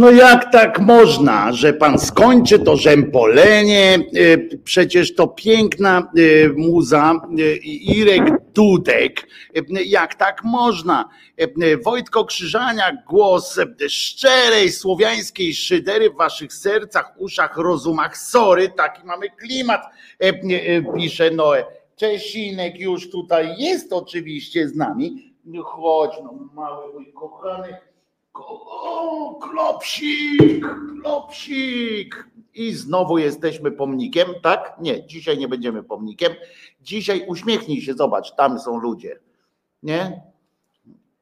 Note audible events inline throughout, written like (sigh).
No jak tak można, że pan skończy to rzępolenie? Y, przecież to piękna y, muza y, Irek Dudek. Jak tak można? Wojtko Krzyżania, głos szczerej słowiańskiej szydery w waszych sercach, uszach, rozumach. Sorry, taki mamy klimat, pisze Noe. Czesinek już tutaj jest oczywiście z nami. Chodź, no mały mój kochany o, klopsik, klopsik. I znowu jesteśmy pomnikiem, tak? Nie, dzisiaj nie będziemy pomnikiem. Dzisiaj uśmiechnij się, zobacz, tam są ludzie. Nie?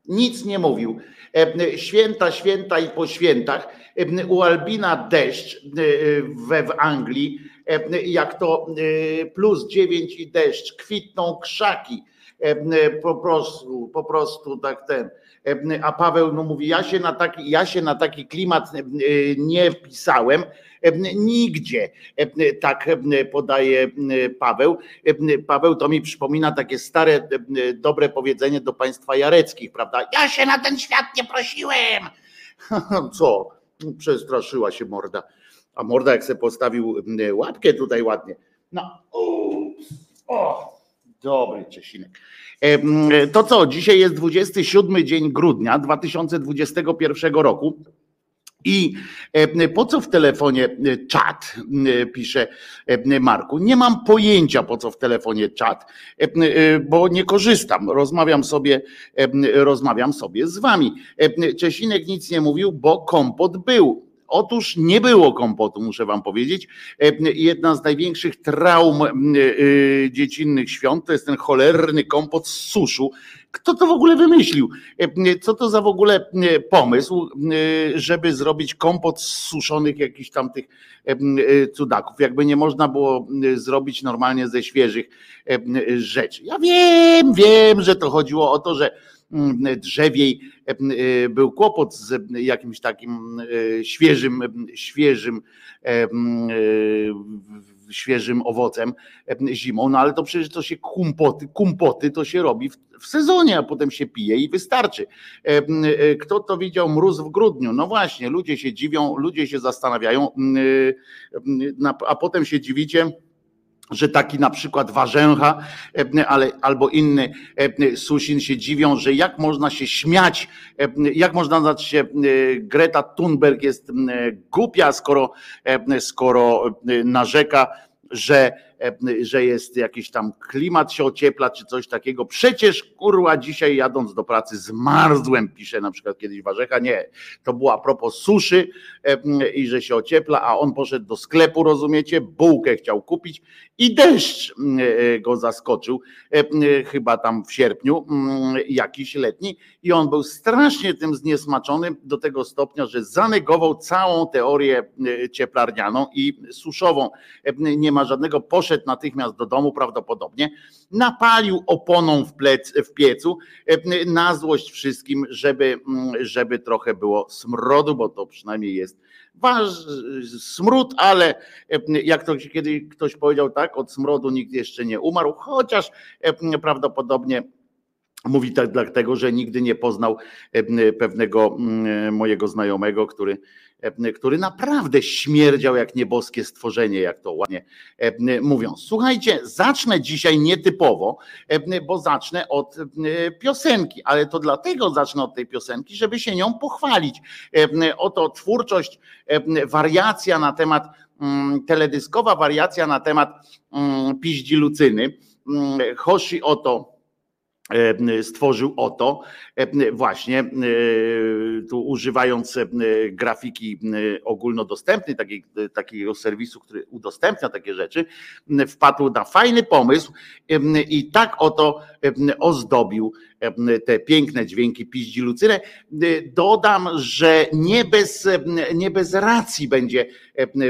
Nic nie mówił. E, święta, święta i po świętach. E, u Albina deszcz e, we w Anglii, jak to plus dziewięć i deszcz, kwitną krzaki. Po prostu, po prostu tak ten a Paweł no mówi, ja się na taki, ja się na taki klimat nie wpisałem, nigdzie, tak podaje Paweł. Paweł to mi przypomina takie stare, dobre powiedzenie do państwa jareckich, prawda? Ja się na ten świat nie prosiłem. (laughs) Co? Przestraszyła się morda. A morda jak sobie postawił łapkę tutaj ładnie. No, ups, o, dobry Czesinek. To co, dzisiaj jest 27 dzień grudnia 2021 roku. I po co w telefonie czat, pisze Marku. Nie mam pojęcia po co w telefonie czat, bo nie korzystam. Rozmawiam sobie, rozmawiam sobie z wami. Czesinek nic nie mówił, bo kompot był. Otóż nie było kompotu, muszę wam powiedzieć. E, jedna z największych traum e, e, dziecinnych świąt to jest ten cholerny kompot z suszu. Kto to w ogóle wymyślił? Co to za w ogóle pomysł, żeby zrobić kompot z suszonych jakichś tam tych cudaków? Jakby nie można było zrobić normalnie ze świeżych rzeczy. Ja wiem, wiem, że to chodziło o to, że drzewiej e, był kłopot z jakimś takim e, świeżym, świeżym, świeżym owocem zimą, no ale to przecież to się kumpoty, kumpoty to się robi w, w sezonie, a potem się pije i wystarczy. Kto to widział mróz w grudniu? No właśnie, ludzie się dziwią, ludzie się zastanawiają, a potem się dziwicie, że taki na przykład Warzęcha e, ale, albo inny e, Susin się dziwią, że jak można się śmiać, e, jak można znać się Greta Thunberg jest głupia, skoro, skoro narzeka, że że jest jakiś tam klimat się ociepla, czy coś takiego. Przecież kurwa dzisiaj jadąc do pracy zmarzłem, pisze na przykład kiedyś Warzecha. Nie, to była a propos suszy e, i że się ociepla, a on poszedł do sklepu, rozumiecie, bułkę chciał kupić i deszcz e, go zaskoczył, chyba tam w sierpniu, jakiś letni i on był strasznie tym zniesmaczony do tego stopnia, że zanegował całą teorię cieplarnianą i suszową. Nie ma żadnego poszedł poszedł natychmiast do domu prawdopodobnie, napalił oponą w, plec, w piecu e, na złość wszystkim, żeby, mm, żeby trochę było smrodu, bo to przynajmniej jest waż, smród, ale e, jak to kiedy ktoś powiedział tak, od smrodu nikt jeszcze nie umarł, chociaż e, prawdopodobnie Mówi tak dlatego, że nigdy nie poznał pewnego mm, mojego znajomego, który który naprawdę śmierdział jak nieboskie stworzenie, jak to ładnie mówią. Słuchajcie, zacznę dzisiaj nietypowo, bo zacznę od piosenki, ale to dlatego zacznę od tej piosenki, żeby się nią pochwalić. Oto twórczość, wariacja na temat, mm, teledyskowa wariacja na temat mm, piździ Lucyny. Mm, Hoshi Oto stworzył oto e, właśnie e, tu używając grafiki ogólnodostępnej, takiego, takiego serwisu, który udostępnia takie rzeczy, wpadł na fajny pomysł i tak oto ozdobił te piękne dźwięki piździ Lucynę. Dodam, że nie bez, nie bez racji będzie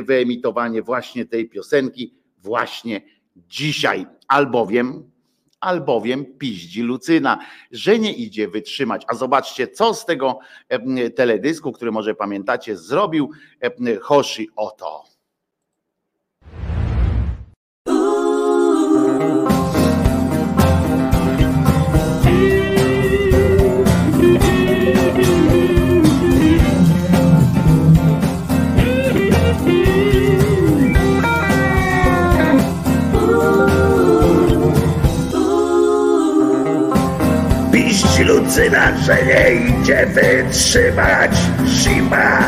wyemitowanie właśnie tej piosenki właśnie dzisiaj, albowiem albowiem piździ Lucyna, że nie idzie wytrzymać. A zobaczcie, co z tego teledysku, który może pamiętacie, zrobił Hoshi Oto. Lucyna, że nie idzie wytrzymać. Zima.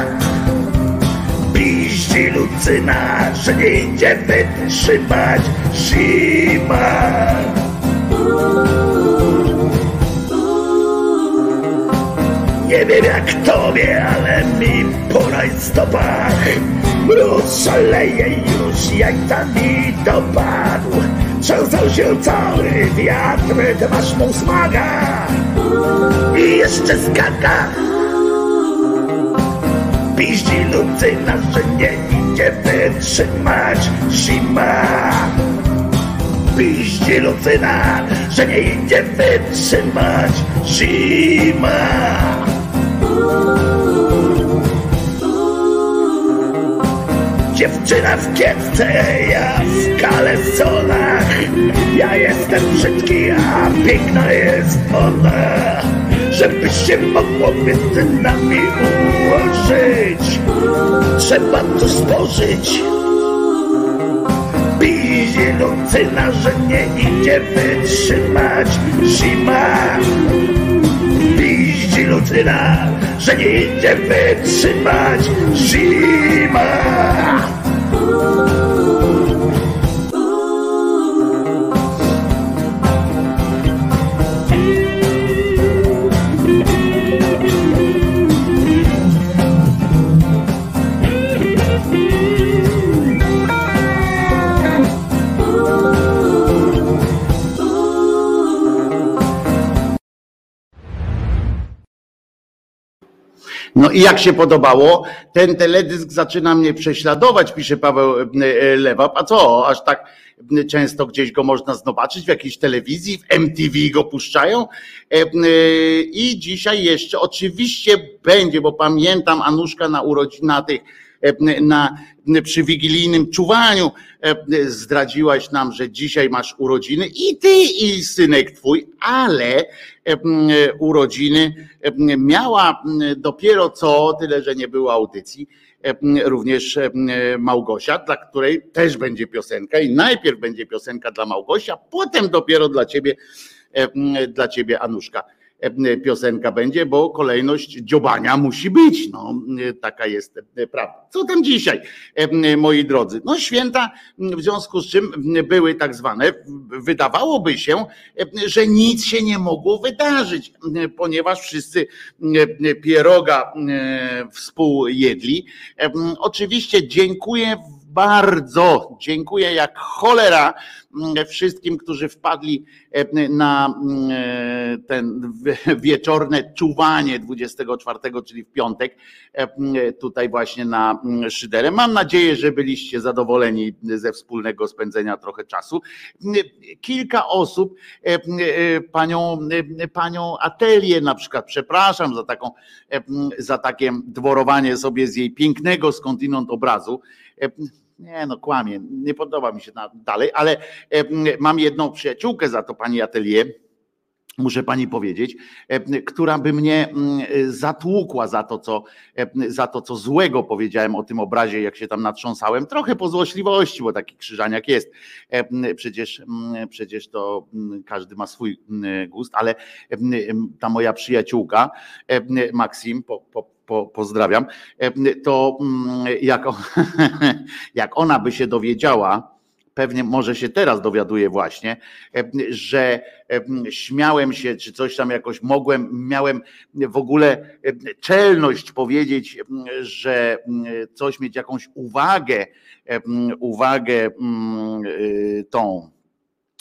Piździ Lucyna, że nie idzie wytrzymać. Zima. Nie wiem jak tobie, ale mi po rajstopach Mróz szaleje już, jajca mi dopadł. Trzęsał się cały wiatr, ty masz mu smaga I jeszcze skaka Piździ Lucyna, że nie idzie wytrzymać zima Piździ Lucyna, że nie idzie wytrzymać zima Dziewczyna w kiepce, ja w kalesonach. Ja jestem brzydki, a piękna jest ona. Żeby się mogło między nami ułożyć. Trzeba tu spożyć Pizie Lucyna, że nie idzie wytrzymać. Zima. Piździ Lucyna, że nie idzie wytrzymać zima. No i jak się podobało, ten teledysk zaczyna mnie prześladować, pisze Paweł e, e, Lewap. A co, aż tak często gdzieś go można zobaczyć w jakiejś telewizji, w MTV go puszczają. E, I dzisiaj jeszcze oczywiście będzie, bo pamiętam Anuszka na urodzinach tych na, przy wigilijnym czuwaniu zdradziłaś nam, że dzisiaj masz urodziny i ty i synek twój, ale urodziny miała dopiero co, tyle że nie było audycji, również Małgosia, dla której też będzie piosenka i najpierw będzie piosenka dla Małgosia, potem dopiero dla ciebie, dla ciebie Anuszka piosenka będzie, bo kolejność dziobania musi być. No, taka jest prawda. Co tam dzisiaj, moi drodzy? No święta, w związku z czym były tak zwane, wydawałoby się, że nic się nie mogło wydarzyć, ponieważ wszyscy pieroga współjedli. Oczywiście dziękuję bardzo dziękuję jak cholera mm, wszystkim, którzy wpadli e, na mm, ten wieczorne czuwanie 24, czyli w piątek, e, tutaj właśnie na mm, Szyderę. Mam nadzieję, że byliście zadowoleni ze wspólnego spędzenia trochę czasu. Kilka osób, e, panią, panią Atelię na przykład, przepraszam za taką, za takie dworowanie sobie z jej pięknego skądinąd obrazu, nie no, kłamie, nie podoba mi się dalej, ale mam jedną przyjaciółkę za to, pani Atelier, muszę pani powiedzieć, która by mnie zatłukła za to, co, za to, co złego powiedziałem o tym obrazie, jak się tam natrząsałem. Trochę po złośliwości, bo taki krzyżaniak jest. Przecież, przecież to każdy ma swój gust, ale ta moja przyjaciółka, Maksim, po, po po, pozdrawiam, e, to mm, jak, (laughs) jak ona by się dowiedziała, pewnie może się teraz dowiaduje właśnie, że śmiałem się, czy coś tam jakoś mogłem, miałem w ogóle czelność powiedzieć, że coś mieć jakąś uwagę, uwagę tą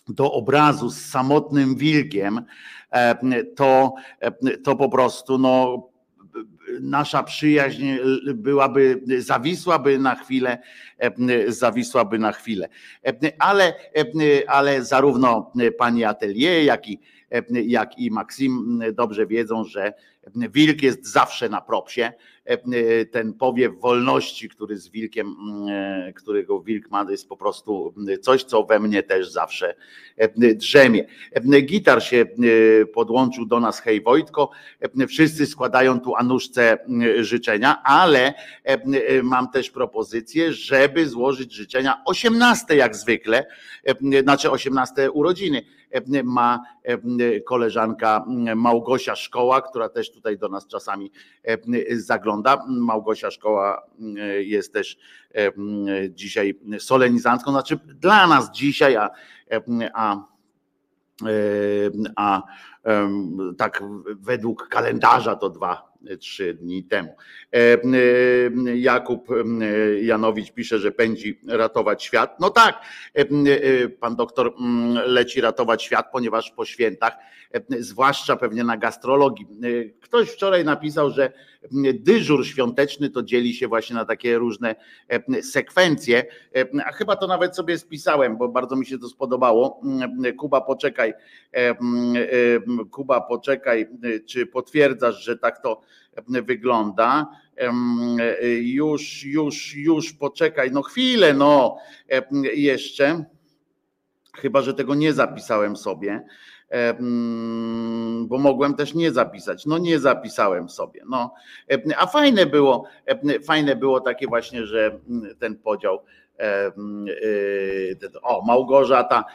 do obrazu z samotnym wilkiem, to, to po prostu no, nasza przyjaźń byłaby, zawisłaby na chwilę, zawisłaby na chwilę. Ale, ale zarówno pani Atelier, jak i, jak i Maksim dobrze wiedzą, że Wilk jest zawsze na propsie. Ten powiew wolności, który z wilkiem, którego wilk ma, jest po prostu coś, co we mnie też zawsze drzemie. Gitar się podłączył do nas, hej Wojtko. Wszyscy składają tu Anuszce życzenia, ale mam też propozycję, żeby złożyć życzenia 18 jak zwykle, znaczy 18 urodziny ma koleżanka Małgosia Szkoła, która też tutaj do nas czasami zagląda. Małgosia Szkoła jest też dzisiaj solenizantką, znaczy dla nas dzisiaj, a, a, a tak według kalendarza to dwa trzy dni temu. Jakub Janowicz pisze, że pędzi ratować świat. No tak, pan doktor leci ratować świat, ponieważ po świętach, zwłaszcza pewnie na gastrologii. Ktoś wczoraj napisał, że dyżur świąteczny to dzieli się właśnie na takie różne sekwencje, a chyba to nawet sobie spisałem, bo bardzo mi się to spodobało. Kuba, poczekaj, Kuba, poczekaj, czy potwierdzasz, że tak to wygląda? Już, już, już, poczekaj, no chwilę, no jeszcze. Chyba, że tego nie zapisałem sobie bo mogłem też nie zapisać. No nie zapisałem sobie. No, a fajne było, fajne było takie właśnie, że ten podział o, Małgorzata,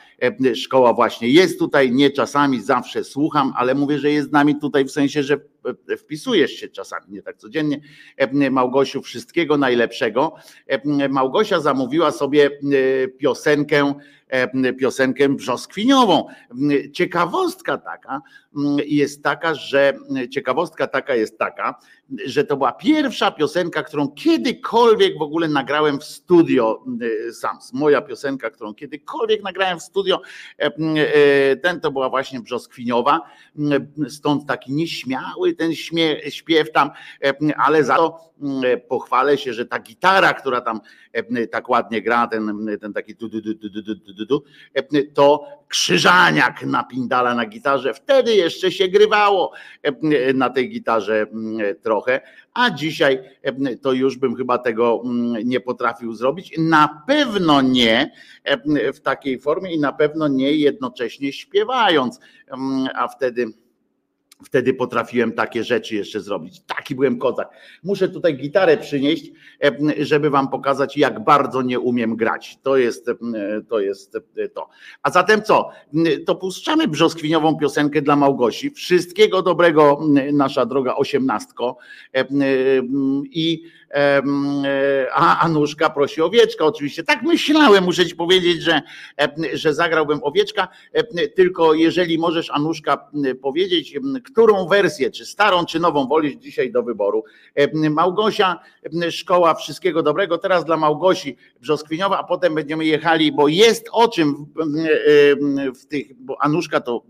szkoła właśnie jest tutaj, nie czasami, zawsze słucham, ale mówię, że jest z nami tutaj w sensie, że wpisujesz się czasami, nie tak codziennie. Małgosiu, wszystkiego najlepszego. Małgosia zamówiła sobie piosenkę, piosenkę brzoskwiniową. Ciekawostka taka jest taka, że ciekawostka taka jest taka, że to była pierwsza piosenka, którą kiedykolwiek w ogóle nagrałem w studio sam. Moja piosenka, którą kiedykolwiek nagrałem w studio, ten to była właśnie brzoskwiniowa, stąd taki nieśmiały ten śpiew tam, ale za to pochwalę się, że ta gitara, która tam tak ładnie gra, ten, ten taki du, du, du, du, du, du, du, to krzyżaniak napindala na gitarze. Wtedy jeszcze się grywało na tej gitarze trochę, a dzisiaj to już bym chyba tego nie potrafił zrobić. Na pewno nie w takiej formie i na pewno nie jednocześnie śpiewając, a wtedy Wtedy potrafiłem takie rzeczy jeszcze zrobić. Taki byłem kozak. Muszę tutaj gitarę przynieść, żeby wam pokazać, jak bardzo nie umiem grać. To jest to. Jest to. A zatem co? To puszczamy brzoskwiniową piosenkę dla Małgosi. Wszystkiego dobrego, nasza droga osiemnastko. I a Anuszka prosi owieczka. Oczywiście tak myślałem, muszę ci powiedzieć, że, że zagrałbym owieczka. Tylko jeżeli możesz, Anuszka, powiedzieć, którą wersję, czy starą, czy nową wolisz dzisiaj do wyboru. Małgosia, szkoła wszystkiego dobrego. Teraz dla Małgosi Brzoskwiniowa, a potem będziemy jechali, bo jest o czym w tych, bo Anuszka to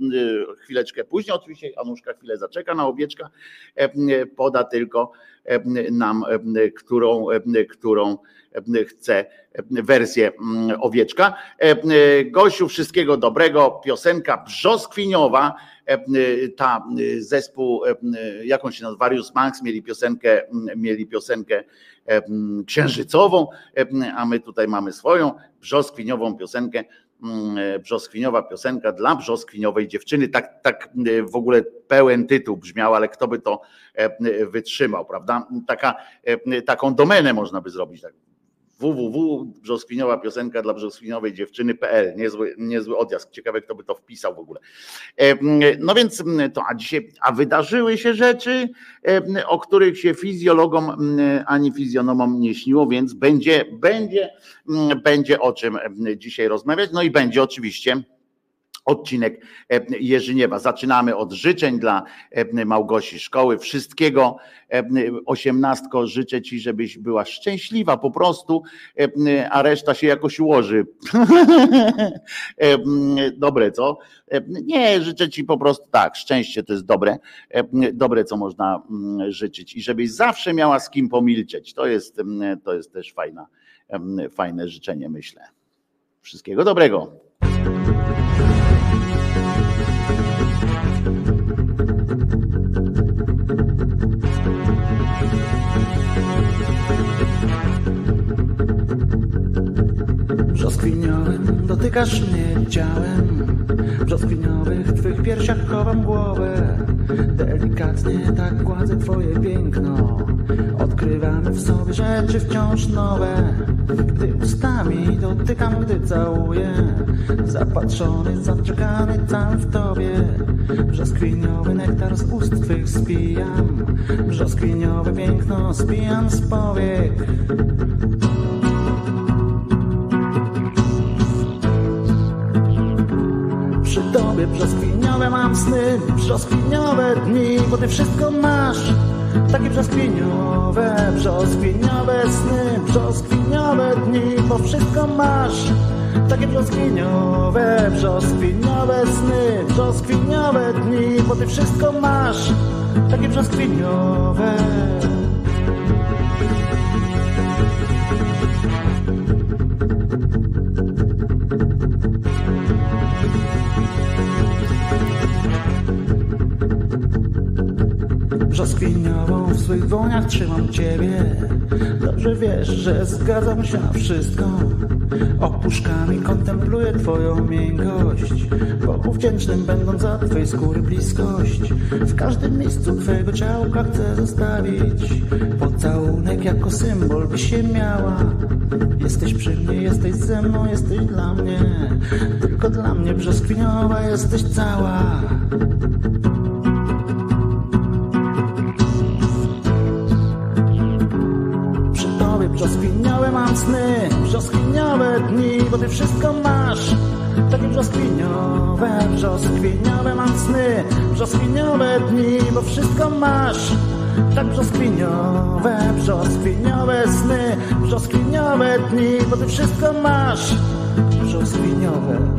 chwileczkę później, oczywiście Anuszka chwilę zaczeka na owieczka, poda tylko nam, którą, którą chce wersję owieczka. Gosiu, wszystkiego dobrego. Piosenka brzoskwiniowa. Ta zespół, jakąś się nazywa, Various Manx, mieli piosenkę, mieli piosenkę księżycową, a my tutaj mamy swoją brzoskwiniową piosenkę brzoskwiniowa piosenka dla brzoskwiniowej dziewczyny. Tak, tak w ogóle pełen tytuł brzmiał, ale kto by to wytrzymał, prawda? Taka, taką domenę można by zrobić. Tak www brzoskwiniowa piosenka dla brzoskwiniowej dziewczyny.pl. Niezły, niezły odjazd. Ciekawe, kto by to wpisał w ogóle. No więc to, a dzisiaj, a wydarzyły się rzeczy, o których się fizjologom ani fizjonomom nie śniło, więc będzie, będzie, będzie o czym dzisiaj rozmawiać. No i będzie oczywiście odcinek Jerzyniewa. Zaczynamy od życzeń dla Małgosi Szkoły. Wszystkiego osiemnastko życzę Ci, żebyś była szczęśliwa po prostu, a reszta się jakoś ułoży. (laughs) Dobre, co? Nie, życzę Ci po prostu tak, szczęście to jest dobre, dobre, co można życzyć i żebyś zawsze miała z kim pomilczeć. To jest, to jest też fajna, fajne życzenie, myślę. Wszystkiego dobrego. Dotykasz mnie ciałem. W brzoskwiniowych twych piersiach chowam głowę. Delikatnie tak gładzę twoje piękno. Odkrywamy w sobie rzeczy wciąż nowe. Gdy ustami dotykam, gdy całuję. Zapatrzony, zaczekany cały w tobie. Brzoskwiniowy nektar z ust twych spijam. Brzoskwiniowe piękno spijam z powiek tobie brzoskwiniowe mam sny Brzoskwiniowe dni, bo ty wszystko masz. Takie brzoskwiniowe, brzoskwiniowe sny Brzoskwiniowe dni, bo wszystko masz. Takie brzoskwiniowe, brzoskwiniowe sny Brzoskwiniowe dni, bo ty wszystko masz. Takie brzoskwiniowe Brzoskwiniową w swych dłoniach trzymam ciebie. Dobrze wiesz, że zgadzam się na wszystko. Opuszkami kontempluję twoją miękkość. Bogu wdzięcznym będąc za twej skóry bliskość. W każdym miejscu twojego ciałka chcę zostawić. Pocałunek jako symbol by się miała. Jesteś przy mnie, jesteś ze mną, jesteś dla mnie. Tylko dla mnie brzoskwiniowa jesteś cała brzoskwiniowe mam sny. Brzoskwiniowe dni, bo ty wszystko masz. Takie brzoskwiniowe, brzoskwiniowe mam sny. Brzoskwiniowe dni, bo wszystko masz. Tak brzoskwiniowe, brzoskwiniowe sny. Brzoskwiniowe dni, bo ty wszystko masz. Brzoskwiniowe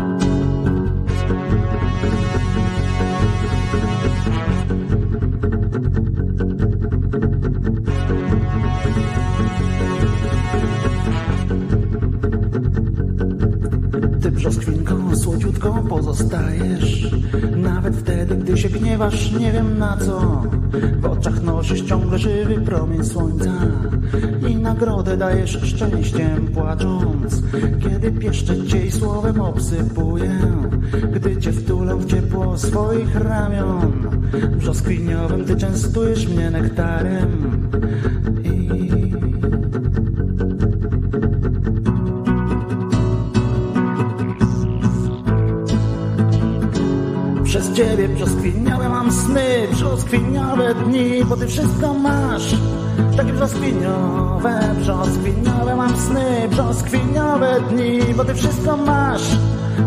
nie wiem na co. W oczach nosisz ciągle żywy promień słońca. I nagrodę dajesz szczęściem płacząc. Kiedy pieszczę cię i słowem obsypuję Gdy cię wtulę w ciepło swoich ramion. Brzoskwiniowym ty częstujesz mnie nektarem bo ty wszystko masz. Takie brzoskwiniowe, brzoskwiniowe mam sny, brzoskwiniowe dni, bo ty wszystko masz.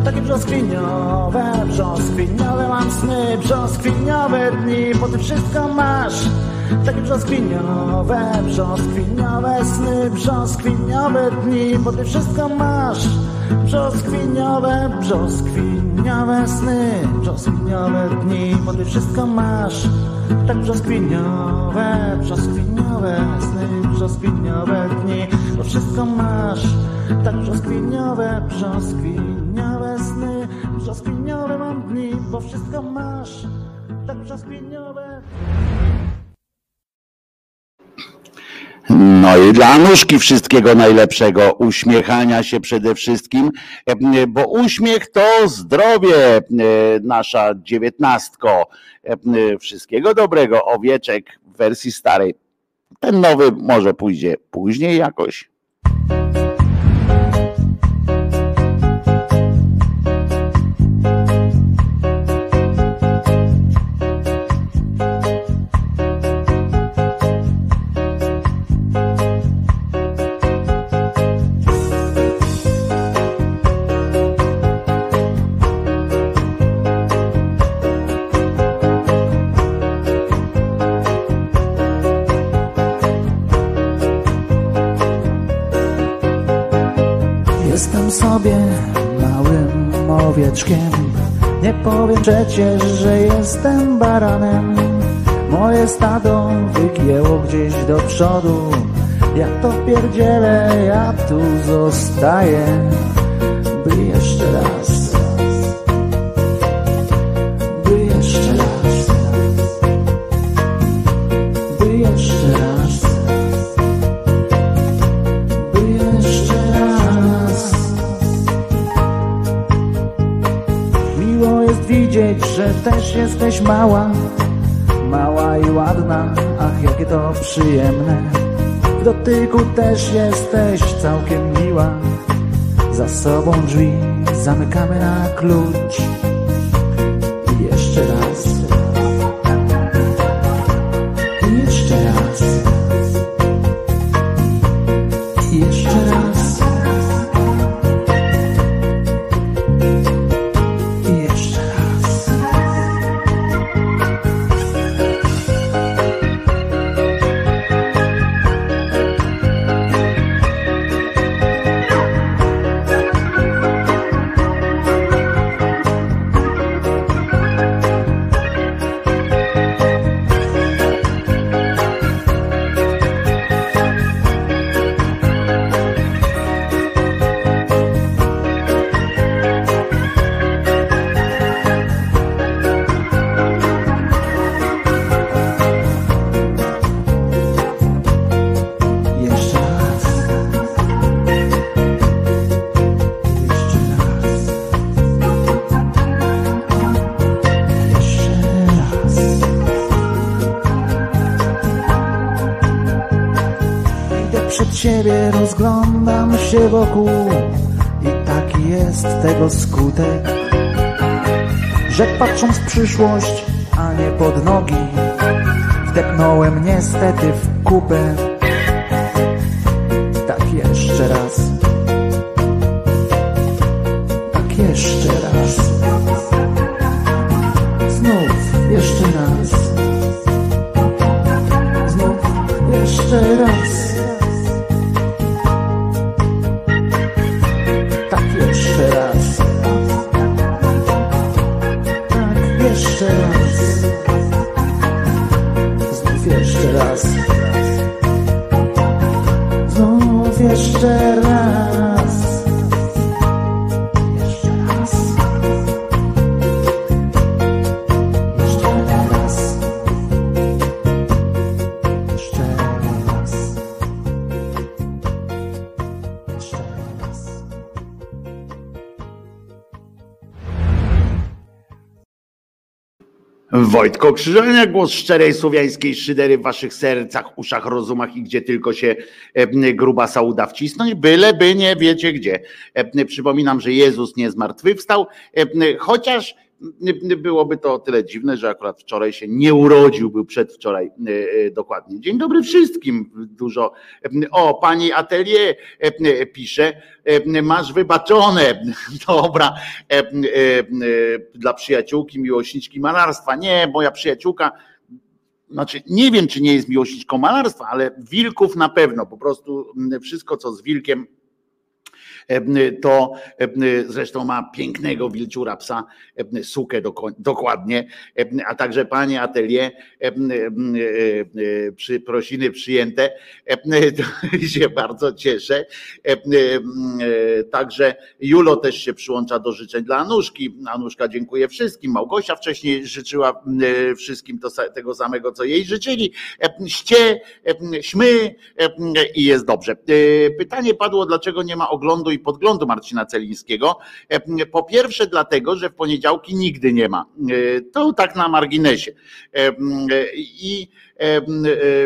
Takie brzoskwiniowe, brzoskwiniowe mam sny, brzoskwiniowe dni, bo ty wszystko masz. Takie brzoskwiniowe, brzoskwiniowe sny, brzoskwiniowe dni, bo ty wszystko masz. Brzoskwiniowe, brzoskwiniowe sny, brzoskwiniowe dni, bo ty wszystko masz. Tak brzoskwiniowe, brzoskwiniowe sny, brzoskwiniowe dni, bo wszystko masz. Tak brzoskwiniowe, brzoskwiniowe sny, brzoskwiniowe mam dni, bo wszystko masz. Tak brzoskwiniowe. No i dla nóżki wszystkiego najlepszego, uśmiechania się przede wszystkim, e, bo uśmiech to zdrowie, e, nasza dziewiętnastko. E, Wszystkiego dobrego, owieczek w wersji starej. Ten nowy może pójdzie później jakoś. Nie powiem przecież, że jestem baranem. Moje stado wygięło gdzieś do przodu. Ja to pierdzielę, ja tu zostaję mała, mała i ładna, ach jakie to przyjemne. W dotyku też jesteś całkiem miła, za sobą drzwi zamykamy na klucz. Patrząc w przyszłość, a nie pod nogi, wdepnąłem niestety w kupę. Tak jeszcze raz. Wojtko Krzyżania, głos szczerej słowiańskiej szydery w waszych sercach, uszach, rozumach i gdzie tylko się grubasa uda wcisnąć, byleby nie wiecie gdzie. E, Przypominam, że Jezus nie zmartwychwstał, chociaż byłoby to o tyle dziwne, że akurat wczoraj się nie urodził, był przedwczoraj e, e, dokładnie. Dzień dobry wszystkim. Dużo. O, pani Atelier e, pisze, e, masz wybaczone. (laughs) Dobra, e, e, e, dla przyjaciółki, miłośniczki malarstwa. Nie, moja przyjaciółka znaczy nie wiem, czy nie jest miłośniczką malarstwa, ale wilków na pewno. Po prostu wszystko, co z wilkiem, e, to zresztą ma pięknego wilczura psa, sukę dokładnie, a także panie atelier, e, e, przy prosiny przyjęte, to (laughs) się bardzo cieszę. E, e, Także Julo też się przyłącza do życzeń dla Anuszki. Anuszka dziękuję wszystkim. Małgosia wcześniej życzyła e, wszystkim to, tego samego, co jej życzyli. Ście, śmy i jest dobrze. Pytanie padło, dlaczego nie ma oglądu i podglądu Marcina Celińskiego. E, Po pierwsze dlatego, że w poniedziałki nigdy nie ma. E, To tak na marginesie. E, I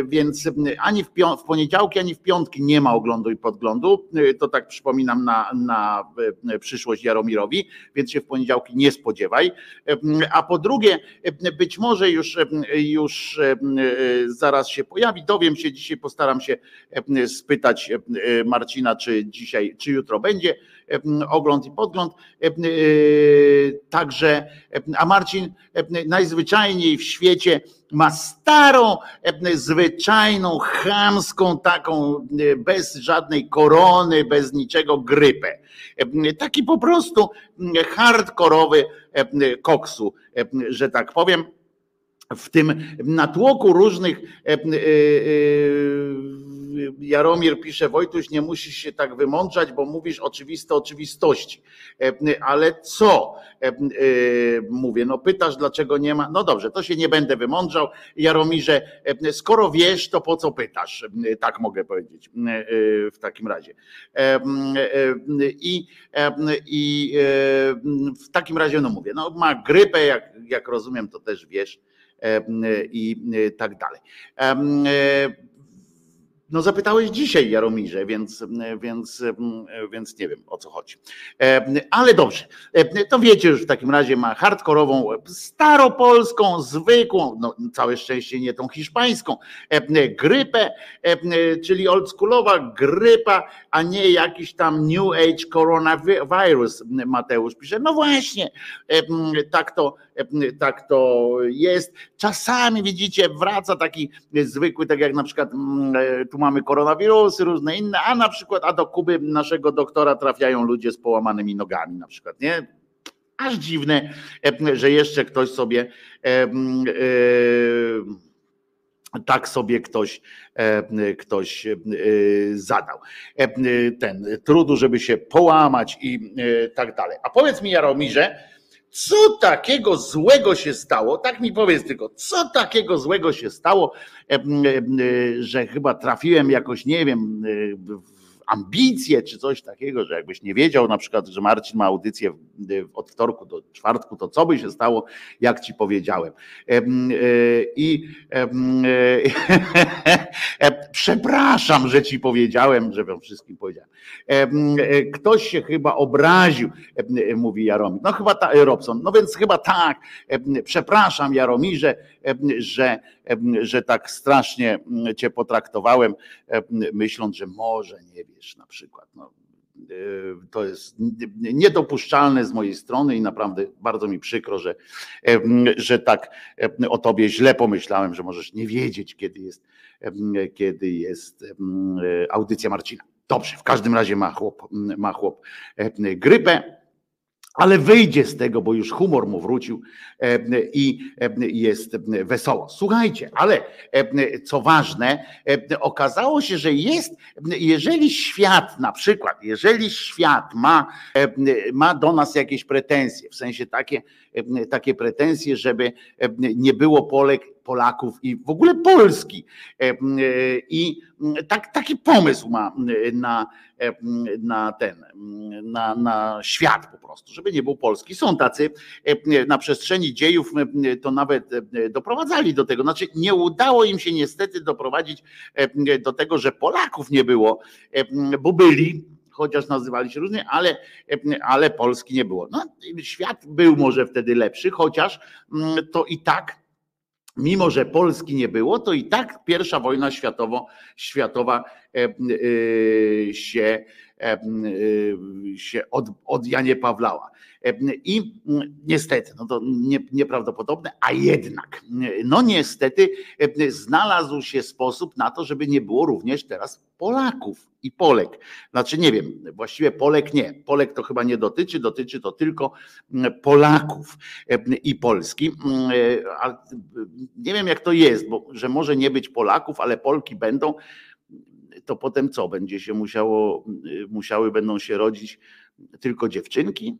więc ani w, pią- w poniedziałki, ani w piątki nie ma oglądu i podglądu. E, To tak przypominam na, na e, przyszłość Jaromirowi, więc się w poniedziałki nie spodziewaj. E, A po drugie, e, być może już, e, już e, zaraz się pojawi. Dowiem się dzisiaj, postaram się e, spytać e, Marcina, czy dzisiaj, czy jutro będzie e, ogląd i podgląd. E, Także, a Marcin najzwyczajniej w świecie ma starą, zwyczajną, chamską, taką e, bez żadnej korony, bez niczego grypę. Taki po prostu hardkorowy koksu, że tak powiem w tym natłoku różnych e, Jaromir pisze, Wojtuś, nie musisz się tak wymądrzać, bo mówisz oczywiste oczywistości. Ale co? Mówię, no pytasz, dlaczego nie ma. No dobrze, to się nie będę wymądrzał. Jaromirze, skoro wiesz, to po co pytasz? Tak mogę powiedzieć w takim razie. I, i w takim razie, no mówię, no ma grypę, jak, jak rozumiem, to też wiesz i tak dalej. No zapytałeś dzisiaj Jaromirze, więc, więc, więc nie wiem o co chodzi. Ale dobrze, to wiecie już w takim razie ma hardkorową, staropolską, zwykłą, no całe szczęście nie tą hiszpańską, grypę, czyli oldschoolowa grypa, a nie jakiś tam New Age coronavirus, Mateusz pisze. No właśnie, tak to, tak to jest. Czasami widzicie, wraca taki zwykły, tak jak na przykład tu mamy koronawirusy, różne inne, a na przykład, a do Kuby naszego doktora trafiają ludzie z połamanymi nogami na przykład, nie? Aż dziwne, że jeszcze ktoś sobie tak sobie ktoś, ktoś zadał. Ten trudu, żeby się połamać i tak dalej. A powiedz mi, Jaromirze, co takiego złego się stało? Tak mi powiedz tylko, co takiego złego się stało, że chyba trafiłem jakoś, nie wiem, ambicje czy coś takiego, że jakbyś nie wiedział na przykład, że Marcin ma audycję od wtorku do czwartku, to co by się stało, jak ci powiedziałem. E, I (laughs) e, przepraszam, że ci powiedziałem, że wam wszystkim powiedziałem. E, ktoś się chyba obraził, mówi Jaromir. No chyba ta, Robson, no więc chyba tak. Przepraszam Jaromirze, że, że tak strasznie cię potraktowałem, myśląc, że może nie wiesz na przykład. No, to jest niedopuszczalne z mojej strony i naprawdę bardzo mi przykro, że, że tak o tobie źle pomyślałem, że możesz nie wiedzieć, kiedy jest, kiedy jest audycja Marcina. Dobrze, w każdym razie ma chłop, ma chłop grypę ale wyjdzie z tego, bo już humor mu wrócił e, i e, jest wesoło. Słuchajcie, ale e, co ważne, okazało się, że jest, jeżeli świat na przykład, jeżeli świat ma, ma do nas jakieś pretensje, w sensie takie, takie pretensje, żeby nie było Polek Polaków i w ogóle Polski. E, e, I tak, taki pomysł ma na, e, na ten, na, na świat po prostu, żeby nie był Polski. Są tacy na przestrzeni dziejów, to nawet doprowadzali do tego. Znaczy, nie udało im się niestety doprowadzić do tego, że Polaków nie było, bo byli, chociaż nazywali się różnie, ale, ale Polski nie było. No, świat był może wtedy lepszy, chociaż to i tak mimo że Polski nie było, to i tak pierwsza wojna światowo, światowa e, e, się, się od, od Janie Pawlała. I niestety, no to nie, nieprawdopodobne, a jednak, no niestety znalazł się sposób na to, żeby nie było również teraz Polaków i Polek. Znaczy nie wiem, właściwie Polek nie. Polek to chyba nie dotyczy, dotyczy to tylko Polaków i Polski. Nie wiem jak to jest, bo że może nie być Polaków, ale Polki będą, to potem co? Będzie się musiało, musiały będą się rodzić tylko dziewczynki?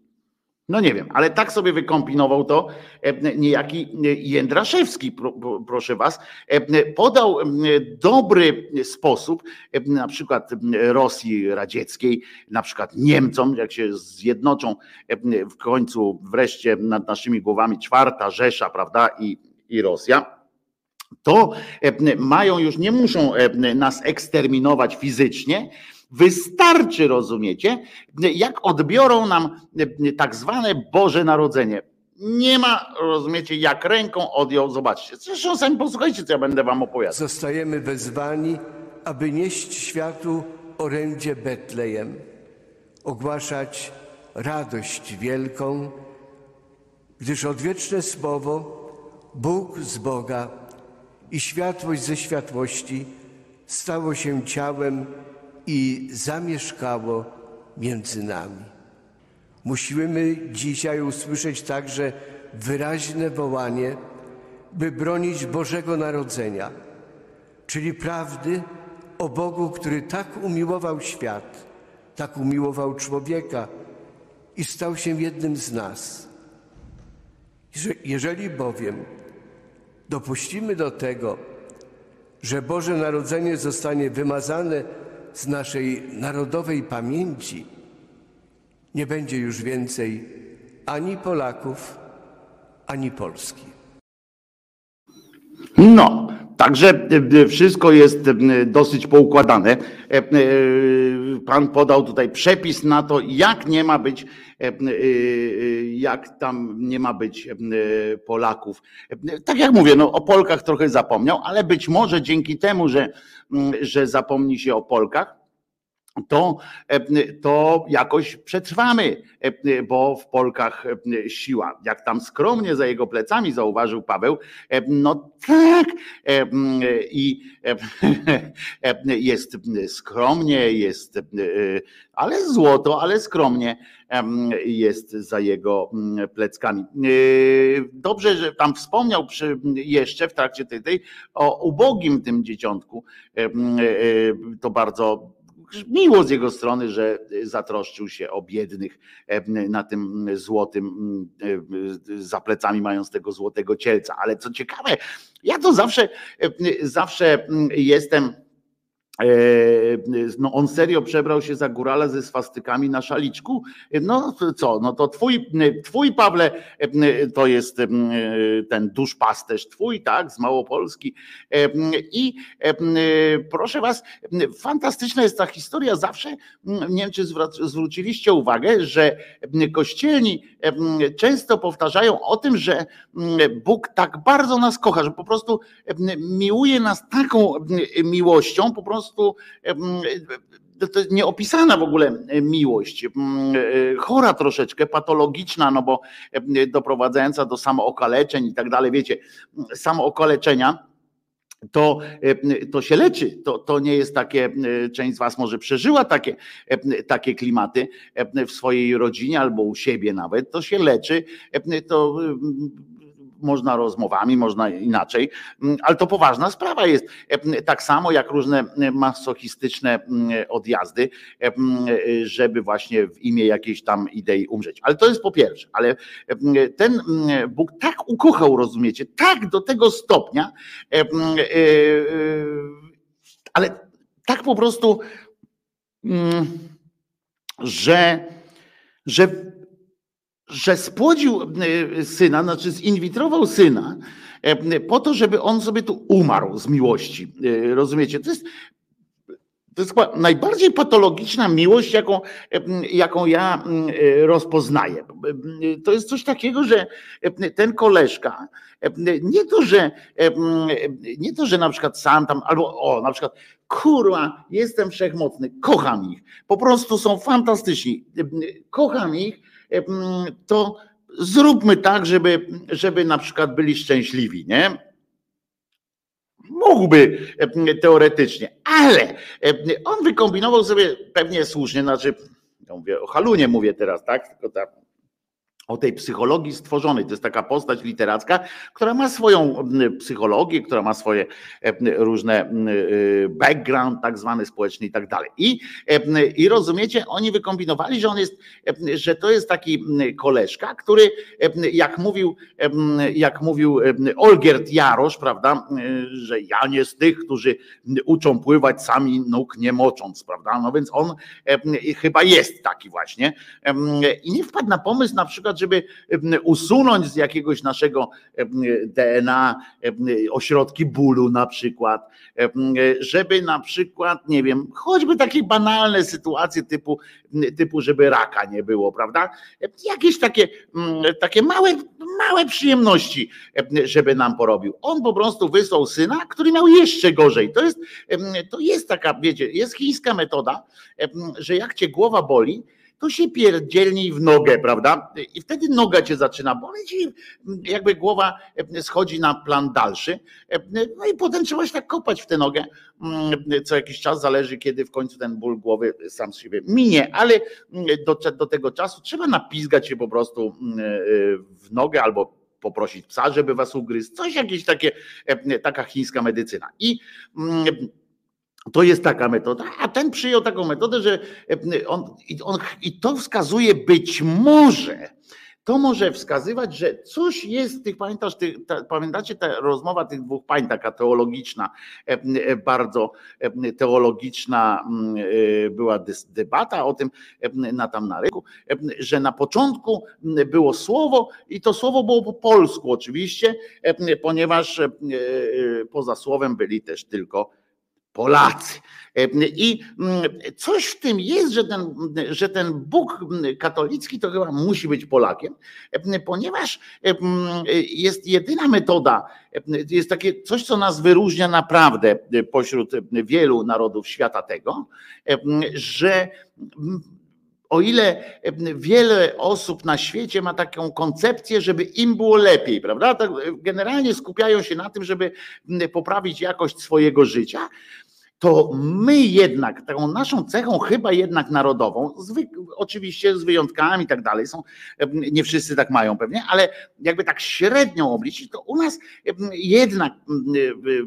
No nie wiem, ale tak sobie wykombinował to e, niejaki Jędraszewski, proszę was, e, podał dobry sposób, e, na przykład Rosji radzieckiej, na przykład Niemcom, jak się zjednoczą w końcu wreszcie nad naszymi głowami czwarta Rzesza, prawda, i, i Rosja, to mają już, nie muszą nas eksterminować fizycznie, Wystarczy, rozumiecie, jak odbiorą nam tak zwane Boże Narodzenie. Nie ma, rozumiecie, jak ręką odjął, zobaczcie. Zresztą sami posłuchajcie, co ja będę wam opowiadał. Zostajemy wezwani, aby nieść światu orędzie Betlejem, ogłaszać radość wielką, gdyż odwieczne słowo, Bóg z Boga i światłość ze światłości stało się ciałem i zamieszkało między nami. Musimy dzisiaj usłyszeć także wyraźne wołanie, by bronić Bożego Narodzenia, czyli prawdy o Bogu, który tak umiłował świat, tak umiłował człowieka i stał się jednym z nas. Jeżeli bowiem dopuścimy do tego, że Boże Narodzenie zostanie wymazane z naszej narodowej pamięci, nie będzie już więcej ani Polaków, ani Polski. No, także e, wszystko jest e, dosyć poukładane. E, pan podał tutaj przepis na to, jak nie ma być, jak tam nie ma być Polaków. Tak jak mówię, no o Polkach trochę zapomniał, ale być może dzięki temu, że, że zapomni się o Polkach, to, e, to jakoś przetrwamy, e, bo w Polkach e, siła. Jak tam skromnie za jego plecami zauważył Paweł, no tak, i (laughs) jest skromnie, jest, ale złoto, ale skromnie jest za jego pleckami. Dobrze, że tam wspomniał przy, jeszcze w trakcie tej, tej o ubogim tym dzieciątku. To bardzo miło z jego strony, że zatroszczył się o biednych e, na tym złotym, e, za plecami mając tego złotego cielca. Ale co ciekawe, ja to zawsze, e, zawsze jestem no on serio przebrał się za górala ze swastykami na szaliczku. No co, no to twój, twój Pawle to jest ten duszpasterz twój, tak, z Małopolski. I proszę was, fantastyczna jest ta historia. Zawsze, nie wiem czy zwróciliście uwagę, że kościelni często powtarzają o tym, że Bóg tak bardzo nas kocha, że po prostu miłuje nas taką miłością, po prostu prostu to jest nieopisana w ogóle miłość, chora troszeczkę, patologiczna, no bo doprowadzająca do samookaleczeń i tak dalej, wiecie, samookaleczenia to, to się leczy. To, to nie jest takie, część z Was może przeżyła takie, takie klimaty w swojej rodzinie albo u siebie nawet, to się leczy. To można rozmowami, można inaczej, mm, ale to poważna sprawa jest. E, tak samo jak różne masochistyczne odjazdy, e, żeby właśnie w imię jakiejś tam idei umrzeć. Ale to jest po pierwsze, ale ten Bóg tak ukochał, rozumiecie, tak do tego stopnia, e, ale tak po prostu, że, że że spłodził e, syna, znaczy zinwitrował syna, e, po to, żeby on sobie tu umarł z miłości. E, rozumiecie? To jest, to jest najbardziej patologiczna miłość, jaką, jaką ja rozpoznaję. To jest coś takiego, że ten koleżka, nie to, że nie to, że na przykład sam tam, albo o, na przykład kurwa, jestem wszechmocny, kocham ich. Po prostu są fantastyczni. Kocham ich to zróbmy tak, żeby, żeby na przykład byli szczęśliwi, nie? Mógłby teoretycznie, ale on wykombinował sobie pewnie słusznie, znaczy, ja mówię o Halunie mówię teraz, tak? Tylko ta o tej psychologii stworzonej. To jest taka postać literacka, która ma swoją psychologię, która ma swoje różne y, background, tak zwany społeczny i tak dalej. I, I rozumiecie, oni wykombinowali, że on jest, że to jest taki koleżka, który jak mówił, jak mówił Olgierd Jarosz, prawda, że ja nie z tych, którzy uczą pływać sami nóg nie mocząc, prawda? No więc on chyba jest taki właśnie. I nie wpadł na pomysł na przykład, żeby usunąć z jakiegoś naszego DNA ośrodki bólu na przykład, żeby na przykład, nie wiem, choćby takie banalne sytuacje typu, typu żeby raka nie było, prawda? Jakieś takie, takie małe, małe przyjemności, żeby nam porobił. On po prostu wysłał syna, który miał jeszcze gorzej. To jest, to jest taka, wiecie, jest chińska metoda, że jak cię głowa boli, to się pierdzielnij w nogę, prawda? I wtedy noga cię zaczyna boleć i jakby głowa schodzi na plan dalszy. No i potem trzeba się tak kopać w tę nogę. Co jakiś czas zależy, kiedy w końcu ten ból głowy sam z siebie minie, ale do, do tego czasu trzeba napizgać się po prostu w nogę albo poprosić psa, żeby was ugryzł. Coś jakieś takie, taka chińska medycyna. I To jest taka metoda, a ten przyjął taką metodę, że on, on, i to wskazuje być może, to może wskazywać, że coś jest tych, pamiętasz, tych, ta, pamiętacie ta rozmowa tych dwóch pań, taka teologiczna, bardzo teologiczna była debata o tym na tam na rynku, że na początku było słowo i to słowo było po polsku oczywiście, ponieważ poza słowem byli też tylko Polacy. I mm, coś w tym jest, że ten, że ten Bóg katolicki to chyba musi być Polakiem, ponieważ jest jedyna metoda, jest takie coś, co nas wyróżnia naprawdę pośród wielu narodów świata tego, że o ile wiele osób na świecie ma taką koncepcję, żeby im było lepiej, prawda? Tak generalnie skupiają się na tym, żeby poprawić jakość swojego życia, to my jednak, taką naszą cechą chyba jednak narodową, oczywiście z wyjątkami i tak dalej, są, nie wszyscy tak mają pewnie, ale jakby tak średnią obliczyć, to u nas jednak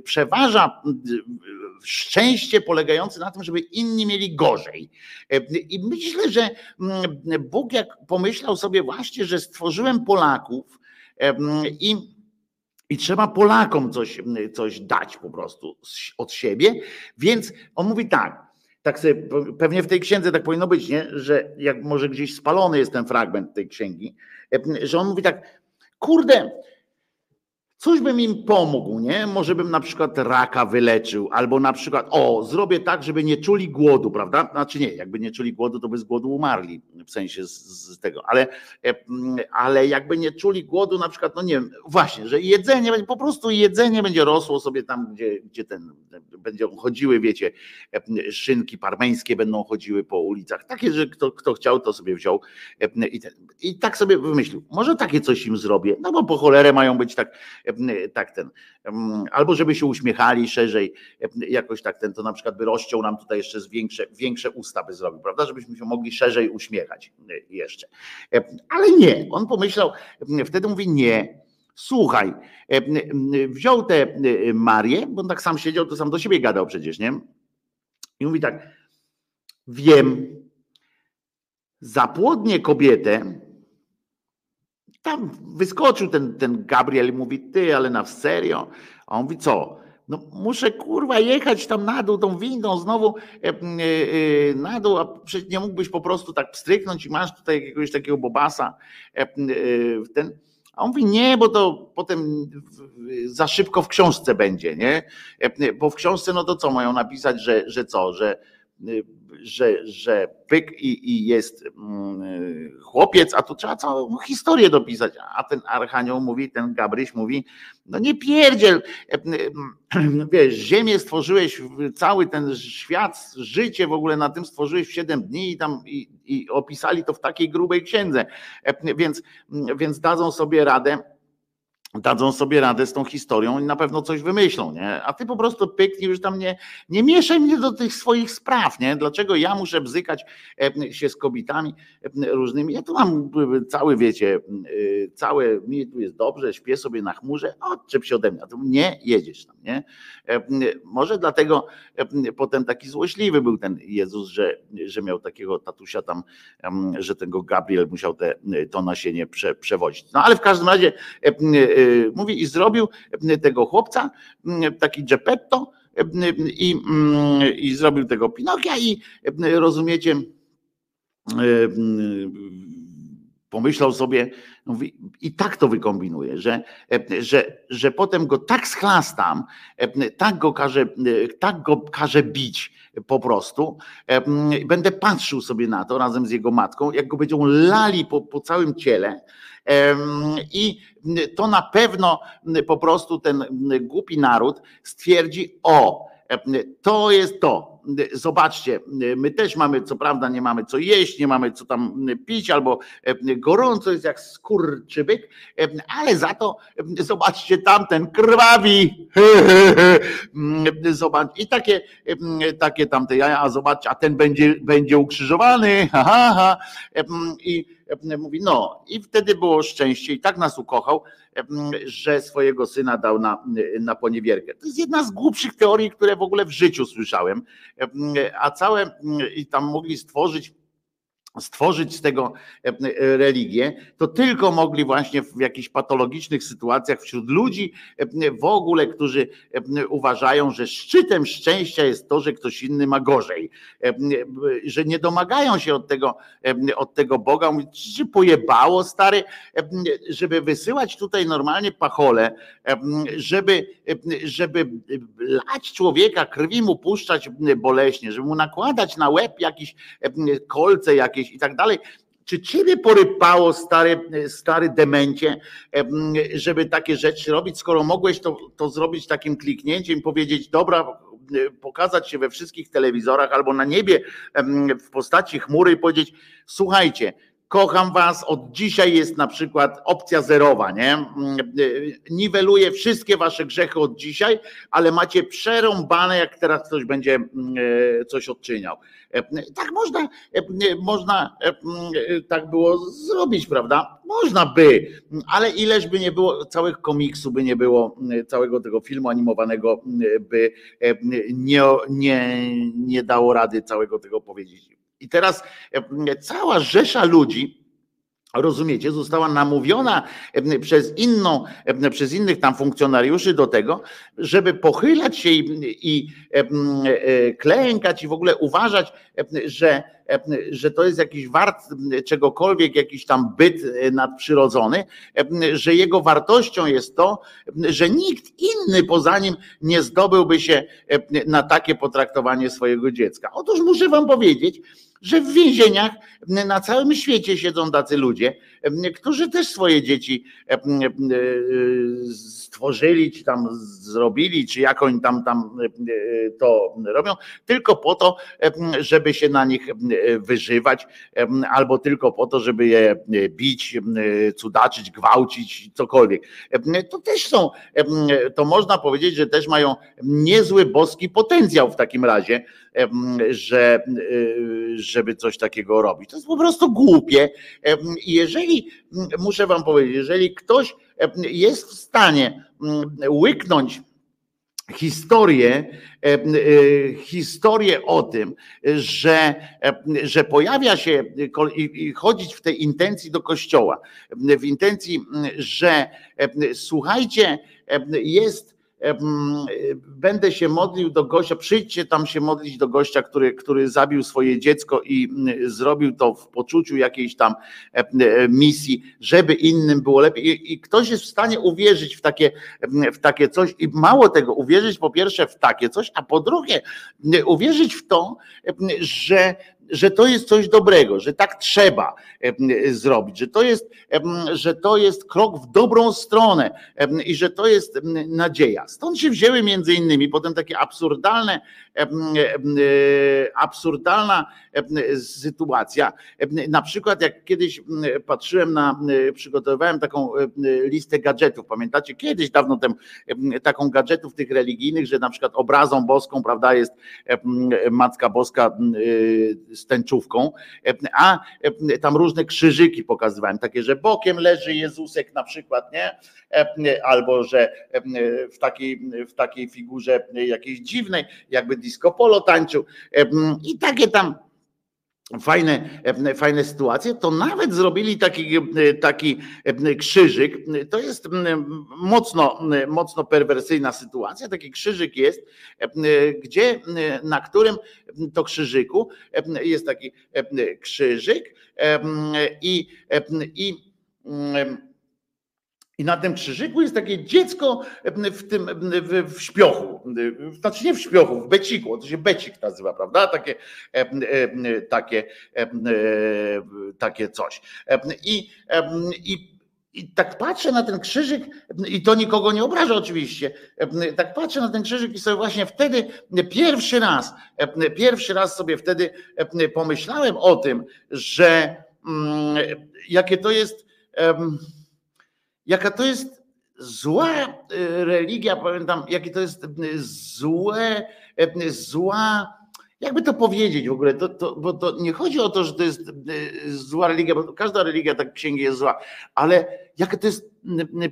przeważa szczęście polegające na tym, żeby inni mieli gorzej. I myślę, że Bóg jak pomyślał sobie właśnie, że stworzyłem Polaków i i trzeba Polakom coś, coś dać po prostu od siebie. Więc on mówi tak, tak sobie, pewnie w tej księdze tak powinno być, nie? że jak może gdzieś spalony jest ten fragment tej księgi, że on mówi tak, kurde, Coś bym im pomógł, nie? Może bym na przykład raka wyleczył, albo na przykład, o, zrobię tak, żeby nie czuli głodu, prawda? Znaczy nie, jakby nie czuli głodu, to by z głodu umarli, w sensie z, z tego, ale, e, ale jakby nie czuli głodu, na przykład, no nie wiem, właśnie, że jedzenie, po prostu jedzenie będzie rosło sobie tam, gdzie, gdzie ten, będą chodziły, wiecie, e, szynki parmeńskie będą chodziły po ulicach. Takie, że kto, kto chciał, to sobie wziął e, i, ten, i tak sobie wymyślił, może takie coś im zrobię, no bo po cholerę mają być tak tak ten, albo żeby się uśmiechali szerzej, jakoś tak ten, to na przykład by rozciął nam tutaj jeszcze większe, większe usta by zrobił, prawda, żebyśmy się mogli szerzej uśmiechać jeszcze. Ale nie, on pomyślał, wtedy mówi nie, słuchaj, wziął tę Marię, bo on tak sam siedział, to sam do siebie gadał przecież, nie? I mówi tak, wiem, zapłodnię kobietę, tam wyskoczył ten, ten Gabriel i mówi, ty, ale na serio? A on mówi, co? No muszę kurwa jechać tam na dół tą windą znowu e, e, e, na dół, a przecież nie mógłbyś po prostu tak pstryknąć i masz tutaj jakiegoś takiego bobasa e, e, ten. A on mówi, nie, bo to potem za szybko w książce będzie, nie? E, bo w książce, no to co mają napisać, że, że co, że że, że pyk i, i jest mm, chłopiec, a tu trzeba całą historię dopisać. A ten Archanioł mówi, ten Gabryś mówi, no nie pierdziel, wiesz, ziemię stworzyłeś, cały ten świat, życie w ogóle na tym stworzyłeś w 7 dni i tam i, i opisali to w takiej grubej księdze, więc, więc dadzą sobie radę dadzą sobie radę z tą historią i na pewno coś wymyślą, nie? A ty po prostu pyknij, już tam nie, nie mieszaj mnie do tych swoich spraw, nie? Dlaczego ja muszę bzykać się z kobietami różnymi? Ja tu mam e, cały, wiecie, całe, mi tu jest dobrze, śpię sobie na chmurze, odczep się ode mnie, tu nie jedziesz tam, nie? Może dlatego potem taki złośliwy był ten Jezus, że, że miał takiego tatusia tam, że tego Gabriel musiał te, to nasienie prze, przewozić. No ale w każdym razie mówi i zrobił tego chłopca, taki Geppetto i, i zrobił tego Pinokia i rozumiecie, pomyślał sobie, mówi, i tak to wykombinuje, że, że, że potem go tak schlastam, tak go każe, tak go każe bić po prostu. Będę patrzył sobie na to razem z jego matką, jak go będą lali po, po całym ciele, i to na pewno po prostu ten głupi naród stwierdzi: O, to jest to. Zobaczcie, my też mamy, co prawda, nie mamy co jeść, nie mamy co tam pić, albo gorąco jest jak skurczybyk, ale za to zobaczcie tamten krwawi. (laughs) Zobacz, i takie, takie tamte jaja, a zobaczcie, a ten będzie, będzie ukrzyżowany. (laughs) Ha, ha, ha. I mówi, no i wtedy było szczęście i tak nas ukochał, że swojego syna dał na, na poniewierkę. To jest jedna z głupszych teorii, które w ogóle w życiu słyszałem, a całe i tam mogli stworzyć stworzyć z tego e, e, religię, to tylko mogli właśnie w jakichś patologicznych sytuacjach wśród ludzi e, w ogóle, którzy uważają, że szczytem szczęścia jest to, że ktoś inny ma gorzej, że nie domagają się od tego, od tego Boga. Mówić, czy pojebało stary, żeby wysyłać tutaj normalnie pachole, żeby, żeby lać człowieka, krwi mu puszczać boleśnie, żeby mu nakładać na łeb jakieś kolce jakieś, jakieś i tak dalej. Czy ciebie porypało, stary, stary demencie, żeby takie rzeczy robić, skoro mogłeś to, to zrobić takim kliknięciem, powiedzieć, dobra, pokazać się we wszystkich telewizorach albo na niebie w postaci chmury i powiedzieć, słuchajcie, kocham was, od dzisiaj jest na przykład opcja zerowa, nie? Niweluje wszystkie wasze grzechy od dzisiaj, ale macie przerąbane, jak teraz ktoś będzie coś odczyniał. Tak można, można tak było zrobić, prawda? Można by, ale ileż by nie było, całych komiksu by nie było, całego tego filmu animowanego by nie, nie, nie dało rady całego tego powiedzieć. I teraz cała rzesza ludzi, rozumiecie, została namówiona przez inną, przez innych tam funkcjonariuszy do tego, żeby pochylać się i, i e, klękać i w ogóle uważać, że, że to jest jakiś wart czegokolwiek, jakiś tam byt nadprzyrodzony, że jego wartością jest to, że nikt inny poza nim nie zdobyłby się na takie potraktowanie swojego dziecka. Otóż muszę wam powiedzieć, że w więzieniach na całym świecie siedzą tacy ludzie, którzy też swoje dzieci stworzyli, czy tam zrobili, czy jak oni tam, tam to robią, tylko po to, żeby się na nich wyżywać, albo tylko po to, żeby je bić, cudaczyć, gwałcić, cokolwiek. To też są, to można powiedzieć, że też mają niezły boski potencjał w takim razie, że, żeby coś takiego robić. To jest po prostu głupie. Jeżeli, muszę wam powiedzieć, jeżeli ktoś jest w stanie łyknąć historię, historię o tym, że, że pojawia się i chodzić w tej intencji do kościoła, w intencji, że słuchajcie, jest będę się modlił do gościa, przyjdźcie tam się modlić do gościa, który, który zabił swoje dziecko i zrobił to w poczuciu jakiejś tam misji, żeby innym było lepiej. I ktoś jest w stanie uwierzyć w takie, w takie coś i mało tego, uwierzyć po pierwsze w takie coś, a po drugie uwierzyć w to, że że to jest coś dobrego, że tak trzeba zrobić, że to jest, że to jest krok w dobrą stronę i że to jest nadzieja. Stąd się wzięły między innymi potem takie absurdalne, absurdalna sytuacja. Na przykład jak kiedyś patrzyłem na, przygotowywałem taką listę gadżetów, pamiętacie, kiedyś dawno temu taką gadżetów tych religijnych, że na przykład obrazą boską, prawda, jest Macka Boska z tęczówką, a tam różne krzyżyki pokazywałem, takie, że bokiem leży Jezusek na przykład, nie? Albo że w takiej, w takiej figurze jakiejś dziwnej, jakby disco polo tańczył i takie tam fajne, fajne sytuacje, to nawet zrobili taki, taki krzyżyk. To jest mocno, mocno perwersyjna sytuacja. Taki krzyżyk jest, gdzie na którym to krzyżyku jest taki krzyżyk i, i i na tym krzyżyku jest takie dziecko w tym w, w śpiochu. Znaczy nie w śpiochu, w beciku, to się becik nazywa, prawda? Takie, takie, takie coś. I, i i tak patrzę na ten krzyżyk, i to nikogo nie obraża oczywiście. Tak patrzę na ten krzyżyk i sobie właśnie wtedy pierwszy raz, pierwszy raz sobie wtedy pomyślałem o tym, że jakie to jest jaka to jest zła e, religia, pamiętam, jakie to jest e, złe, e, zła, jakby to powiedzieć w ogóle, to, to, bo to nie chodzi o to, że to jest zła religia, bo każda religia tak księgi jest zła, ale jaka to jest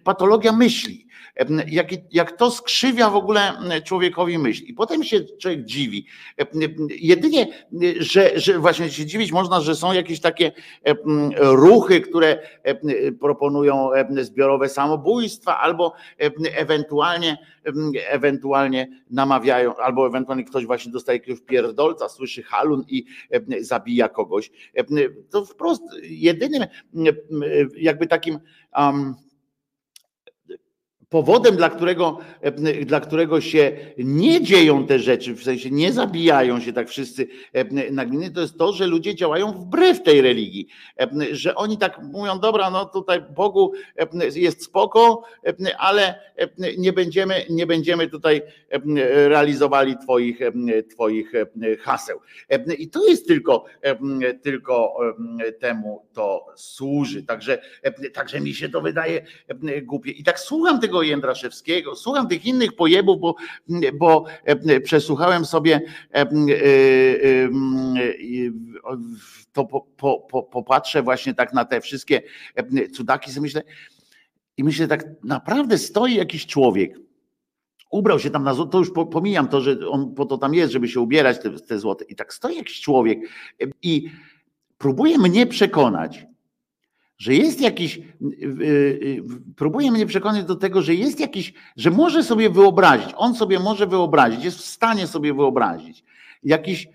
patologia myśli, jak, jak to skrzywia w ogóle człowiekowi myśl. I potem się człowiek dziwi. Jedynie, że, że właśnie się dziwić można, że są jakieś takie ruchy, które proponują zbiorowe samobójstwa, albo ewentualnie, ewentualnie namawiają, albo ewentualnie ktoś właśnie dostaje jakiegoś pierdolca, słyszy halun i zabija kogoś. To wprost jedynym jakby takim um, powodem, dla którego, e, dla którego się nie dzieją te rzeczy, w sensie nie zabijają się tak wszyscy e, nagminnie, to jest to, że ludzie działają wbrew tej religii. E, że oni tak mówią, dobra, no tutaj Bogu jest spoko, ale nie będziemy, nie będziemy tutaj realizowali twoich, twoich haseł. I to jest tylko, tylko temu to służy. Także, także mi się to wydaje głupie. I tak słucham tego Jędraszewskiego, słucham tych innych pojebów, bo, bo e, przesłuchałem sobie e, e, to po, po, po, popatrzę właśnie tak na te wszystkie cudaki, sobie myślę i myślę tak naprawdę stoi jakiś człowiek, ubrał się tam na złoto, to już pomijam to, że on po to tam jest, żeby się ubierać te, te złote. I tak stoi jakiś człowiek i próbuje mnie przekonać, że jest jakiś, y, y, y, próbuje mnie przekonać do tego, że jest jakiś, że może sobie wyobrazić, on sobie może wyobrazić, jest w stanie sobie wyobrazić jakiś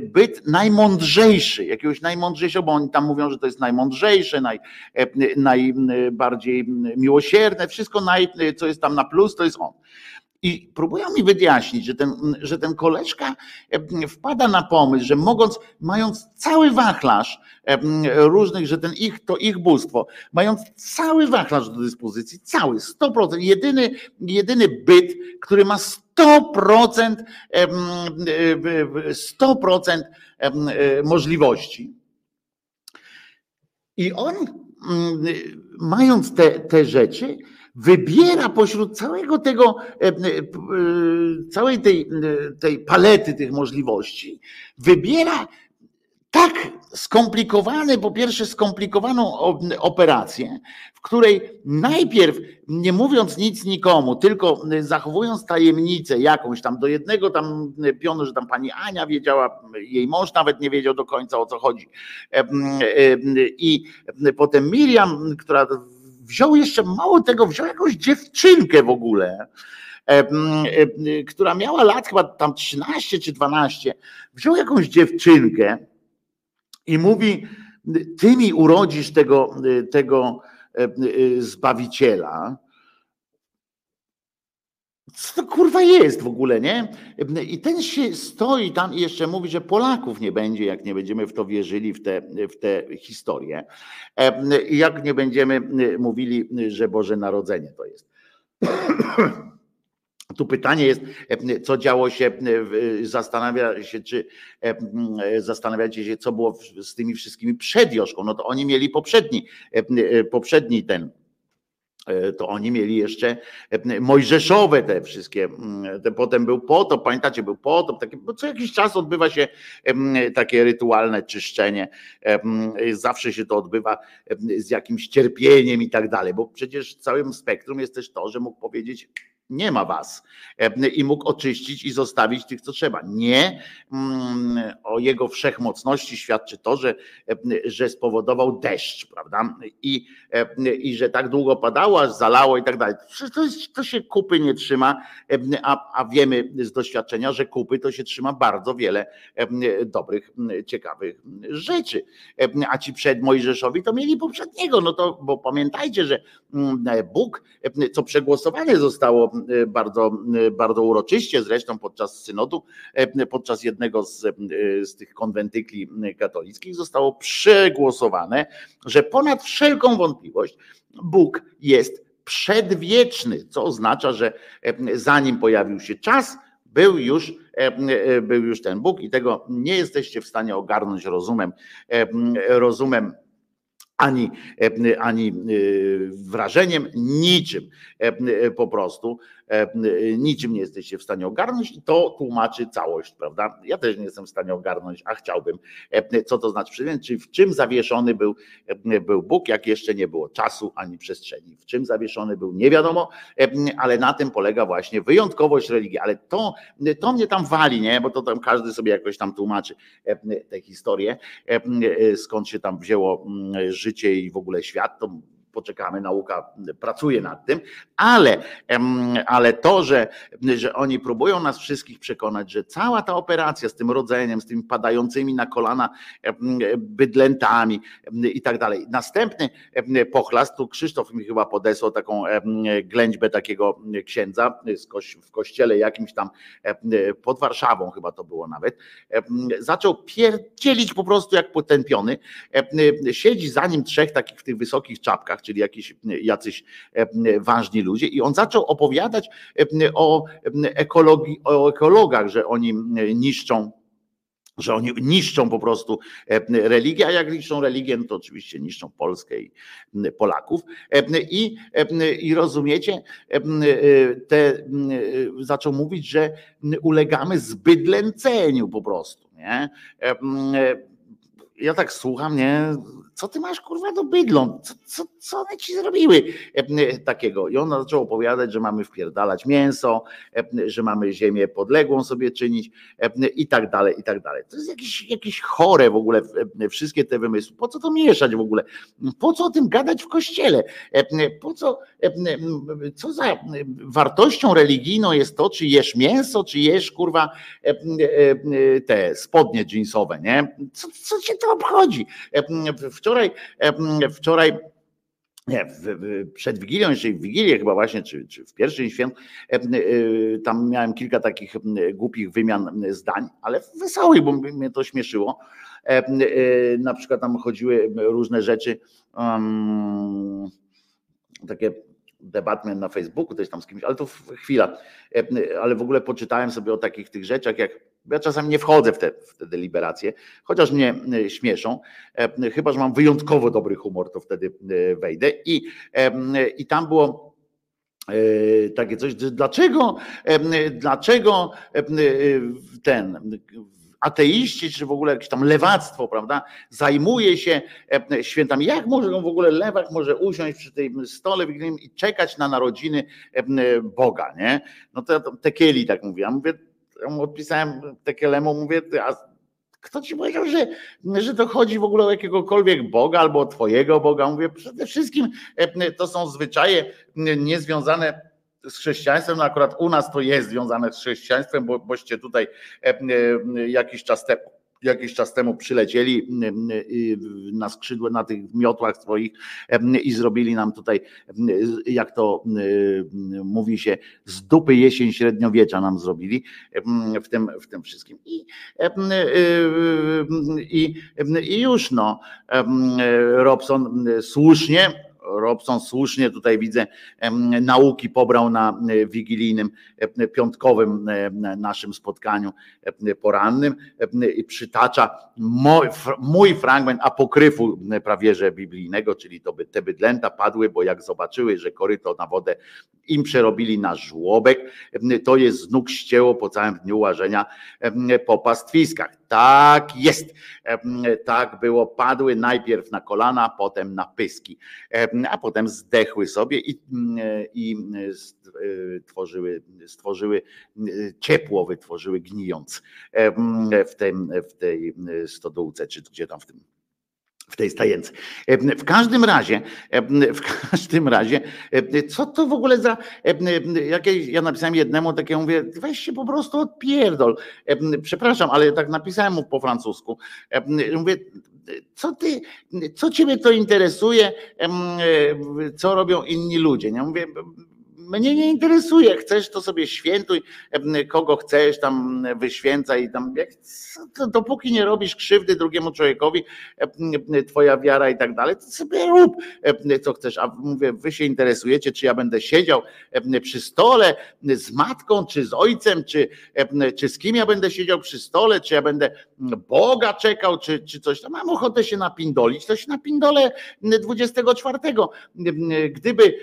byt najmądrzejszy, jakiegoś najmądrzejszego, bo oni tam mówią, że to jest najmądrzejsze, naj, najbardziej miłosierne, wszystko, naj, co jest tam na plus, to jest on. I próbują mi wyjaśnić, że ten, że ten koleżka wpada na pomysł, że mogąc, mając cały wachlarz różnych, że ten ich, to ich bóstwo, mając cały wachlarz do dyspozycji, cały, 100%, jedyny, jedyny byt, który ma 100%, 100% możliwości. I on, mając te, te rzeczy, wybiera pośród całego tego, e, e, całej tej, tej palety tych możliwości, wybiera tak skomplikowane, po pierwsze skomplikowaną operację, w której najpierw, nie mówiąc nic nikomu, tylko zachowując tajemnicę jakąś tam do jednego tam pionu, że tam pani Ania wiedziała, jej mąż nawet nie wiedział do końca o co chodzi. E, I potem Miriam, która wziął jeszcze mało tego, wziął jakąś dziewczynkę w ogóle, która miała lat chyba tam 13 czy 12, wziął jakąś dziewczynkę i mówi, ty mi urodzisz tego, tego Zbawiciela, co to kurwa jest w ogóle, nie? I ten się stoi tam i jeszcze mówi, że Polaków nie będzie, jak nie będziemy w to wierzyli, w te, w te historie. Jak nie będziemy mówili, że Boże Narodzenie to jest. Tu pytanie jest, co działo się, zastanawia się, czy zastanawiacie się, co było z tymi wszystkimi przed Joszką. No to oni mieli poprzedni, poprzedni ten to oni mieli jeszcze e, mojżeszowe te wszystkie, mm, te, potem był potop, pamiętacie, był potop, takie, bo co jakiś czas odbywa się takie rytualne czyszczenie, zawsze się to odbywa z jakimś cierpieniem i tak dalej, bo przecież całym spektrum jest też to, że mógł powiedzieć, nie ma was i mógł oczyścić i zostawić tych, co trzeba. Nie mm, o jego wszechmocności świadczy to, że, że spowodował deszcz, prawda? I, i że tak długo padało, aż zalało i tak dalej. To, to się kupy nie trzyma, a, a wiemy z doświadczenia, że kupy to się trzyma bardzo wiele dobrych, ciekawych rzeczy. A ci przed Mojżeszowi to mieli poprzedniego, no to, bo pamiętajcie, że Bóg, co przegłosowane zostało bardzo, y, bardzo uroczyście, zresztą podczas synodu, y, podczas jednego z, z tych konwentykli katolickich zostało przegłosowane, że ponad wszelką wątpliwość Bóg jest przedwieczny, co oznacza, że zanim pojawił się czas, był już, był już ten Bóg i tego nie jesteście w stanie ogarnąć rozumem, rozumem ani, ani e, wrażeniem, niczym e, po prostu. Niczym nie jesteście w stanie ogarnąć i to tłumaczy całość, prawda? Ja też nie jestem w stanie ogarnąć, a chciałbym. Co to znaczy? Czy w czym zawieszony był, był Bóg, jak jeszcze nie było czasu ani przestrzeni? W czym zawieszony był, nie wiadomo, ale na tym polega właśnie wyjątkowość religii. Ale to, to mnie tam wali, nie? Bo to tam każdy sobie jakoś tam tłumaczy tę historię, skąd się tam wzięło życie i w ogóle świat. To poczekamy, nauka pracuje nad tym, ale, ale to, że, że oni próbują nas wszystkich przekonać, że cała ta operacja z tym rodzeniem, z tymi padającymi na kolana bydlętami i tak dalej. Następny pochlast, tu Krzysztof mi chyba podesłał taką ględźbę takiego księdza w kościele jakimś tam pod Warszawą chyba to było nawet, zaczął pierdzielić po prostu jak potępiony. Siedzi za nim trzech takich w tych wysokich czapkach, czyli jakiś, jacyś e, ważni ludzie i on zaczął opowiadać e, o ekologii, o ekologach, że oni niszczą że oni niszczą po prostu e, religię, a jak niszczą religię, no to oczywiście niszczą Polskę i Polaków. I, i rozumiecie, te, zaczął mówić, że ulegamy zbydlęceniu po prostu. Nie? Ja tak słucham, nie? Co ty masz kurwa do bydlą, co, co, co one ci zrobiły takiego. I on zaczął opowiadać, że mamy wpierdalać mięso, że mamy ziemię podległą sobie czynić i tak dalej, i tak dalej. To jest jakieś, jakieś chore w ogóle wszystkie te wymysły. Po co to mieszać w ogóle? Po co o tym gadać w kościele? Po co, co za wartością religijną jest to, czy jesz mięso, czy jesz kurwa te spodnie jeansowe, nie? Co, co cię to obchodzi? Wczoraj, wczoraj nie, przed Wigilią, jeszcze w Wigilię chyba właśnie, czy, czy w pierwszy świąt, e, tam miałem kilka takich głupich wymian zdań, ale wesołych, bo mnie to śmieszyło. E, na przykład tam chodziły różne rzeczy, takie debatmy na Facebooku, też tam z kimś, ale to chwila. Ale w ogóle poczytałem sobie o takich tych rzeczach, jak ja czasami nie wchodzę w te, w te deliberacje, chociaż mnie e, śmieszą, e, chyba że mam wyjątkowo dobry humor, to wtedy e, wejdę. I, i tam było takie coś, dlaczego, dlaczego ten ateiści, czy w ogóle jakieś tam lewactwo, prawda, zajmuje się świętami. Jak może w ogóle lewak może usiąść przy tym stole i czekać na narodziny Boga, nie? No to Tekieli tak mówi. Ja mówię, odpisałem Tekelemu, mówię, a kto ci powiedział, że, że to chodzi w ogóle o jakiegokolwiek Boga albo o twojego Boga? Mówię, przede wszystkim e, to są zwyczaje niezwiązane z chrześcijaństwem, no akurat u nas to jest związane z chrześcijaństwem, bo boście tutaj e, jakiś czas temu jakiś czas temu przylecieli na skrzydłach, na tych miotłach swoich i zrobili nam tutaj, jak to mówi się, z dupy jesień średniowiecza nam zrobili w tym, w tym wszystkim. I, i, i już no, Robson słusznie Robson słusznie tutaj widzę, nauki pobrał na e, wigilijnym, e, piątkowym e, naszym spotkaniu porannym i przytacza mój, mój fragment apokryfu prawierze biblijnego, czyli to by te bydlęta padły, bo jak zobaczyły, że koryto na wodę im przerobili na żłobek, to jest z nóg ścięło po całym dniu łażenia po pastwiskach. Tak jest. Tak było. Padły najpierw na kolana, potem na pyski, a potem zdechły sobie i, i stworzyły, stworzyły ciepło, wytworzyły gnijąc w, tym, w tej stodółce, czy gdzie tam w tym w tej stajence. W każdym razie, w każdym razie, co to w ogóle za jakieś, ja napisałem jednemu takiemu, mówię, weź się po prostu odpierdol. Przepraszam, ale tak napisałem mu po francusku. Mówię, co ty, co ciebie to interesuje, co robią inni ludzie? Nie mówię, mnie nie interesuje, chcesz to sobie świętuj, kogo chcesz tam wyświęcaj tam, dopóki nie robisz krzywdy drugiemu człowiekowi, twoja wiara i tak dalej, to sobie rób co chcesz, a mówię, wy się interesujecie, czy ja będę siedział przy stole z matką, czy z ojcem, czy, czy z kim ja będę siedział przy stole, czy ja będę Boga czekał, czy, czy coś tam, mam ochotę się napindolić, to się napindolę 24. Gdyby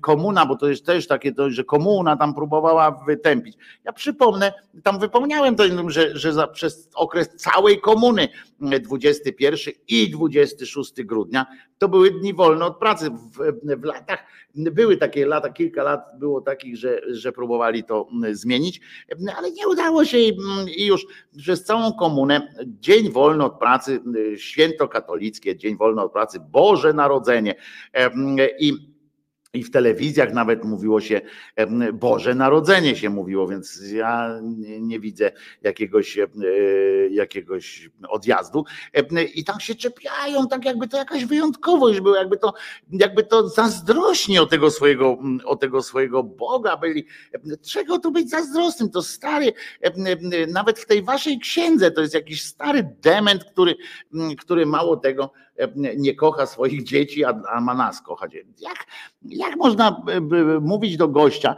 komuna, bo to jest też takie, to, że komuna tam próbowała wytępić. Ja przypomnę, tam wypomniałem to, że, że za, przez okres całej komuny 21 i 26 grudnia to były dni wolne od pracy. W, w latach były takie lata, kilka lat było takich, że, że próbowali to zmienić, ale nie udało się i, już przez całą komunę dzień wolny od pracy, święto katolickie, dzień wolny od pracy, Boże Narodzenie i i w telewizjach nawet mówiło się Boże Narodzenie się mówiło, więc ja nie, widzę jakiegoś, e, jakiegoś odjazdu. I tam się czepiają, tak jakby to jakaś wyjątkowość była, jakby to, jakby to zazdrośnie o tego swojego, o tego swojego Boga byli. Czego tu być zazdrosnym? To stary, nawet w tej waszej księdze to jest jakiś stary dement, który, który mało tego nie kocha swoich dzieci, a, a ma nas kochać. Jak, jak można mówić do gościa,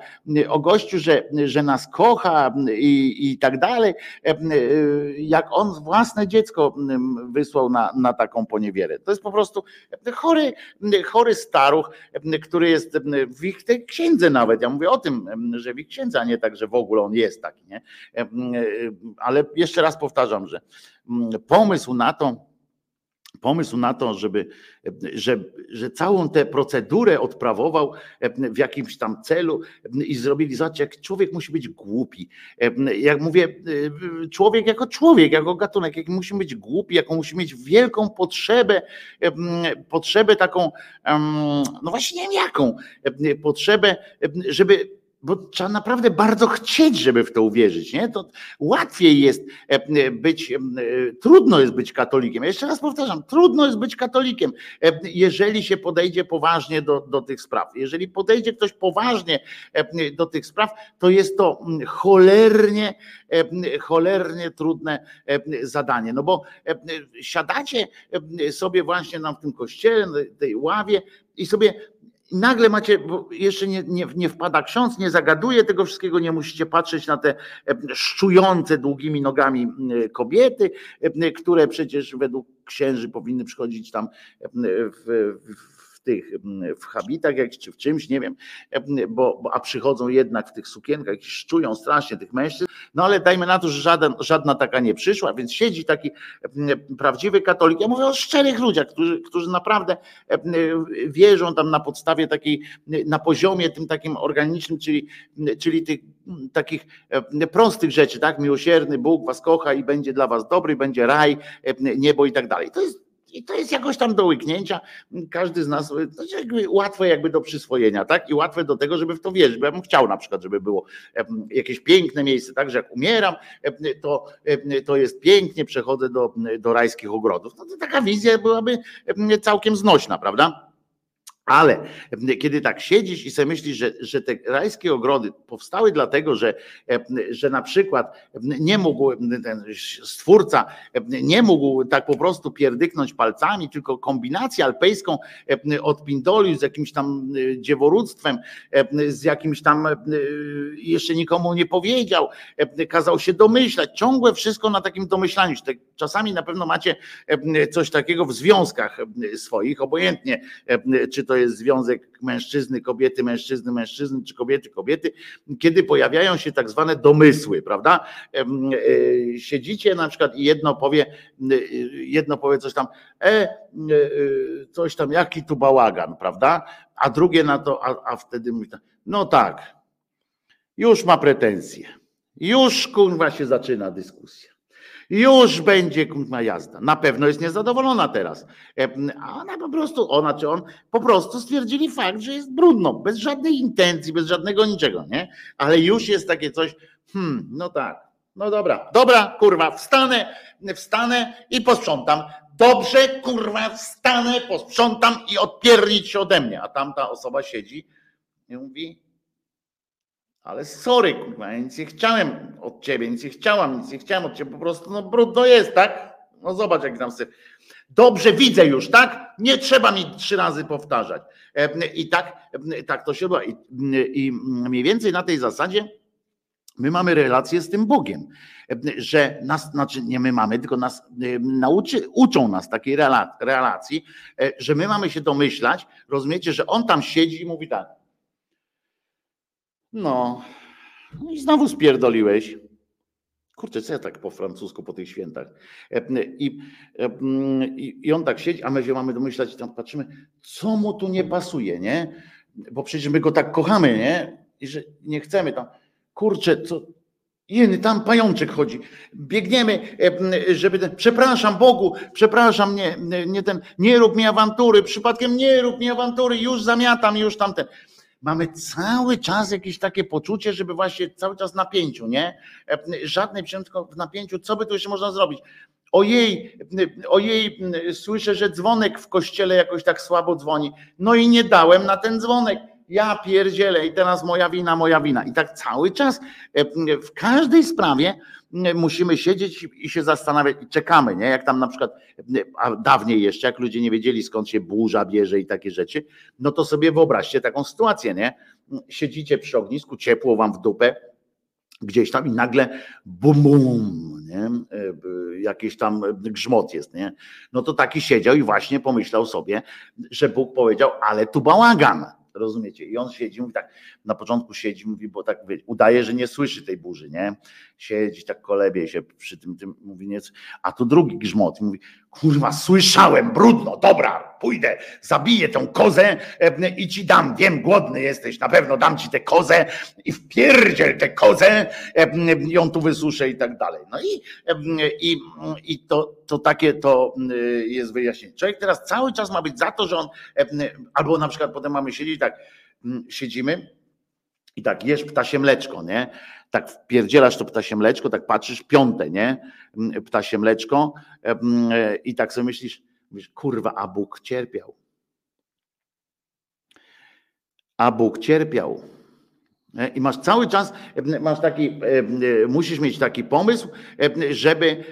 o gościu, że, że nas kocha i, i tak dalej, jak on własne dziecko wysłał na, na taką poniewierę. To jest po prostu chory, chory staruch, który jest w ich tej księdze nawet. Ja mówię o tym, że w ich księdze, a nie tak, że w ogóle on jest taki. Nie? Ale jeszcze raz powtarzam, że pomysł na to, pomysł na to, żeby, że, że całą tę procedurę odprawował w jakimś tam celu i zrobili, zobaczcie, jak człowiek musi być głupi. Jak mówię, człowiek jako człowiek, jako gatunek, jak musi być głupi, jaką musi mieć wielką potrzebę, potrzebę taką, no właśnie nie wiem jaką, potrzebę, żeby bo trzeba naprawdę bardzo chcieć, żeby w to uwierzyć. Nie? To łatwiej jest e, być, e, trudno jest być katolikiem. Jeszcze raz powtarzam, trudno jest być katolikiem, e, jeżeli się podejdzie poważnie do, do tych spraw. Jeżeli podejdzie ktoś poważnie do tych spraw, to jest to cholernie, cholernie trudne zadanie. No bo siadacie sobie właśnie nam w tym kościele, tej ławie i sobie nagle macie, bo jeszcze nie, nie, nie, wpada ksiądz, nie zagaduje tego wszystkiego, nie musicie patrzeć na te szczujące długimi nogami kobiety, które przecież według księży powinny przychodzić tam w, w tych, mm, w habitach jak, czy w czymś, nie wiem, bo, bo, a przychodzą jednak w tych sukienkach i szczują strasznie tych mężczyzn, no ale dajmy na to, że żaden, żadna taka nie przyszła, więc siedzi taki prawdziwy katolik. Ja mówię o szczerych ludziach, którzy, którzy naprawdę wierzą tam na podstawie takiej, na poziomie tym takim organicznym, czyli, czyli tych takich prostych rzeczy, tak? Miłosierny Bóg was kocha i będzie dla was dobry, będzie raj, niebo i tak dalej. To jest i to jest jakoś tam do łyknięcia. Każdy z nas, to jakby łatwe jakby do przyswojenia, tak? I łatwe do tego, żeby w to wierzyć. Bo ja bym chciał na przykład, żeby było jakieś piękne miejsce, tak? Że jak umieram, to, to jest pięknie, przechodzę do, do rajskich ogrodów. No to taka wizja byłaby całkiem znośna, prawda? Ale kiedy tak siedzisz i sobie myślisz, że, że te rajskie ogrody powstały dlatego, że, że na przykład nie mógł ten stwórca, nie mógł tak po prostu pierdyknąć palcami, tylko kombinację alpejską od pindoliu z jakimś tam dzieworództwem, z jakimś tam jeszcze nikomu nie powiedział, kazał się domyślać, ciągłe wszystko na takim domyślaniu. Czasami na pewno macie coś takiego w związkach swoich, obojętnie, czy to jest związek mężczyzny, kobiety, mężczyzny, mężczyzny, czy kobiety, kobiety, kiedy pojawiają się tak zwane domysły, prawda? E, siedzicie na przykład i jedno powie, jedno powie coś tam, e, e, coś tam, jaki tu bałagan, prawda? A drugie na to, a, a wtedy mówi, no tak, już ma pretensje. Już kurwa się zaczyna dyskusja. Już będzie kurwa jazda. Na pewno jest niezadowolona teraz. E, a ona po prostu, ona czy on po prostu stwierdzili fakt, że jest brudno, bez żadnej intencji, bez żadnego niczego, nie? Ale już jest takie coś, hmm, no tak, no dobra, dobra, kurwa, wstanę, wstanę i posprzątam. Dobrze, kurwa, wstanę, posprzątam i odpiernić się ode mnie. A tamta osoba siedzi i mówi, ale sorry, kurwa, nic nie chciałem od ciebie, nic nie chciałam, nic nie chciałem od ciebie, po prostu no brudno jest, tak? No zobacz, jak tam sobie. Dobrze widzę już, tak? Nie trzeba mi trzy razy powtarzać. E, I tak, tak to się odbywa. I, I mniej więcej na tej zasadzie my mamy relację z tym Bogiem, że nas, znaczy nie my mamy, tylko nas e, nauczy, uczą nas takiej relacji, e, że my mamy się domyślać, rozumiecie, że on tam siedzi i mówi tak, No. no i znowu spierdoliłeś. Kurczę, co ja tak po francusku po tych świętach? E, I, e, i, i on tak siedzi, a my się mamy domyślać, tam patrzymy, co mu tu nie pasuje, nie? Bo przecież my go tak kochamy, nie? I że nie chcemy tam. Kurczę, co, Jeny, tam pajączek chodzi. Biegniemy, e, żeby. Ten, przepraszam Bogu, przepraszam, nie, nie ten, nie rób mi awantury, przypadkiem nie rób mi awantury, już zamiatam, już tamten. Mamy cały czas jakieś takie poczucie, żeby właśnie cały czas w napięciu, nie? E, żadne tylko w napięciu, co by tu jeszcze można zrobić? Ojej, ojej, słyszę, że dzwonek w kościele jakoś tak słabo dzwoni. No i nie dałem na ten dzwonek ja pierdzielę i teraz moja wina, moja wina. I tak cały czas e, w każdej sprawie musimy siedzieć i się zastanawiać i czekamy, nie? Jak tam na przykład, a dawniej jeszcze, jak ludzie nie wiedzieli skąd się burza bierze i takie rzeczy, no to sobie wyobraźcie taką sytuację, nie? Siedzicie przy ognisku, ciepło wam w dupę, gdzieś tam i nagle bum, bum, nie? E, jakiś tam grzmot jest, nie? No to taki siedział i właśnie pomyślał sobie, że Bóg powiedział, ale tu bałagan rozumiecie? I on siedzi, mówi tak, na początku siedzi, mówi, bo tak wie, udaje, że nie słyszy tej burzy, nie? Siedzi tak kolebie się przy tym, tym mówi nie, a tu drugi grzmot mówi, kurwa, słyszałem, brudno, dobra, pójdę, zabiję tą kozę e, i ci dam, wiem, głodny jesteś, na pewno dam ci tę kozę i wpierdziel tę kozę e, i ją tu wysuszę i tak dalej. No i, e, i, i to, to takie to jest wyjaśnienie. Człowiek teraz cały czas ma być za to, że on, albo na przykład potem mamy siedzieć tak, siedzimy i tak jesz ptasie mleczko, nie? Tak wpierdzielasz to ptasie mleczko, tak patrzysz, piąte, nie? Ptasie mleczko i tak sobie myślisz, kurwa, a Bóg cierpiał. A Bóg cierpiał. I masz cały czas, masz taki, musisz mieć taki pomysł, żeby,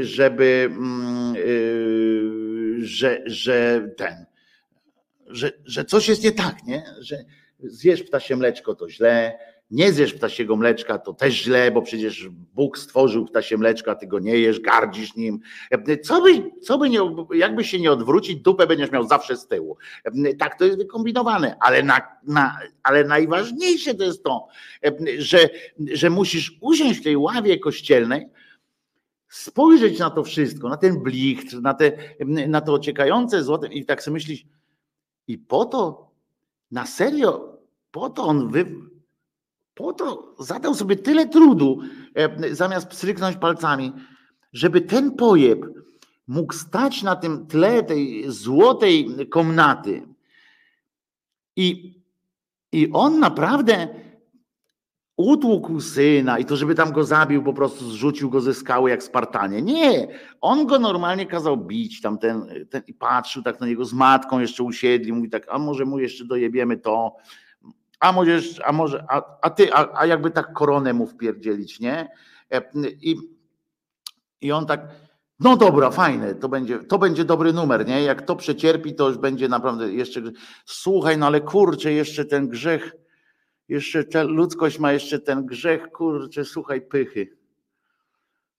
żeby, mm, że, że ten, że, że coś jest nie tak, nie? Że zjesz ptasie mleczko, to źle, nie zjesz ptasiego mleczka, to też źle, bo przecież Bóg stworzył ptasie mleczka, ty go nie jesz, gardzisz nim. Co by, co by nie, jakby się nie odwrócić, dupę będziesz miał zawsze z tyłu. Tak to jest wykombinowane, ale, na, na, ale najważniejsze to jest to, że, że musisz usiąść w tej ławie kościelnej, spojrzeć na to wszystko, na ten blicht, na, te, na to ociekające złote i tak sobie myślisz, i po to, na serio, po to on wy, po to zadał sobie tyle trudu, e, zamiast pstryknąć palcami, żeby ten pojeb mógł stać na tym tle tej złotej komnaty. I, i on naprawdę utłukł syna i to, żeby tam go zabił, po prostu zrzucił go ze skały jak Spartanie. Nie, on go normalnie kazał bić, tam ten, ten i patrzył tak na niego z matką, jeszcze usiedli, mówi tak, a może mu jeszcze dojebiemy to, a może, a może, a, a ty, a, a jakby tak koronę mu wpierdzielić, nie? E, I, i on tak, no dobra, fajne, to będzie, to będzie dobry numer, nie? Jak to przecierpi, to już będzie naprawdę jeszcze, słuchaj, no ale kurczę, jeszcze ten grzech, jeszcze ta ludzkość ma jeszcze ten grzech, kurczę, słuchaj, pychy.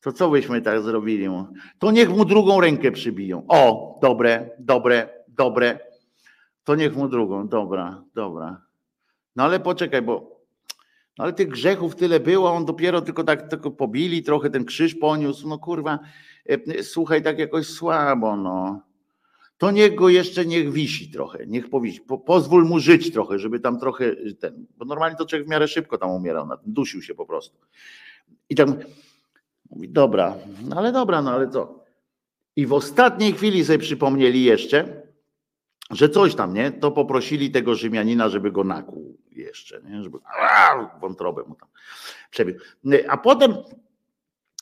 To co byśmy tak zrobili mu? To niech mu drugą rękę przybiją. O, dobre, dobre, dobre. To niech mu drugą, dobra, dobra. No ale poczekaj, bo no ale tych grzechów tyle było, on dopiero tylko tak tylko pobili, trochę ten krzyż poniósł. No kurwa, e, słuchaj, tak jakoś słabo, no to niech go jeszcze niech wisi trochę, niech powisi, po, pozwól mu żyć trochę, żeby tam trochę ten, bo normalnie to człowiek w miarę szybko tam umierał, dusił się po prostu. I tam mówi, dobra, no ale dobra, no ale co? I w ostatniej chwili sobie przypomnieli jeszcze, że coś tam, nie? To poprosili tego Rzymianina, żeby go nakłuł jeszcze, nie? Żeby wątrobę mu tam przebił. A potem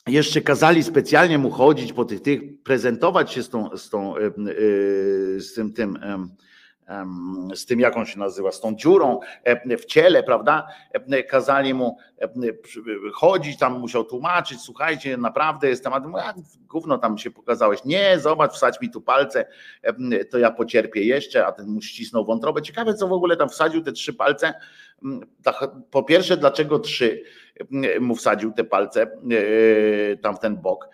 jeszcze kazali specjalnie mu chodzić po tych, tych prezentować się z tą, z tą, e, z tym, tym z tym, jak on się nazywa, z tą dziurą e, w ciele, prawda? E, kazali mu chodzić, tam musiał tłumaczyć, słuchajcie, naprawdę jestem, a gówno tam się pokazałeś. Nie, zobacz, wsadź mi tu palce, to ja pocierpię jeszcze, a ten mu ścisnął wątrobę. Ciekawe, co w ogóle tam wsadził te trzy palce. Po pierwsze, dlaczego trzy? mu wsadził te palce e, tam w ten bok.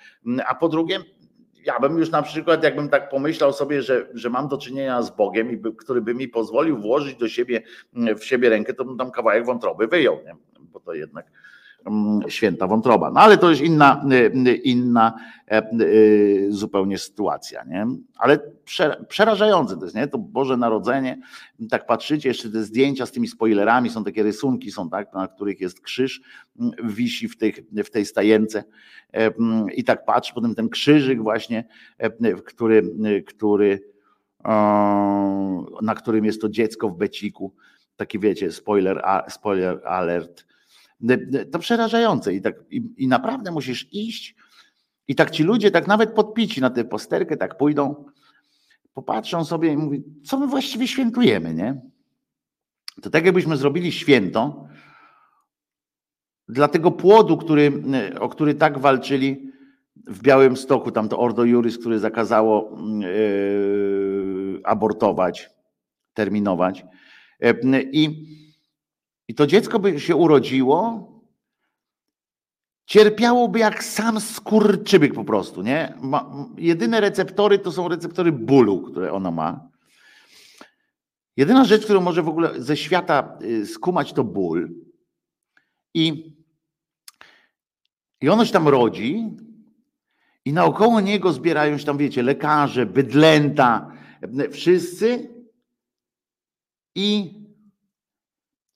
A po drugie, ja bym już na przykład, jakbym tak pomyślał sobie, że, że mam do czynienia z Bogiem, i który by mi pozwolił włożyć do siebie w siebie rękę, to bym tam kawałek wątroby wyjął, nie? bo to jednak Mm, święta wątroba. No ale to już inna, y, inna e, y, zupełnie sytuacja, nie? Ale przerażające to jest, nie? To Boże Narodzenie, tak patrzycie, jeszcze te zdjęcia z tymi spoilerami, są takie rysunki, są tak, na których jest krzyż, mm, wisi w, tych, w tej stajence e, mm, i tak patrz, potem ten krzyżyk właśnie, e, który, który na którym jest to dziecko w beciku, taki wiecie, spoiler, spoiler alert, to przerażające i, tak, i, i naprawdę musisz iść i tak ci ludzie, tak nawet podpici na tę posterkę, tak pójdą, popatrzą sobie i mówią, co my właściwie świętujemy, nie? To tak jakbyśmy zrobili święto dla tego płodu, który, o który tak walczyli w Białym Stoku, tam to Ordo Juris, które zakazało yy, abortować, terminować. Yy, I i to dziecko by się urodziło, cierpiałoby jak sam skurczybyk po prostu, nie? Ma, jedyne receptory to są receptory bólu, które ono ma. Jedyna rzecz, którą może w ogóle ze świata y, skumać, to ból. I, i ono się tam rodzi, i naokoło niego zbierają się tam, wiecie, lekarze, bydlęta, wszyscy. I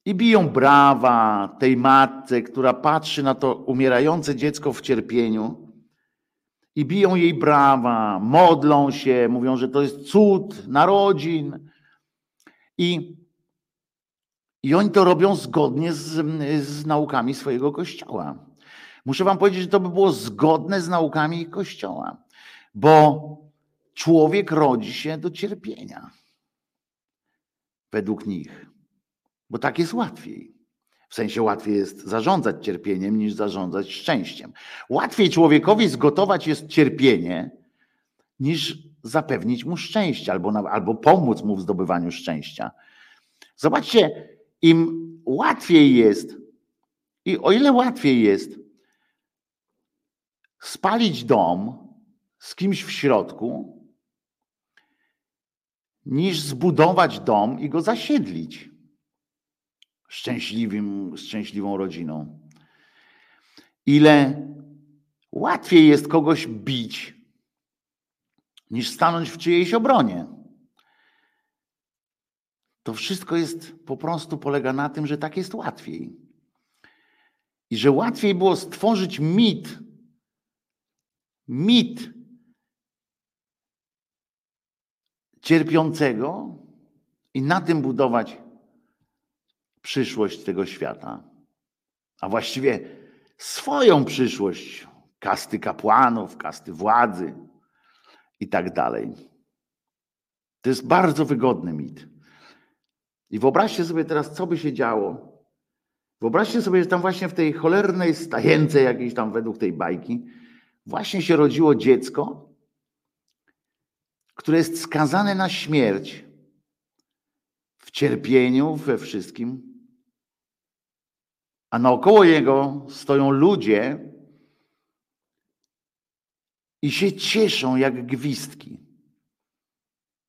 i biją brawa tej matce, która patrzy na to umierające dziecko w cierpieniu. I biją jej brawa, modlą się, mówią, że to jest cud narodzin. I, i oni to robią zgodnie z, z naukami swojego kościoła. Muszę Wam powiedzieć, że to by było zgodne z naukami kościoła, bo człowiek rodzi się do cierpienia. Według nich bo tak jest łatwiej. W sensie łatwiej jest zarządzać cierpieniem niż zarządzać szczęściem. Łatwiej człowiekowi zgotować jest cierpienie niż zapewnić mu szczęście albo, albo pomóc mu w zdobywaniu szczęścia. Zobaczcie, im łatwiej jest, i o ile łatwiej jest spalić dom z kimś w środku, niż zbudować dom i go zasiedlić szczęśliwym, szczęśliwą rodziną. Ile łatwiej jest kogoś bić, niż stanąć w czyjejś obronie. To wszystko jest po prostu polega na tym, że tak jest łatwiej. I że łatwiej było stworzyć mit, mit cierpiącego i na tym budować przyszłość tego świata, a właściwie swoją przyszłość, kasty kapłanów, kasty władzy i tak dalej. To jest bardzo wygodny mit. I wyobraźcie sobie teraz, co by się działo. Wyobraźcie sobie, że tam właśnie w tej cholernej stajence jakiejś tam według tej bajki właśnie się rodziło dziecko, które jest skazane na śmierć w cierpieniu, we wszystkim, a naokoło jego stoją ludzie i się cieszą jak gwizdki.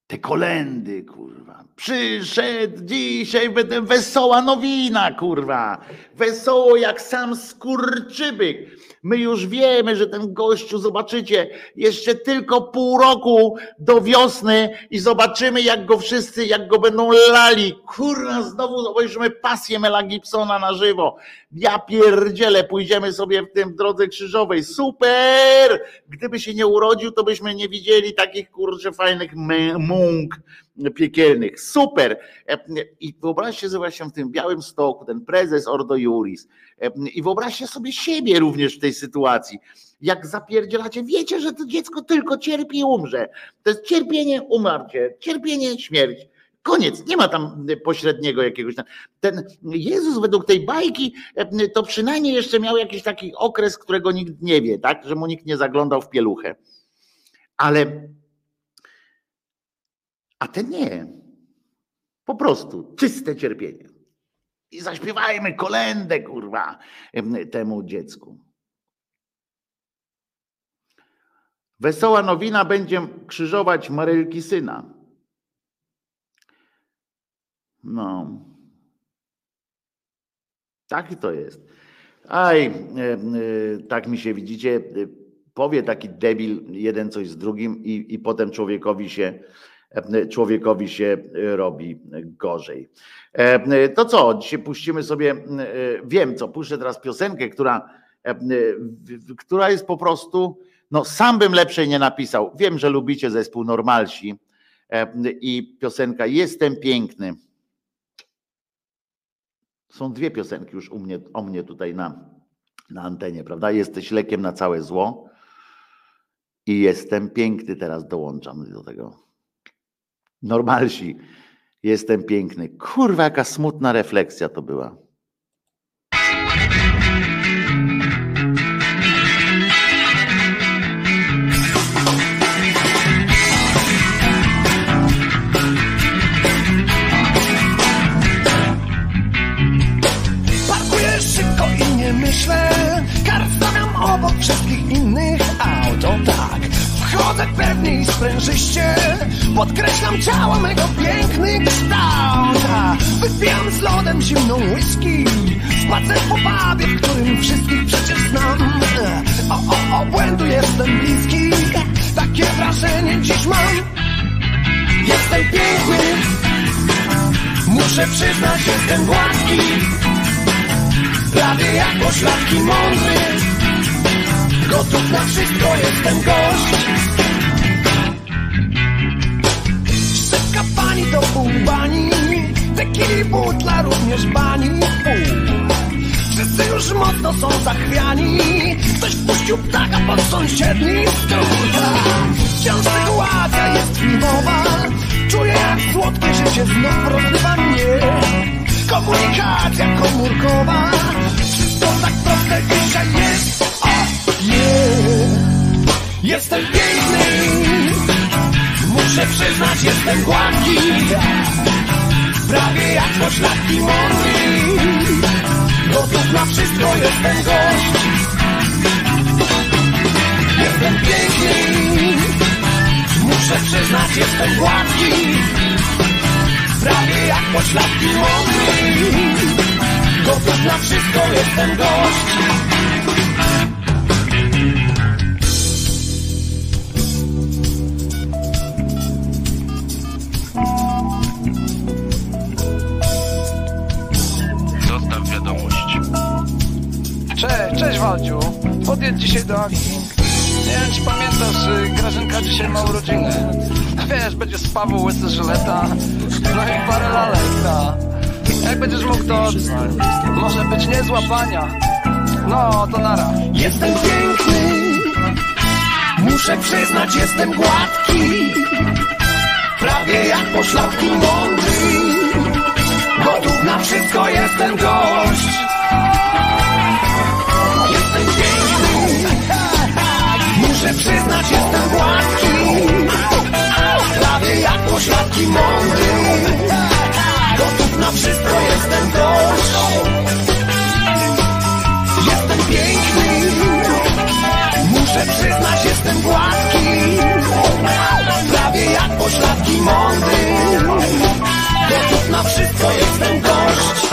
Te kolendy, kurwa. Przyszedł dzisiaj, będę wesoła nowina, kurwa. Wesoło jak sam skurczybyk. My już wiemy, że ten gościu, zobaczycie, jeszcze tylko pół roku do wiosny i zobaczymy, jak go wszyscy, jak go będą lali. Kurwa, znowu obejrzymy pasję Mela Gibsona na żywo. Ja pierdzielę, pójdziemy sobie w tym drodze krzyżowej. Super! Gdyby się nie urodził, to byśmy nie widzieli takich kurczę fajnych mąk piekielnych. Super! I wyobraźcie sobie właśnie w tym białym stoku, ten prezes Ordo Juris. I wyobraźcie sobie siebie również w tej sytuacji. Jak zapierdzielacie, wiecie, że to dziecko tylko cierpi i umrze. To jest cierpienie, umarcie, cierpienie, śmierć. Koniec, nie ma tam pośredniego jakiegoś. Ten Jezus według tej bajki to przynajmniej jeszcze miał jakiś taki okres, którego nikt nie wie, tak? Że mu nikt nie zaglądał w pieluchę. Ale a ten nie. Po prostu czyste cierpienie. I zaśpiewajmy kolendę, kurwa, temu dziecku. Wesoła nowina będzie krzyżować Marylki syna. No. Tak to jest. Aj, e, tak mi się widzicie, e, powie taki debil jeden coś z drugim i, i potem człowiekowi się, człowiekowi się robi gorzej. To co, dzisiaj puścimy sobie, wiem co, puszczę teraz piosenkę, która, która jest po prostu, no sam bym lepszej nie napisał. Wiem, że lubicie zespół Normalsi i piosenka Jestem piękny. Są dwie piosenki już u mnie, o mnie tutaj na, na antenie, prawda? Jesteś lekiem na całe zło i jestem piękny, teraz dołączam do tego. Normalsi, jestem piękny. Kurwa, jaka smutna refleksja to była. myślę Kar stawiam obok wszystkich innych wchodzę pewnie i sprężyście Podkreślam ciała mego piękny kształt Wypijam z lodem zimną whisky Spacer po pubie, w którym wszystkich przecież znam. O, o, o, błędu jestem bliski Takie wrażenie dziś mam. Jestem piękny Muszę przyznać, jestem gładki. Prawie jak poszlaki mądry Gotów na wszystko jestem gość. Szybka pani do pół bani Tequili butla również bani. Wszyscy już mocno są zachwiani Ktoś puścił ptaka pod sąsiedni stół. Wciąż sytuacja jest filmowa Czuję jak słodkie życie znów rozrywa mnie. Komunikacja komórkowa Wszystko tak proste dzisiaj jest Yeah Jestem piękny. Muszę przyznać, jestem gładki. Prawie jak poszlaki mądry Gotów na wszystko, jestem gość. Jestem piękny. Muszę przyznać, jestem gładki. Prawie jak pośladki mądry Gotów na wszystko jestem gość Waldziu. Podjedź dzisiaj do akcji. Nie wiem, czy pamiętasz, y, Grażynka dzisiaj ma urodziny. Wiesz, będzie z Paweł Łysy Żyleta, no i parę lalek, ta. Jak będziesz mógł, to może być niezła pania. No, to nara. Jestem piękny Muszę przyznać, jestem gładki Prawie jak poszlaki mądry Gotów na wszystko, jestem gość Muszę przyznać, jestem gładki. Prawie jak poszlaki mądry. Gotów na wszystko, jestem gość. Jestem piękny. Muszę przyznać, jestem gładki. Prawie jak poszlaki mądry. Gotów na wszystko, jestem gość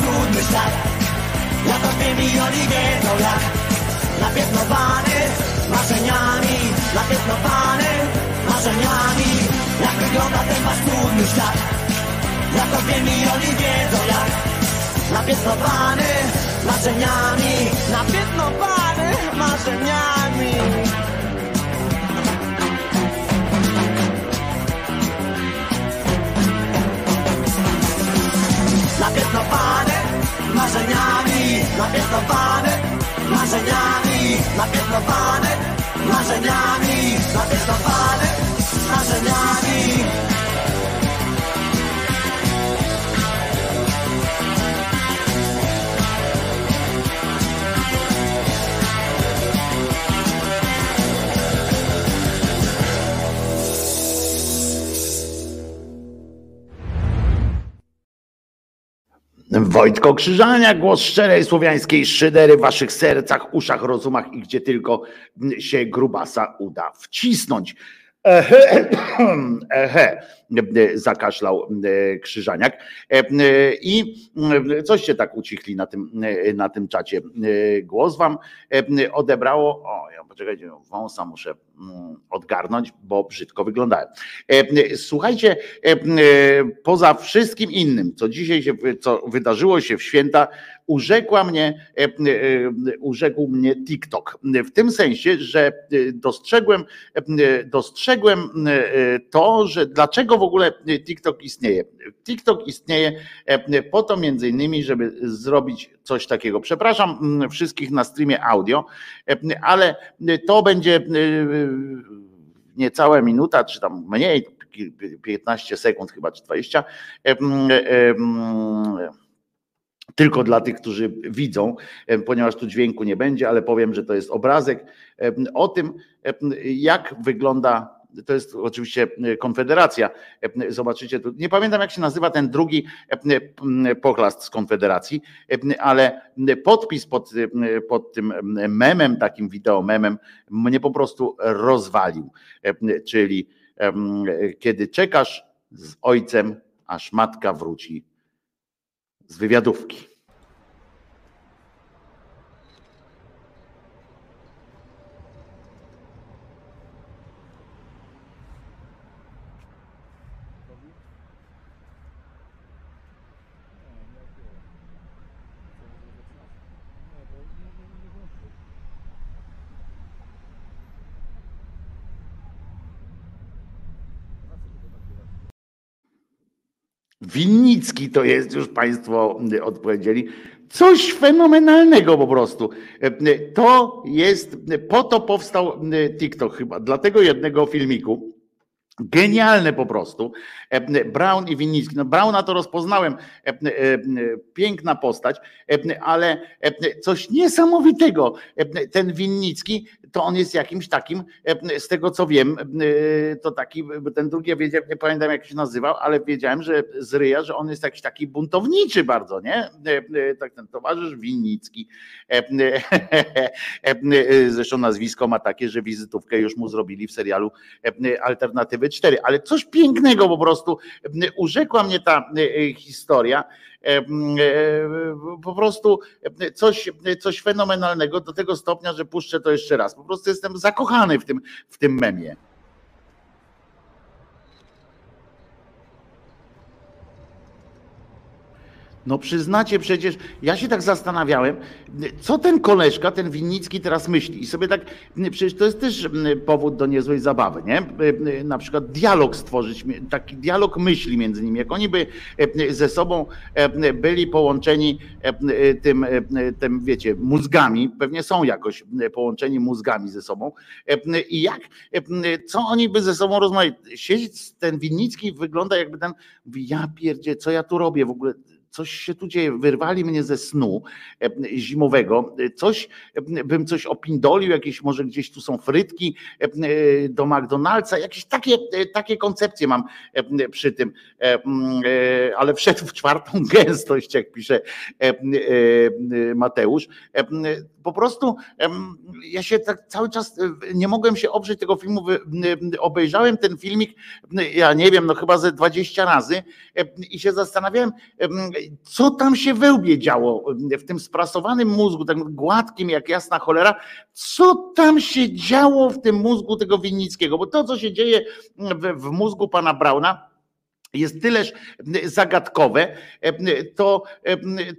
trudny świat Ja to wiem i oni wiedzą jak Napiętnowany marzeniami Napiętnowany marzeniami Jak wygląda ten wasz trudny to wiem i oni wiedzą jak Napiętnowany marzeniami Napiętnowany marzeniami marzeniami Napiętnowany marzeniami Napiętnowany marzeniami Napiętnowany marzeniami Wojtko Krzyżania, głos szczerej słowiańskiej szydery w waszych sercach, uszach, rozumach i gdzie tylko się grubasa uda wcisnąć. Ehe, (coughs) ehe, zakaszlał e, Krzyżaniak. E, I e, coście tak ucichli na tym, na tym czacie. Głos wam odebrało. O, poczekajcie, wąsa muszę mm, odgarnąć, bo brzydko wyglądałem. Słuchajcie, poza wszystkim innym, co dzisiaj się, co wydarzyło się w święta, urzekła mnie, urzekł mnie TikTok. W tym sensie, że dostrzegłem, dostrzegłem to, że dlaczego w ogóle TikTok istnieje. TikTok istnieje po to między innymi, żeby zrobić coś takiego. Przepraszam wszystkich na streamie audio, ale to będzie niecałe minuta, czy tam mniej, 15 sekund chyba, czy 20 tylko dla tych, którzy widzą, ponieważ tu dźwięku nie będzie, ale powiem, że to jest obrazek o tym, jak wygląda. To jest oczywiście Konfederacja. Zobaczycie tu. Nie pamiętam, jak się nazywa ten drugi pochlast z Konfederacji, ale podpis pod, pod tym memem, takim wideo memem, mnie po prostu rozwalił. Czyli kiedy czekasz z ojcem, aż matka wróci z wywiadówki. Winnicki to jest, już Państwo odpowiedzieli. Coś fenomenalnego po prostu. To jest, po to powstał TikTok chyba, dla tego jednego filmiku. Genialne po prostu. E, Brown i Winnicki. No Brauna to rozpoznałem. E, e, piękna postać, ale coś niesamowitego. Ten Winnicki to on jest jakimś takim, z tego co wiem, to taki, ten drugi, ja nie pamiętam jak się nazywał, ale wiedziałem, że z Ryja, że on jest jakiś taki buntowniczy bardzo, nie? Tak ten towarzysz Winnicki. (laughs) Zresztą nazwisko ma takie, że wizytówkę już mu zrobili w serialu Alternatywy 4, ale coś pięknego po prostu urzekła mnie ta historia po prostu coś, coś fenomenalnego do tego stopnia, że puszczę to jeszcze raz. Po prostu jestem zakochany w tym, w tym memie. No przyznacie przecież, ja się tak zastanawiałem, co ten koleżka, ten Winnicki teraz myśli. I sobie tak, przecież to jest też powód do niezłej zabawy, nie? Na przykład dialog stworzyć, taki dialog myśli między nimi. Jak oni by ze sobą byli połączeni tym, tym wiecie, mózgami, pewnie są jakoś połączeni mózgami ze sobą. I jak, co oni by ze sobą rozmawiali? Siedzieć, ten Winnicki wygląda jakby ten, ja pierdzie, co ja tu robię w ogóle? Coś się tu dzieje, wyrwali mnie ze snu e, zimowego, coś, e, bym coś opindolił, jakieś może gdzieś tu są frytki e, do McDonald'sa, jakieś takie, takie koncepcje mam przy tym, ale wszedł w czwartą (laughs) gęstość, jak pisze Mateusz. Po prostu ja się tak cały czas nie mogłem się oprzeć tego filmu, obejrzałem ten filmik, ja nie wiem, no chyba ze 20 razy i się zastanawiałem, co tam się wełbie działo w tym sprasowanym mózgu, tak gładkim jak jasna cholera, co tam się działo w tym mózgu tego Winnickiego, bo to, co się dzieje w, w mózgu pana Brauna, jest tyleż zagadkowe, to,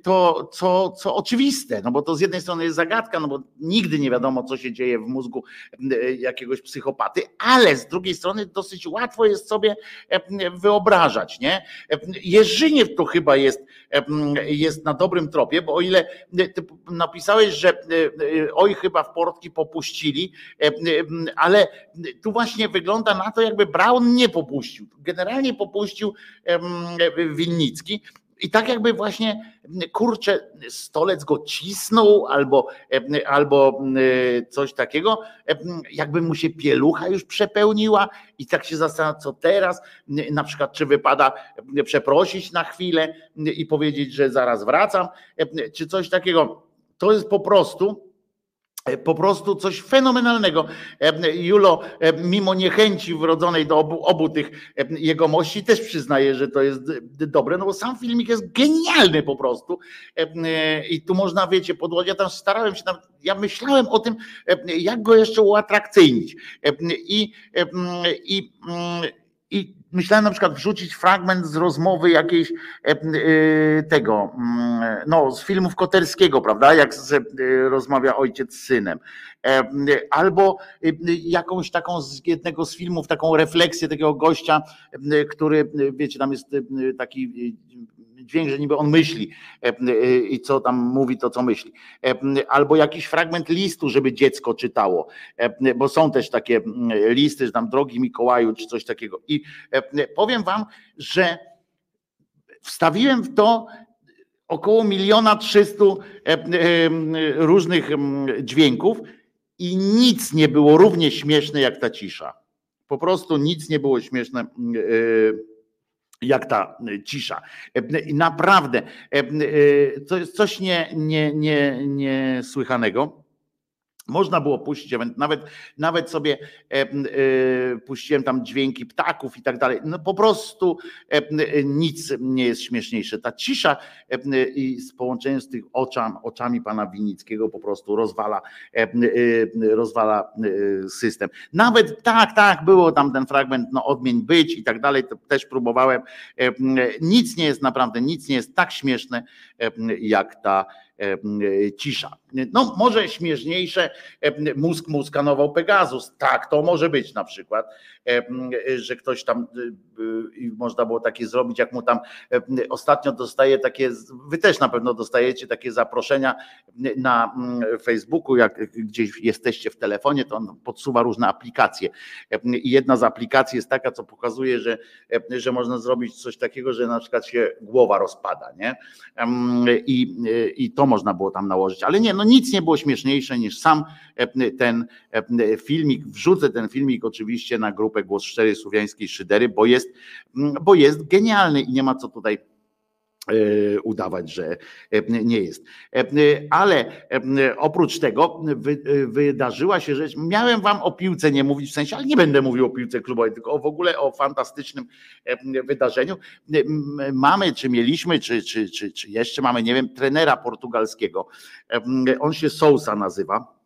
to co, co oczywiste, no bo to z jednej strony jest zagadka, no bo nigdy nie wiadomo, co się dzieje w mózgu jakiegoś psychopaty, ale z drugiej strony dosyć łatwo jest sobie wyobrażać, nie? Jerzyniew to chyba jest, jest na dobrym tropie, bo o ile ty napisałeś, że oj chyba w portki popuścili, ale tu właśnie wygląda na to, jakby Brown nie popuścił. Generalnie popuścił Winnicki. I tak jakby właśnie kurczę, stolec go cisnął albo, albo coś takiego, jakby mu się pielucha już przepełniła i tak się zastanawia, co teraz, na przykład czy wypada przeprosić na chwilę i powiedzieć, że zaraz wracam, czy coś takiego. To jest po prostu po prostu coś fenomenalnego. E, Julo, e, mimo niechęci wrodzonej do obu, obu tych jegomości, też przyznaje, że to jest dobre, no bo sam filmik jest genialny po prostu. I tu można, wiecie, podłożyć. Ja tam starałem się, ja myślałem o tym, jak go jeszcze uatrakcyjnić. I, i, i myślałem na przykład wrzucić fragment z rozmowy jakiejś e, e, tego, mm, no z filmów Koterskiego, prawda, jak rozmawia ojciec z synem. E, albo jakąś taką z jednego z filmów, taką refleksję takiego gościa, który, wiecie, tam jest taki dźwięk, że niby on myśli e, e, i co tam mówi, to co myśli. E, albo jakiś fragment listu, żeby dziecko czytało, bo są też takie listy, że tam drogi Mikołaju, czy coś takiego. I powiem wam, że wstawiłem w to około miliona trzystu różnych dźwięków i nic nie było równie śmieszne jak ta cisza. Po prostu nic nie było śmieszne jak ta y, cisza. E, naprawdę e, y, to jest coś nie, nie, nie, niesłychanego. Można było puścić, nawet, nawet sobie e, e, puściłem tam dźwięki ptaków i tak dalej. No po prostu e, nic nie jest śmieszniejsze. Ta cisza i z połączeniem z tych oczami, oczami pana Winickiego po prostu rozwala, rozwala system. Nawet tak, tak, było tam ten fragment, no odmień być i tak dalej, to też próbowałem. Nic nie jest naprawdę, nic nie jest tak śmieszne jak ta cisza. No może śmieszniejsze, mózg mu skanował Pegasus, tak, to może być na przykład, że ktoś tam, można było takie zrobić, jak mu tam ostatnio dostaje takie, wy też na pewno dostajecie takie zaproszenia na Facebooku, jak gdzieś jesteście w telefonie, to on podsuwa różne aplikacje i jedna z aplikacji jest taka, co pokazuje, że, że można zrobić coś takiego, że na przykład się głowa rozpada, nie? I, i to można było tam nałożyć, ale nie, no nic nie było śmieszniejsze niż sam ten filmik, wrzucę ten filmik oczywiście na grupę Głos Szczery Słowiańskiej Szydery, bo jest, bo jest genialny i nie ma co tutaj E, udawać, że e, nie jest. E, ale oprócz tego wydarzyła się rzecz, miałem wam o piłce nie mówić w sensie, ale nie będę mówił o piłce klubowej, tylko w ogóle o fantastycznym wydarzeniu. Mamy, czy mieliśmy, czy, czy, czy, czy jeszcze mamy, nie wiem, trenera portugalskiego. On się Sousa nazywa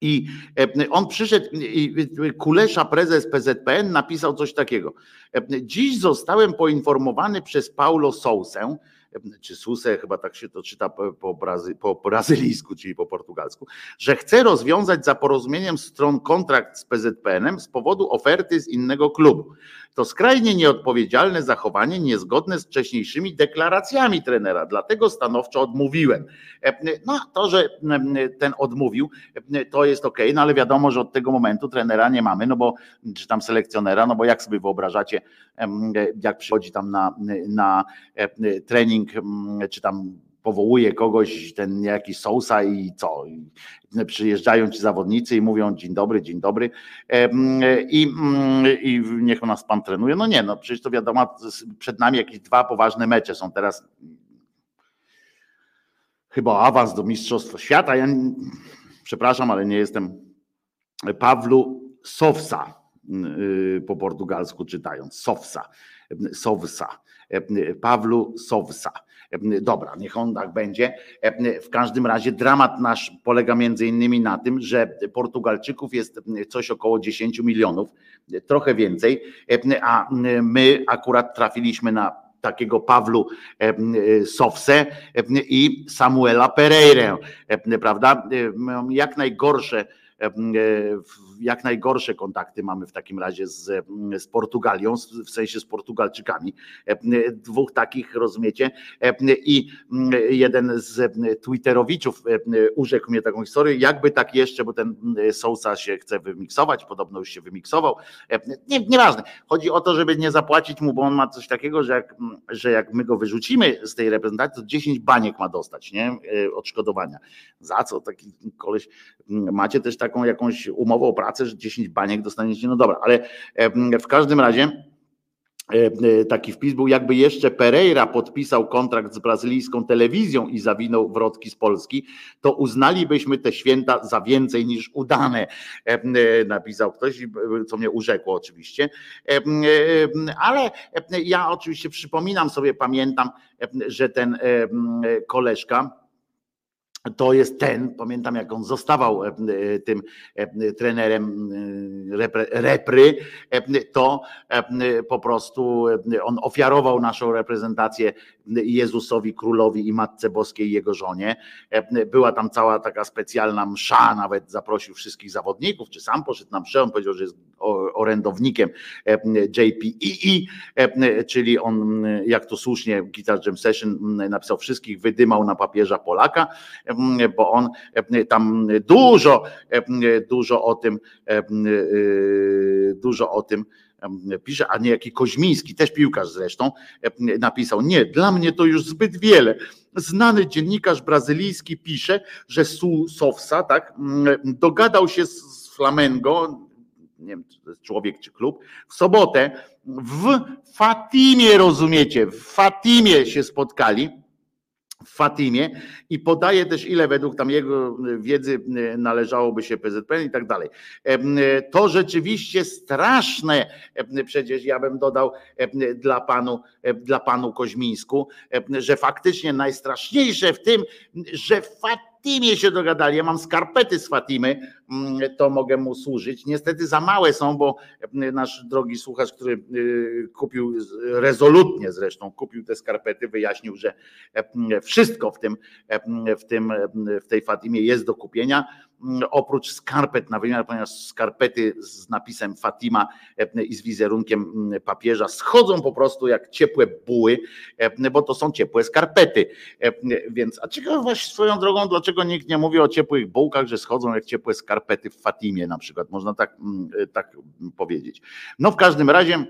i e, on przyszedł, i Kulesza, prezes PZPN, napisał coś takiego. E, Dziś zostałem poinformowany przez Paulo Sousę, e, czy Susę, chyba tak się to czyta po, brazy, po brazylijsku, czyli po portugalsku, że chce rozwiązać za porozumieniem stron kontrakt z PZPN-em z powodu oferty z innego klubu. To skrajnie nieodpowiedzialne zachowanie, niezgodne z wcześniejszymi deklaracjami trenera, dlatego stanowczo odmówiłem. E, no, to, że ten odmówił, to jest ok, no ale wiadomo, że od tego momentu trenera nie mamy, no bo czy tam selekcjonera, no bo jak sobie wyobrażacie, jak przychodzi tam na, na trening, czy tam powołuje kogoś, ten jakiś Sousa i co? Przyjeżdżają ci zawodnicy i mówią dzień dobry, dzień dobry i, i niech nas pan trenuje. No nie, no przecież to wiadomo, przed nami jakieś dwa poważne mecze są teraz. Chyba awans do Mistrzostwa Świata. Ja przepraszam, ale nie jestem Pawlu Sowsa y, po portugalsku czytając. Sowsa, Sowsa, Pawlu Sowsa Dobra, niech on tak będzie. W każdym razie dramat nasz polega między innymi na tym, że Portugalczyków jest coś około 10 milionów, trochę więcej, a my akurat trafiliśmy na takiego Pawlu Sowse i Samuela Pereira, prawda? Jak najgorsze jak najgorsze kontakty mamy w takim razie z, z Portugalią, w sensie z Portugalczykami. Dwóch takich, rozumiecie? I jeden z Twitterowiczów urzekł mnie taką historię, jakby tak jeszcze, bo ten Sousa się chce wymiksować, podobno już się wymiksował. Nie, nieważne. Chodzi o to, żeby nie zapłacić mu, bo on ma coś takiego, że jak, że jak my go wyrzucimy z tej reprezentacji, to 10 baniek ma dostać, nie? Odszkodowania. Za co taki koleś? Macie też taką jakąś umowę o pracę, że 10 baniek dostaniecie, no dobra, ale w każdym razie taki wpis był, jakby jeszcze Pereira podpisał kontrakt z brazylijską telewizją i zawinął wrotki z Polski, to uznalibyśmy te święta za więcej niż udane, napisał ktoś, co mnie urzekło oczywiście. Ale ja oczywiście przypominam sobie, pamiętam, że ten koleżka, to jest ten, pamiętam jak on zostawał e, e, tym e, trenerem repry, to po prostu on ofiarował naszą reprezentację Jezusowi Królowi i Matce Boskiej jego żonie. Była tam cała taka specjalna msza, nawet zaprosił wszystkich zawodników, czy sam poszedł na mszę, on powiedział, że jest orędownikiem JPEE, czyli on, jak to słusznie Guitar Jam Session napisał, wszystkich wydymał na papieża Polaka, bo on tam dużo, dużo o tym, dużo o tym pisze, a nie jaki Koźmiński, też piłkarz zresztą, napisał, nie, dla mnie to już zbyt wiele. Znany dziennikarz brazylijski pisze, że Su Sofsa, tak, dogadał się z Flamengo, nie wiem, czy to jest człowiek czy klub, w sobotę w Fatimie, rozumiecie, w Fatimie się spotkali w Fatimie i podaje też, ile według tam jego wiedzy należałoby się PZPN i tak dalej. To rzeczywiście straszne, przecież ja bym dodał dla panu, dla panu Koźmińsku, że faktycznie najstraszniejsze w tym, że Fatimie się dogadali. Ja mam skarpety z Fatimy, to mogę mu służyć. Niestety za małe są, bo mm, nasz drogi słuchacz, który y, kupił rezolutnie zresztą, kupił te skarpety, wyjaśnił, że mm, wszystko w tym, w tym w tej Fatimie jest do kupienia. mm, Oprócz skarpet na wymiar, ponieważ skarpety z napisem Fatima i z wizerunkiem mm, papieża schodzą po prostu jak ciepłe buły, bo to są ciepłe skarpety. Więc, a ciekawe właśnie swoją drogą, dlaczego nikt nie mówi o ciepłych bułkach, że schodzą jak ciepłe skarpety w Fatimie na przykład, można tak, mm, tak powiedzieć. No w każdym razie.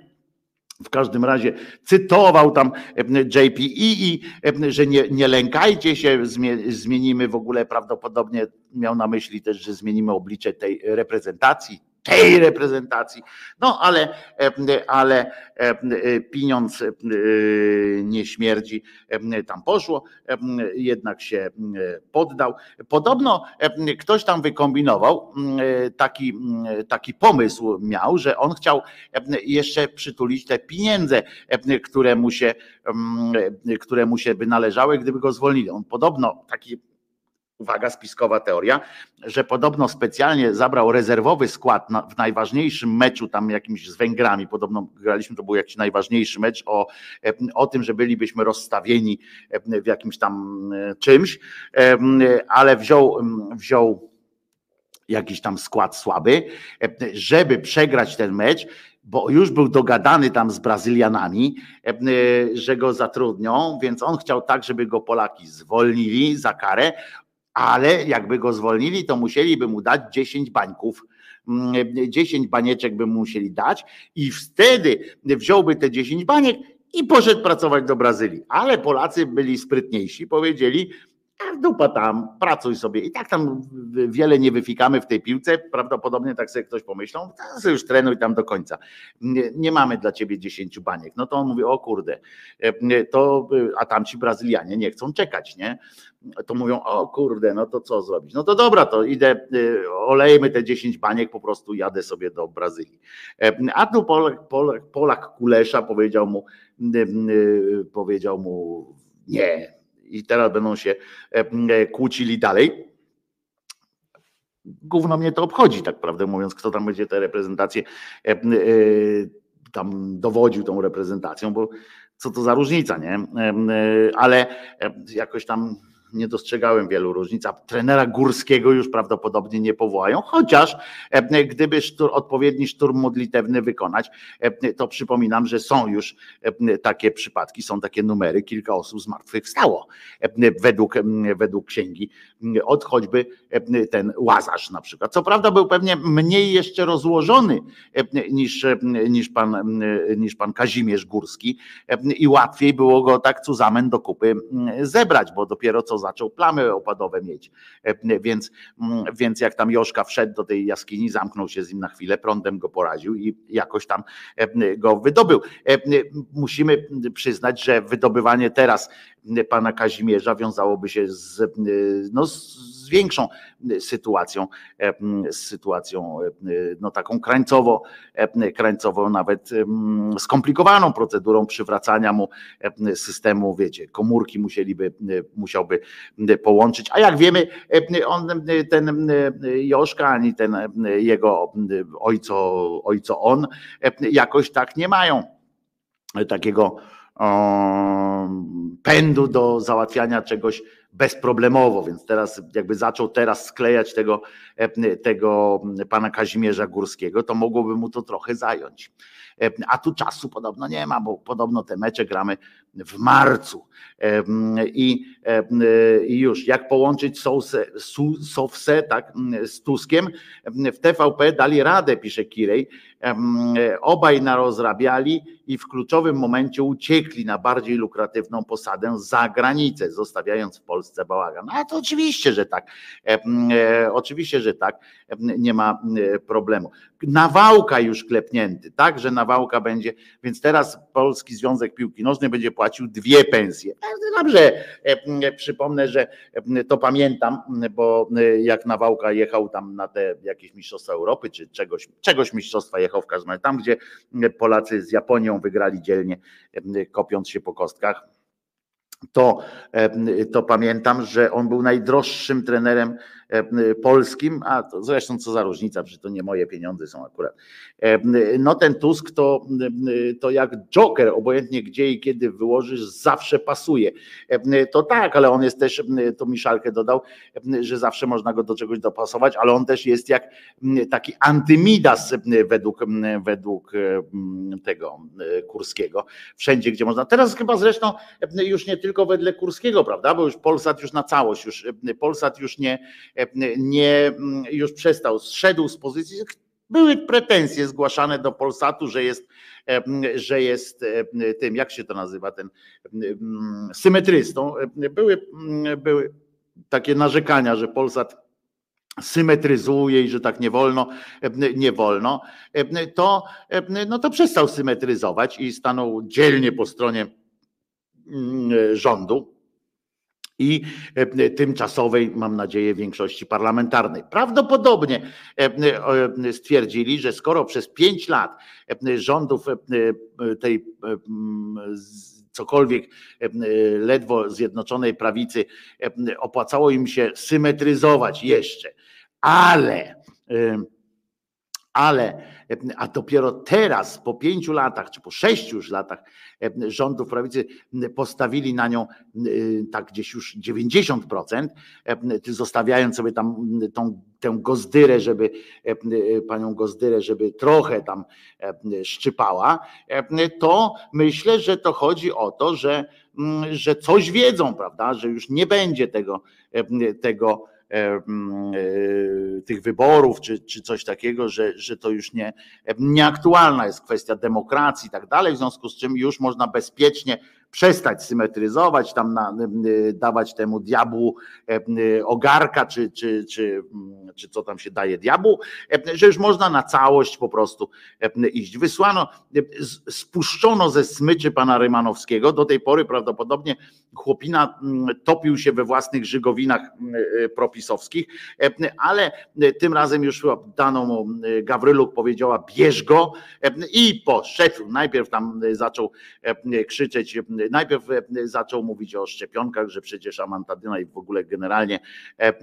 W każdym razie cytował tam e, JPE i e, że nie, nie lękajcie się, zmie- zmienimy w ogóle prawdopodobnie miał na myśli też, że zmienimy oblicze tej reprezentacji, tej reprezentacji. No ale, ale e, pieniądz e, nie śmierdzi, e, tam poszło, jednak się poddał. Podobno ktoś tam wykombinował taki, taki pomysł miał, że on chciał jeszcze przytulić te pieniądze, które mu się, mm, które mu się by należały, gdyby go zwolnili. On podobno taki uwaga, spiskowa teoria, że podobno specjalnie zabrał rezerwowy skład na, w najważniejszym meczu tam jakimś z Węgrami, podobno graliśmy, to był jakiś najważniejszy mecz o, o tym, że bylibyśmy rozstawieni e, w jakimś tam e, czymś, ale wziął, wziął jakiś tam skład słaby, e, żeby przegrać ten mecz, bo już był dogadany tam z Brazylianami, że go zatrudnią, więc on chciał tak, żeby go Polaki zwolnili za karę, ale jakby go zwolnili, to musieliby mu dać 10 bańków. mm, 10 banieczek by mu musieli dać i wtedy wziąłby te 10 baniek i poszedł pracować do Brazylii. Ale Polacy byli sprytniejsi, powiedzieli, a dupa tam, pracuj sobie. I tak tam wiele nie wyfikamy w tej piłce. Prawdopodobnie tak sobie ktoś pomyślał, to sobie już trenuj tam do końca. Nie, nie mamy dla ciebie 10 baniek. No to on mówi, o kurde, e, to, a tamci Brazylianie nie chcą czekać, nie? To mówią, o kurde, no to co zrobić? No to dobra, to idę, y, olejmy te 10 baniek, po prostu jadę sobie do Brazylii. E, A tu Polak, Polak, Polak Kulesza powiedział mu, powiedział mu nie, i teraz będą się e, kłócili dalej. Gówno mnie to obchodzi, tak prawdę mówiąc, kto tam będzie te reprezentacje e, e, tam dowodził tą reprezentacją, bo co to za różnica, nie? E, e, Ale e, jakoś tam nie dostrzegałem wielu różnic, a trenera Górskiego już prawdopodobnie nie powołają, chociaż e, gdyby sztur, odpowiedni szturm modlitewny wykonać, e, to przypominam, że są już e, takie przypadki, są takie numery, kilka osób zmartwychwstało według, według księgi, od choćby ten Łazarz na przykład. Co prawda był pewnie mniej jeszcze rozłożony niż, niż, pan, niż pan Kazimierz Górski i łatwiej było go tak cuzamen do kupy zebrać, bo dopiero co zaczął plamy opadowe mieć. E, Więc, mm, więc jak tam Joszka wszedł do tej jaskini, zamknął się z nim na chwilę, prądem go poraził i jakoś tam e, go wydobył. E, Musimy przyznać, że wydobywanie teraz pana Kazimierza wiązałoby się z, no, z większą sytuacją, e, z sytuacją e, no, taką krańcowo, e, krańcowo nawet skomplikowaną procedurą przywracania mu e, systemu, wiecie, komórki musieliby, musiałby połączyć, a jak wiemy, e, on, ten e, Joszka, ani ten e, jego ojco, ojco on e, jakoś tak nie mają takiego pędu do załatwiania czegoś bezproblemowo, więc teraz jakby zaczął teraz sklejać tego, e, tego pana Kazimierza Górskiego, to mogłoby mu to trochę zająć. E, A tu czasu podobno nie ma, bo podobno te mecze gramy w marcu. E, I, e, już, jak połączyć Sowsę tak, z Tuskiem, w TVP dali radę, pisze Kirej. Em, Obaj narozrabiali i w kluczowym momencie uciekli na bardziej lukratywną posadę za granicę, zostawiając w Polsce bałagan. A to oczywiście, że tak. E, Oczywiście, że tak. Nie ma e, problemu. Nawałka już klepnięty, tak, że nawałka będzie, więc teraz Polski Związek Piłki Nożnej będzie płacił dwie pensje. Dobrze. E, Przypomnę, że e, to pamiętam, bo e, jak Nawałka jechał tam na te jakieś Mistrzostwa Europy, czy czegoś, czegoś Mistrzostwa jechał w każdym razie, tam gdzie Polacy z Japonią wygrali dzielnie, e, kopiąc się po kostkach to, to pamiętam, że on był najdroższym trenerem polskim, a to zresztą co za różnica, przecież to nie moje pieniądze są akurat. No ten Tusk to, to jak Joker, obojętnie gdzie i kiedy wyłożysz, zawsze pasuje. To tak, ale on jest też, to Miszalkę dodał, że zawsze można go do czegoś dopasować, ale on też jest jak taki antymidas według, według tego Kurskiego. Wszędzie, gdzie można. Teraz chyba zresztą już nie tylko wedle Kurskiego, prawda, bo już Polsat już na całość, już Polsat już nie nie, już przestał, zszedł z pozycji. Były pretensje zgłaszane do Polsatu, że jest, że jest tym, jak się to nazywa, ten symetrystą. Były, były takie narzekania, że Polsat symetryzuje i że tak nie wolno, nie wolno, to, no to przestał symetryzować i stanął dzielnie po stronie rządu i e, tymczasowej, mam nadzieję, większości parlamentarnej. Prawdopodobnie e, e, stwierdzili, że skoro przez pięć lat rządów tej cokolwiek ledwo zjednoczonej prawicy opłacało im się symetryzować jeszcze, ale ale a dopiero teraz, po pięciu latach, czy po sześciu już latach rządów prawicy, postawili na nią tak gdzieś już 90%, zostawiając sobie tam tą, tę gozdyrę, żeby panią gozdyrę, żeby trochę tam szczypała, to myślę, że to chodzi o to, że, że coś wiedzą, prawda, że już nie będzie tego, tego E, e, tych wyborów, czy, czy coś takiego, że, że to już nie, nieaktualna jest kwestia demokracji i tak dalej, w związku z czym już można bezpiecznie przestać symetryzować, tam na, dawać temu diabłu ogarka, czy, czy, czy, czy co tam się daje diabłu, że już można na całość po prostu iść. Wysłano, spuszczono ze smyczy pana Rymanowskiego, do tej pory prawdopodobnie chłopina topił się we własnych żygowinach propisowskich, ale tym razem już dano mu, Gawryluk powiedziała bierz go i poszedł. Najpierw tam zaczął krzyczeć najpierw e, zaczął mówić o szczepionkach, że przecież amantadyna i w ogóle generalnie, e, e,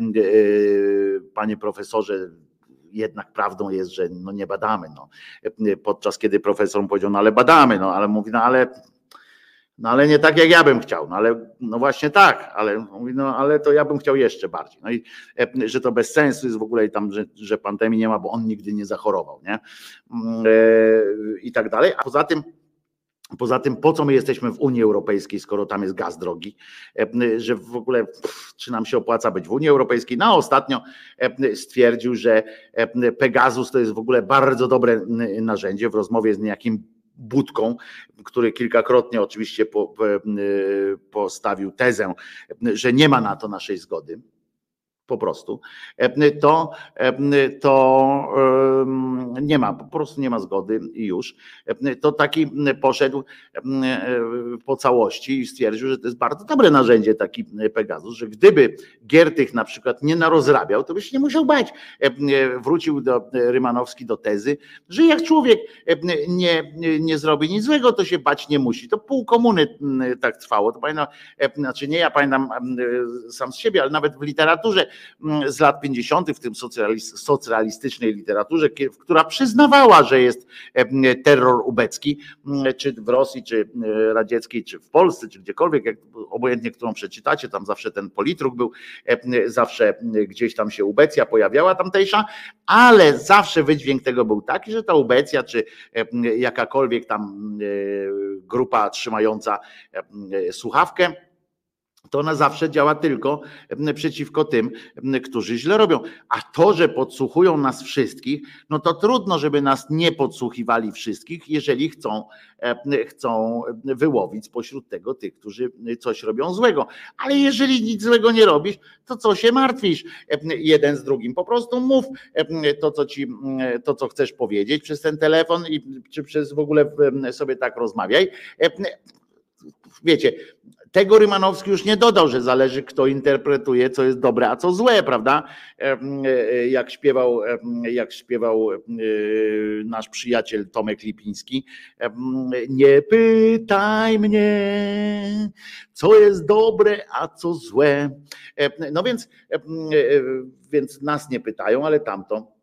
panie profesorze, jednak prawdą jest, że no nie badamy. No. Podczas kiedy profesor powiedział, no ale badamy, no ale mówi, no ale no ale nie tak jak ja bym chciał, no ale no właśnie tak, ale no ale to ja bym chciał jeszcze bardziej. No i że to bez sensu jest w ogóle i tam, że, że pandemii nie ma, bo on nigdy nie zachorował, nie? Mm, I tak dalej. A poza tym Poza tym, po co my jesteśmy w Unii Europejskiej, skoro tam jest gaz drogi, e, że w ogóle czy nam się opłaca być w Unii Europejskiej? No, ostatnio e, stwierdził, że e, Pegasus to jest w ogóle bardzo dobre narzędzie w rozmowie z niejakim Budką, który kilkakrotnie oczywiście postawił tezę, że nie ma na to naszej zgody po prostu, to, to nie ma, po prostu nie ma zgody i już. To taki poszedł po całości i stwierdził, że to jest bardzo dobre narzędzie taki Pegasus, że gdyby Giertych na przykład nie narozrabiał, to by się nie musiał bać. Wrócił do Rymanowski do tezy, że jak człowiek nie, nie zrobi nic złego, to się bać nie musi. To pół komuny tak trwało. To pamiętam, znaczy nie ja pamiętam sam z siebie, ale nawet w literaturze z lat 50., w tym socjalistycznej literaturze, która przyznawała, że jest terror ubecki, mm, czy w Rosji, czy e, radzieckiej, czy w Polsce, czy gdziekolwiek, jak, obojętnie którą przeczytacie, tam zawsze ten politruk był, zawsze gdzieś tam się ubecja pojawiała tamtejsza, ale zawsze wydźwięk tego był taki, że ta ubecja, czy jakakolwiek tam e, grupa trzymająca słuchawkę, to ona zawsze działa tylko przeciwko tym, którzy źle robią. A to, że podsłuchują nas wszystkich, no to trudno, żeby nas nie podsłuchiwali wszystkich, jeżeli chcą, chcą wyłowić spośród tego tych, którzy coś robią złego. Ale jeżeli nic złego nie robisz, to co się martwisz jeden z drugim? Po prostu mów to, co ci, to, co chcesz powiedzieć przez ten telefon i czy przez w ogóle sobie tak rozmawiaj. Wiecie, tego Rymanowski już nie dodał, że zależy kto interpretuje, co jest dobre, a co złe, prawda? Jak śpiewał, jak śpiewał nasz przyjaciel Tomek Lipiński. Nie pytaj mnie, co jest dobre, a co złe. No więc, więc nas nie pytają, ale tamto E,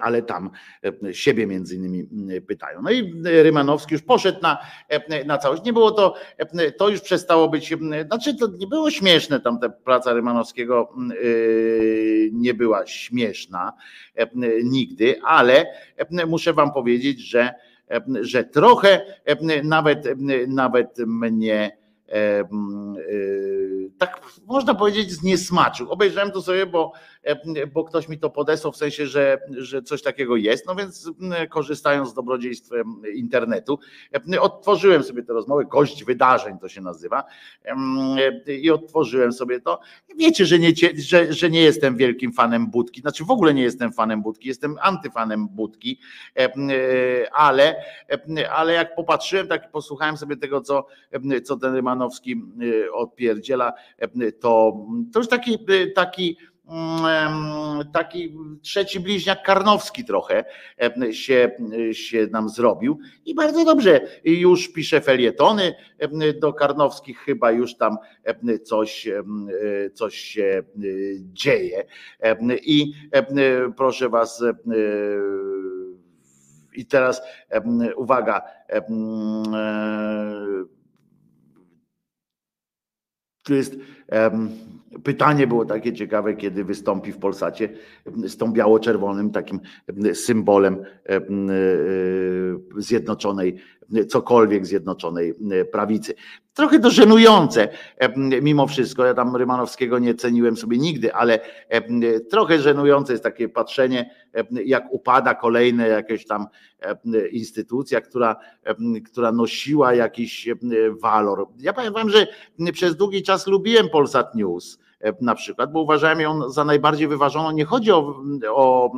ale tam e, siebie między innymi pytają. No i Rymanowski już poszedł na, e, na całość. Nie było to, to już przestało być, znaczy to nie było śmieszne, tam ta praca Rymanowskiego nie była śmieszna nigdy, ale muszę wam powiedzieć, że, że trochę nawet, nawet mnie tak można powiedzieć zniesmaczył. Obejrzałem to sobie, bo E, bo ktoś mi to podesłał w sensie, że, że coś takiego jest, no więc korzystając z dobrodziejstw internetu, odtworzyłem sobie tę rozmowę, gość wydarzeń to się nazywa. I odtworzyłem sobie to. Wiecie, że nie, że, że nie jestem wielkim fanem Budki, znaczy w ogóle nie jestem fanem Budki, jestem antyfanem Budki, e, ale, ale jak popatrzyłem, tak posłuchałem sobie tego, co, co ten Rymanowski odpierdziela, to, to już taki, taki taki trzeci bliźniak Karnowski trochę się, się nam zrobił i bardzo dobrze. Już pisze felietony do Karnowskich, chyba już tam coś, coś się dzieje. I proszę Was, i teraz uwaga, tu jest Pytanie było takie ciekawe, kiedy wystąpi w Polsacie z tą biało-czerwonym takim symbolem e, e, zjednoczonej, cokolwiek zjednoczonej prawicy. Trochę to żenujące mimo wszystko. Ja tam Rymanowskiego nie ceniłem sobie nigdy, ale trochę żenujące jest takie patrzenie, jak upada kolejna jakaś tam instytucja, która, która nosiła jakiś walor. Ja pamiętam, że przez długi czas lubiłem Polsat News E, na przykład, bo uważałem ją za najbardziej wyważoną. Nie chodzi o, o,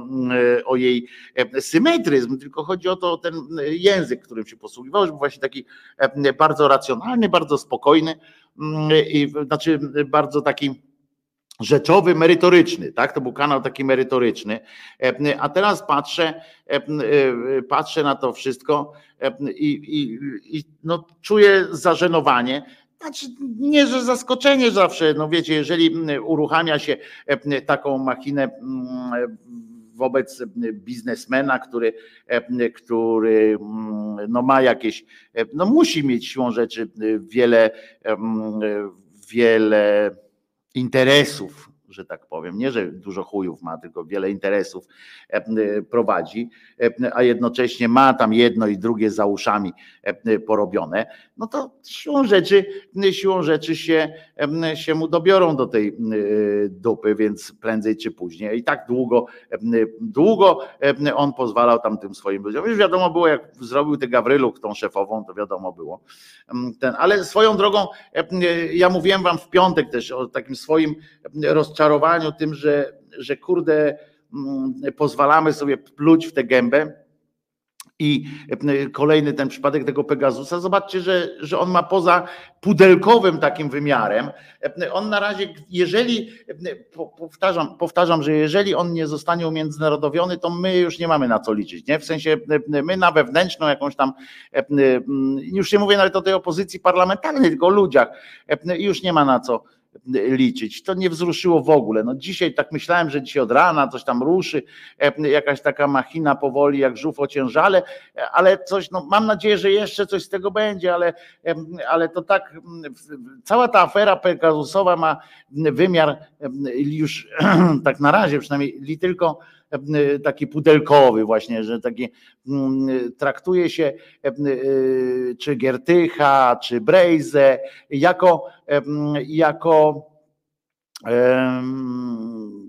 o jej e, symetryzm, tylko chodzi o to, ten język, którym się posługiwałeś, był właśnie taki e, bardzo racjonalny, bardzo spokojny, mm, i, znaczy bardzo taki rzeczowy, merytoryczny, tak? To był kanał taki merytoryczny. A teraz patrzę, patrzę na to wszystko i, i, i no, czuję zażenowanie znaczy, nie, że zaskoczenie zawsze, no wiecie, jeżeli uruchamia się e, taką machinę wobec biznesmena, który, e, który no ma jakieś, e, no musi mieć siłą rzeczy wiele, wiele interesów że tak powiem. Nie, że dużo chujów ma, tylko wiele interesów e, e, prowadzi, e, a jednocześnie ma tam jedno i drugie za uszami porobione, no to siłą rzeczy, siłą rzeczy się, się mu dobiorą do tej dupy, więc prędzej czy później. I tak długo, długo on pozwalał tam tym swoim ludziom. Już wiadomo było, jak zrobił tę Gawryluk, tą szefową, to wiadomo było. Ten, ale swoją drogą, ja mówiłem wam w piątek też o takim swoim rozczarowaniu, rozczarowaniu tym, że, że kurde, mm, pozwalamy sobie pluć w tę gębę. I e, kolejny ten przypadek tego Pegasusa, zobaczcie, że, że on ma poza pudelkowym takim wymiarem, e, on na razie, jeżeli, e, powtarzam, powtarzam, że jeżeli on nie zostanie umiędzynarodowiony, to my już nie mamy na co liczyć, nie? W sensie my na wewnętrzną jakąś tam, już nie mówię nawet o tej opozycji parlamentarnej, tylko o ludziach, już nie ma na co liczyć. To nie wzruszyło w ogóle. No dzisiaj tak myślałem, że dzisiaj od rana coś tam ruszy, e, jakaś taka machina powoli jak żółw ociężale, ale coś, no mam nadzieję, że jeszcze coś z tego będzie, ale, ale to tak, cała ta afera Pegasusowa ma wymiar już (clears throat) tak na razie przynajmniej li tylko taki pudelkowy właśnie, że taki traktuje się czy Giertycha, czy Brejze jako, jako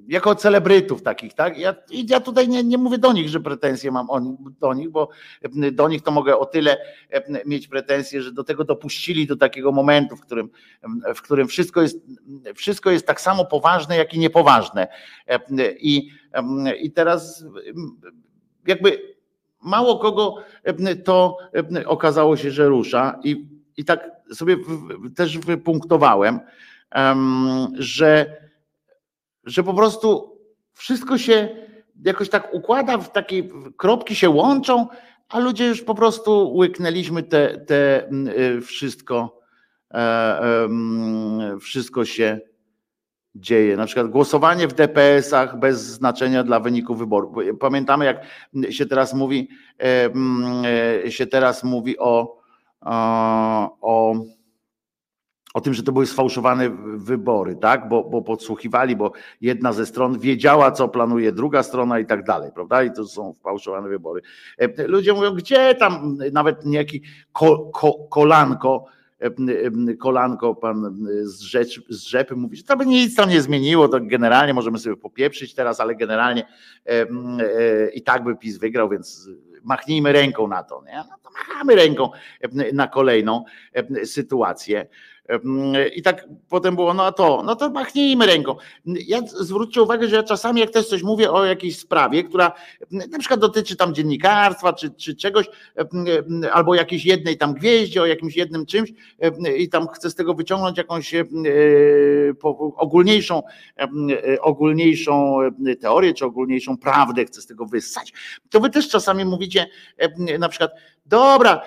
jako celebrytów takich, tak? Ja, ja tutaj nie, nie mówię do nich, że pretensje mam o, do nich, bo do nich to mogę o tyle mieć pretensje, że do tego dopuścili do takiego momentu, w którym, w którym wszystko, jest, wszystko jest tak samo poważne, jak i niepoważne. I, i teraz jakby mało kogo to okazało się, że rusza i i tak sobie też wypunktowałem, em, że, że po prostu wszystko się jakoś tak układa, w takie kropki się łączą, a ludzie już po prostu łyknęliśmy te, te mm, y, wszystko, e, wszystko się dzieje. Na przykład głosowanie w DPS-ach bez znaczenia dla wyniku wyborów. Bo Pamiętamy, jak się teraz mówi, e, się teraz mówi o, o, o o tym, że to były sfałszowane wybory, tak? Bo, bo podsłuchiwali, bo jedna ze stron wiedziała, co planuje druga strona i tak dalej, prawda? I to są fałszowane wybory. E, Ludzie mówią, gdzie tam nawet niejaki ko, ko, kolanko, e, e, kolanko pan z, rzecz, z rzepy mówi, że to by nic tam nie zmieniło, to generalnie możemy sobie popieprzyć teraz, ale generalnie e, e, i tak by PiS wygrał, więc machnijmy ręką na to. Nie? No to machamy ręką na kolejną sytuację. I tak potem było, no a to, no to machnijmy ręką. Ja zwróćcie uwagę, że ja czasami jak też coś mówię o jakiejś sprawie, która na przykład dotyczy tam dziennikarstwa czy, czy czegoś, albo jakiejś jednej tam gwieździe, o jakimś jednym czymś i tam chcę z tego wyciągnąć jakąś e, ogólniejszą, e, ogólniejszą teorię, czy ogólniejszą prawdę, chcę z tego wyssać, to wy też czasami mówicie na przykład, dobra,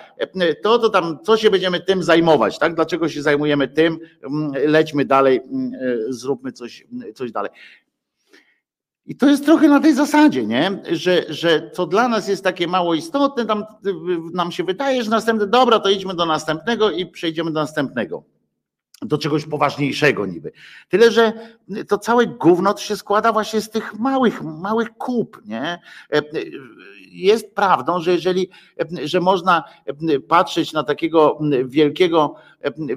to, to tam, co się będziemy tym zajmować, tak? Dlaczego się zajmujemy tym? Mm, Lećmy dalej, mm, e, zróbmy coś, coś dalej. I to jest trochę na tej zasadzie, nie? Że, że co dla nas jest takie mało istotne, tam nam się wydaje, że następne, dobra, to idźmy do następnego i przejdziemy do następnego. Do czegoś poważniejszego niby. Tyle, że to całe gówno to się składa właśnie z tych małych, małych kup, nie? E, Jest prawdą, że jeżeli, że można patrzeć na takiego wielkiego,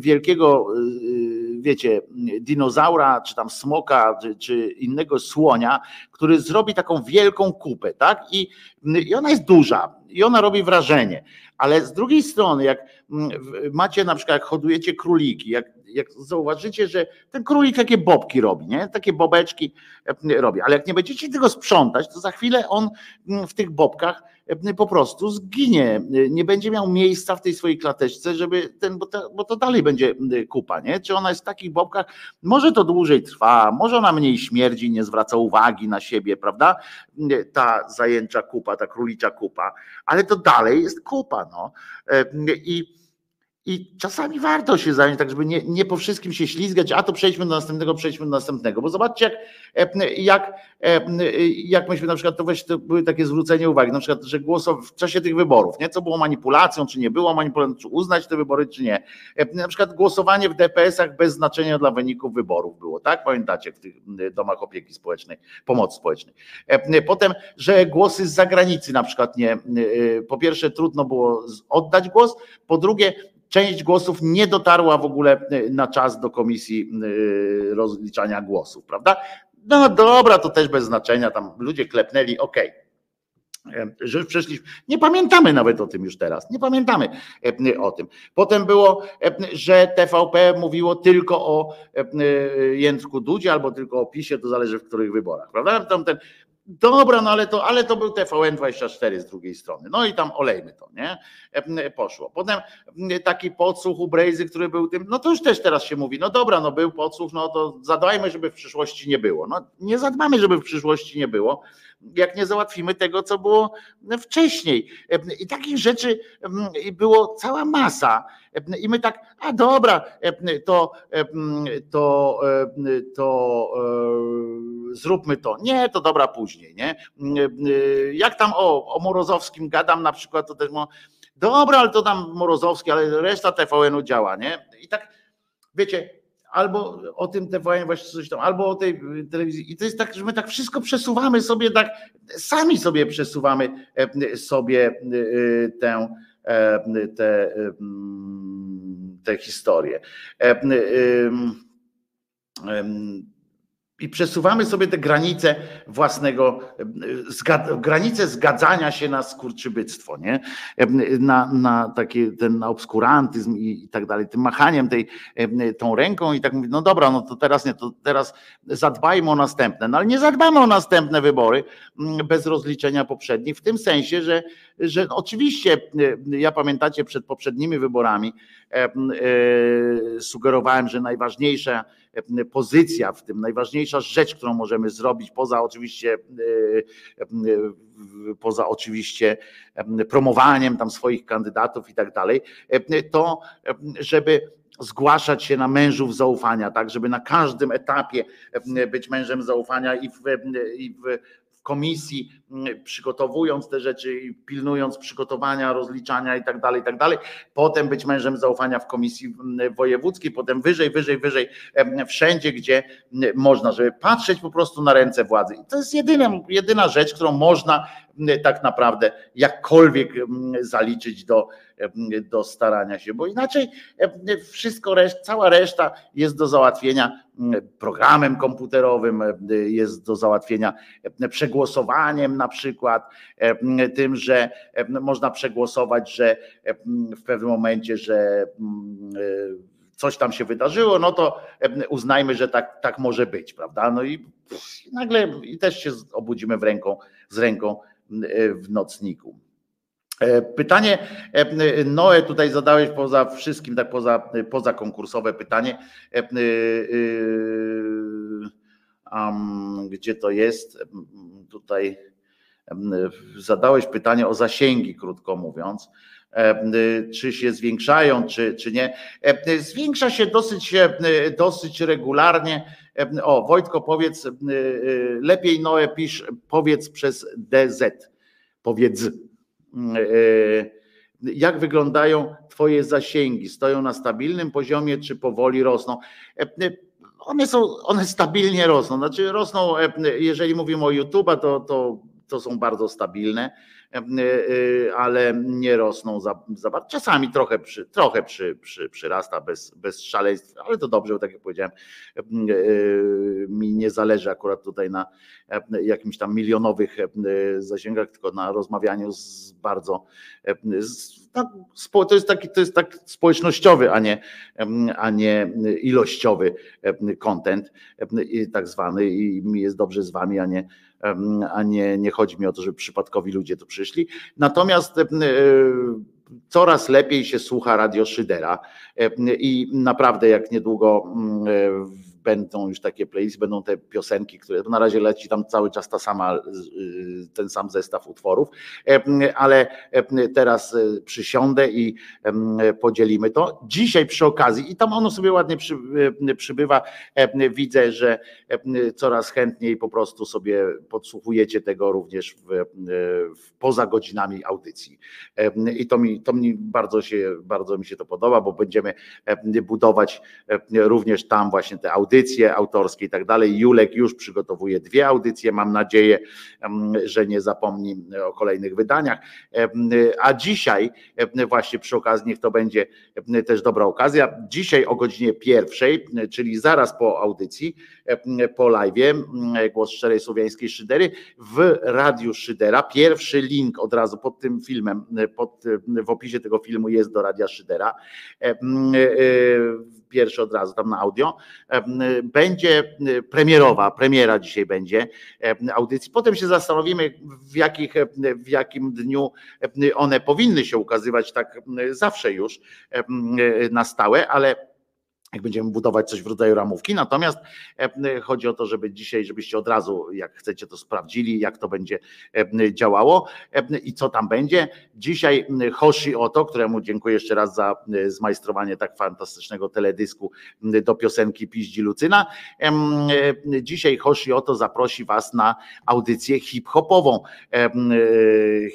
wielkiego, y, wiecie, dinozaura, czy tam smoka, czy, czy innego słonia, który zrobi taką wielką kupę, tak? I, I ona jest duża i ona robi wrażenie. Ale z drugiej strony, jak mm, macie na przykład, jak hodujecie króliki, jak, jak zauważycie, że ten królik takie bobki robi, nie? Takie bobeczki e, robi, ale jak nie będziecie tego sprzątać, to za chwilę on mm, w tych bobkach po prostu zginie. Nie będzie miał miejsca w tej swojej klateczce, żeby ten, bo to, bo to dalej będzie kupa, nie? Czy ona jest w takich bobkach, może to dłużej trwa, może ona mniej śmierdzi, nie zwraca uwagi na siebie, prawda? Ta zajęcza kupa, ta królicza kupa, ale to dalej jest kupa, no. E, I i czasami warto się zająć, tak żeby nie, nie po wszystkim się ślizgać, a to przejdźmy do następnego, przejdźmy do następnego. Bo zobaczcie, jak, e, jak, e, jak myśmy na przykład, to właśnie to były takie zwrócenie uwagi, na przykład, że głosow w czasie tych wyborów, nie? co było manipulacją, czy nie było manipulacją, czy uznać te wybory, czy nie. E, Na przykład głosowanie w DPS-ach bez znaczenia dla wyników wyborów było, tak? Pamiętacie, w tych domach opieki społecznej, pomocy społecznej. E, Potem, że głosy z zagranicy na przykład nie, e, po pierwsze trudno było oddać głos, po drugie część głosów nie dotarła w ogóle y, na czas do komisji y, rozliczania głosów, prawda? No dobra, to też bez znaczenia, tam ludzie klepnęli, okej. E, Że przeszliśmy. Nie pamiętamy nawet o tym już teraz. Nie pamiętamy e, o tym. Potem było, że TVP mówiło tylko o Jędrku Dudzie albo tylko o PiSie, to zależy w których wyborach, prawda? Tam ten, dobra, no ale to, ale to był TVN24 z drugiej strony. No i tam olejmy to, nie? E, Poszło. Potem taki podsłuch u Brejzy, który był tym, no to już też teraz się mówi, no dobra, no był podsłuch, no to zadbajmy, żeby w przyszłości nie było. No nie zadbamy, żeby w przyszłości nie było, jak nie załatwimy tego, co było wcześniej. I takich rzeczy mm, było cała masa. I my tak, a dobra, to, to, to e, zróbmy to. Nie, to dobra później, nie? Jak tam o, o Morozowskim gadam na przykład, to też dobra, ale to tam Morozowski, ale reszta TVN-u działa, nie? I tak, wiecie, albo o tym TVN właśnie coś tam, albo o tej y, telewizji. I to jest tak, że my tak wszystko przesuwamy sobie, tak sami sobie przesuwamy e, sobie y, tę, e, tę, mm, tę historię. I przesuwamy sobie te granice własnego, zgad, granice zgadzania się na skurczybyctwo, nie? Na, na takie, ten na obskurantyzm i, i tak dalej, tym machaniem tej, tą ręką i tak mówić, no dobra, no to teraz nie, to teraz zadbajmy o następne, no ale nie zadbamy o następne wybory mm, bez rozliczenia poprzednich, w tym sensie, że, że oczywiście, e, ja pamiętacie przed poprzednimi wyborami e, e, sugerowałem, że najważniejsza pozycja w tym, najważniejsza rzecz, którą możemy zrobić, poza oczywiście poza oczywiście promowaniem tam swoich kandydatów i tak dalej, to żeby zgłaszać się na mężów zaufania, tak, żeby na każdym etapie być mężem zaufania i w, i w komisji, mm, przygotowując te rzeczy, pilnując przygotowania, rozliczania i tak dalej, i tak dalej. Potem być mężem zaufania w komisji mm, wojewódzkiej, potem wyżej, wyżej, wyżej, wszędzie, gdzie mm, można, żeby patrzeć po prostu na ręce władzy. I to jest jedyna, jedyna rzecz, którą można tak naprawdę jakkolwiek zaliczyć do, do starania się, bo inaczej wszystko, reszt, cała reszta jest do załatwienia programem komputerowym, jest do załatwienia przegłosowaniem na przykład, tym, że można przegłosować, że w pewnym momencie, że coś tam się wydarzyło, no to uznajmy, że tak, tak może być, prawda? No i nagle i też się obudzimy w ręką, z ręką w nocniku. E, pytanie e, Noe tutaj zadałeś poza wszystkim, tak poza, poza konkursowe pytanie. Gdzie to jest? Tutaj zadałeś pytanie o zasięgi, krótko mówiąc. Czy się zwiększają, czy, czy nie? Zwiększa się dosyć, dosyć regularnie. O, Wojtko, powiedz, lepiej Noe pisz, powiedz przez DZ. Powiedz Mm, e, jak wyglądają Twoje zasięgi? Stoją na stabilnym poziomie, czy powoli rosną? E, e, one są, one stabilnie rosną. Znaczy rosną, jeżeli mówimy o YouTube'a, to, to, to są bardzo stabilne E, e, ale nie rosną za, za bardzo. Czasami trochę, przy, trochę przy, przy, przyrasta bez, bez szaleństw, ale to dobrze, bo tak jak powiedziałem, e, mi nie zależy akurat tutaj na jakimś tam milionowych zasięgach, tylko na rozmawianiu z bardzo to jest taki to jest tak społecznościowy, a nie, a nie ilościowy content, tak zwany i mi jest dobrze z wami, a nie a nie, nie chodzi mi o to, żeby przypadkowi ludzie tu przyszli. Natomiast e, coraz lepiej się słucha Radio Szydera i naprawdę jak niedługo będą już takie playlisty, będą te piosenki, które na razie leci tam cały czas ta sama, ten sam zestaw utworów, ale teraz e, przysiądę i podzielimy to. Dzisiaj przy okazji, i tam ono sobie ładnie przy, przybywa, widzę, że coraz chętniej po prostu sobie podsłuchujecie tego również w, w poza godzinami audycji. I to mi, to mi bardzo się, bardzo mi się to podoba, bo będziemy budować również tam właśnie te audycje, audycje autorskie i tak dalej. Julek już przygotowuje dwie audycje, mam nadzieję, że nie zapomni o kolejnych wydaniach. A dzisiaj, właśnie przy okazji, niech to będzie też dobra okazja, dzisiaj o godzinie pierwszej, czyli zaraz po audycji, po live, głos szczerej słowiańskiej szydery, w Radiu Szydera. Pierwszy link od razu pod tym filmem, pod, w opisie tego filmu jest do Radia Szydera pierwszy od razu tam na audio. Będzie premierowa, premiera dzisiaj będzie audycji. Potem się zastanowimy, w, jakich, w jakim dniu one powinny się ukazywać tak zawsze już na stałe, ale jak będziemy budować coś w rodzaju ramówki. Natomiast e, chodzi o to, żeby dzisiaj, żebyście od razu, jak chcecie, to sprawdzili, jak to będzie e, działało e, i co tam będzie. Dzisiaj Hoshi Oto, któremu dziękuję jeszcze raz za zmajstrowanie tak fantastycznego teledysku do piosenki Piździ Lucyna. Dzisiaj Hoshi Oto zaprosi Was na audycję hip-hopową.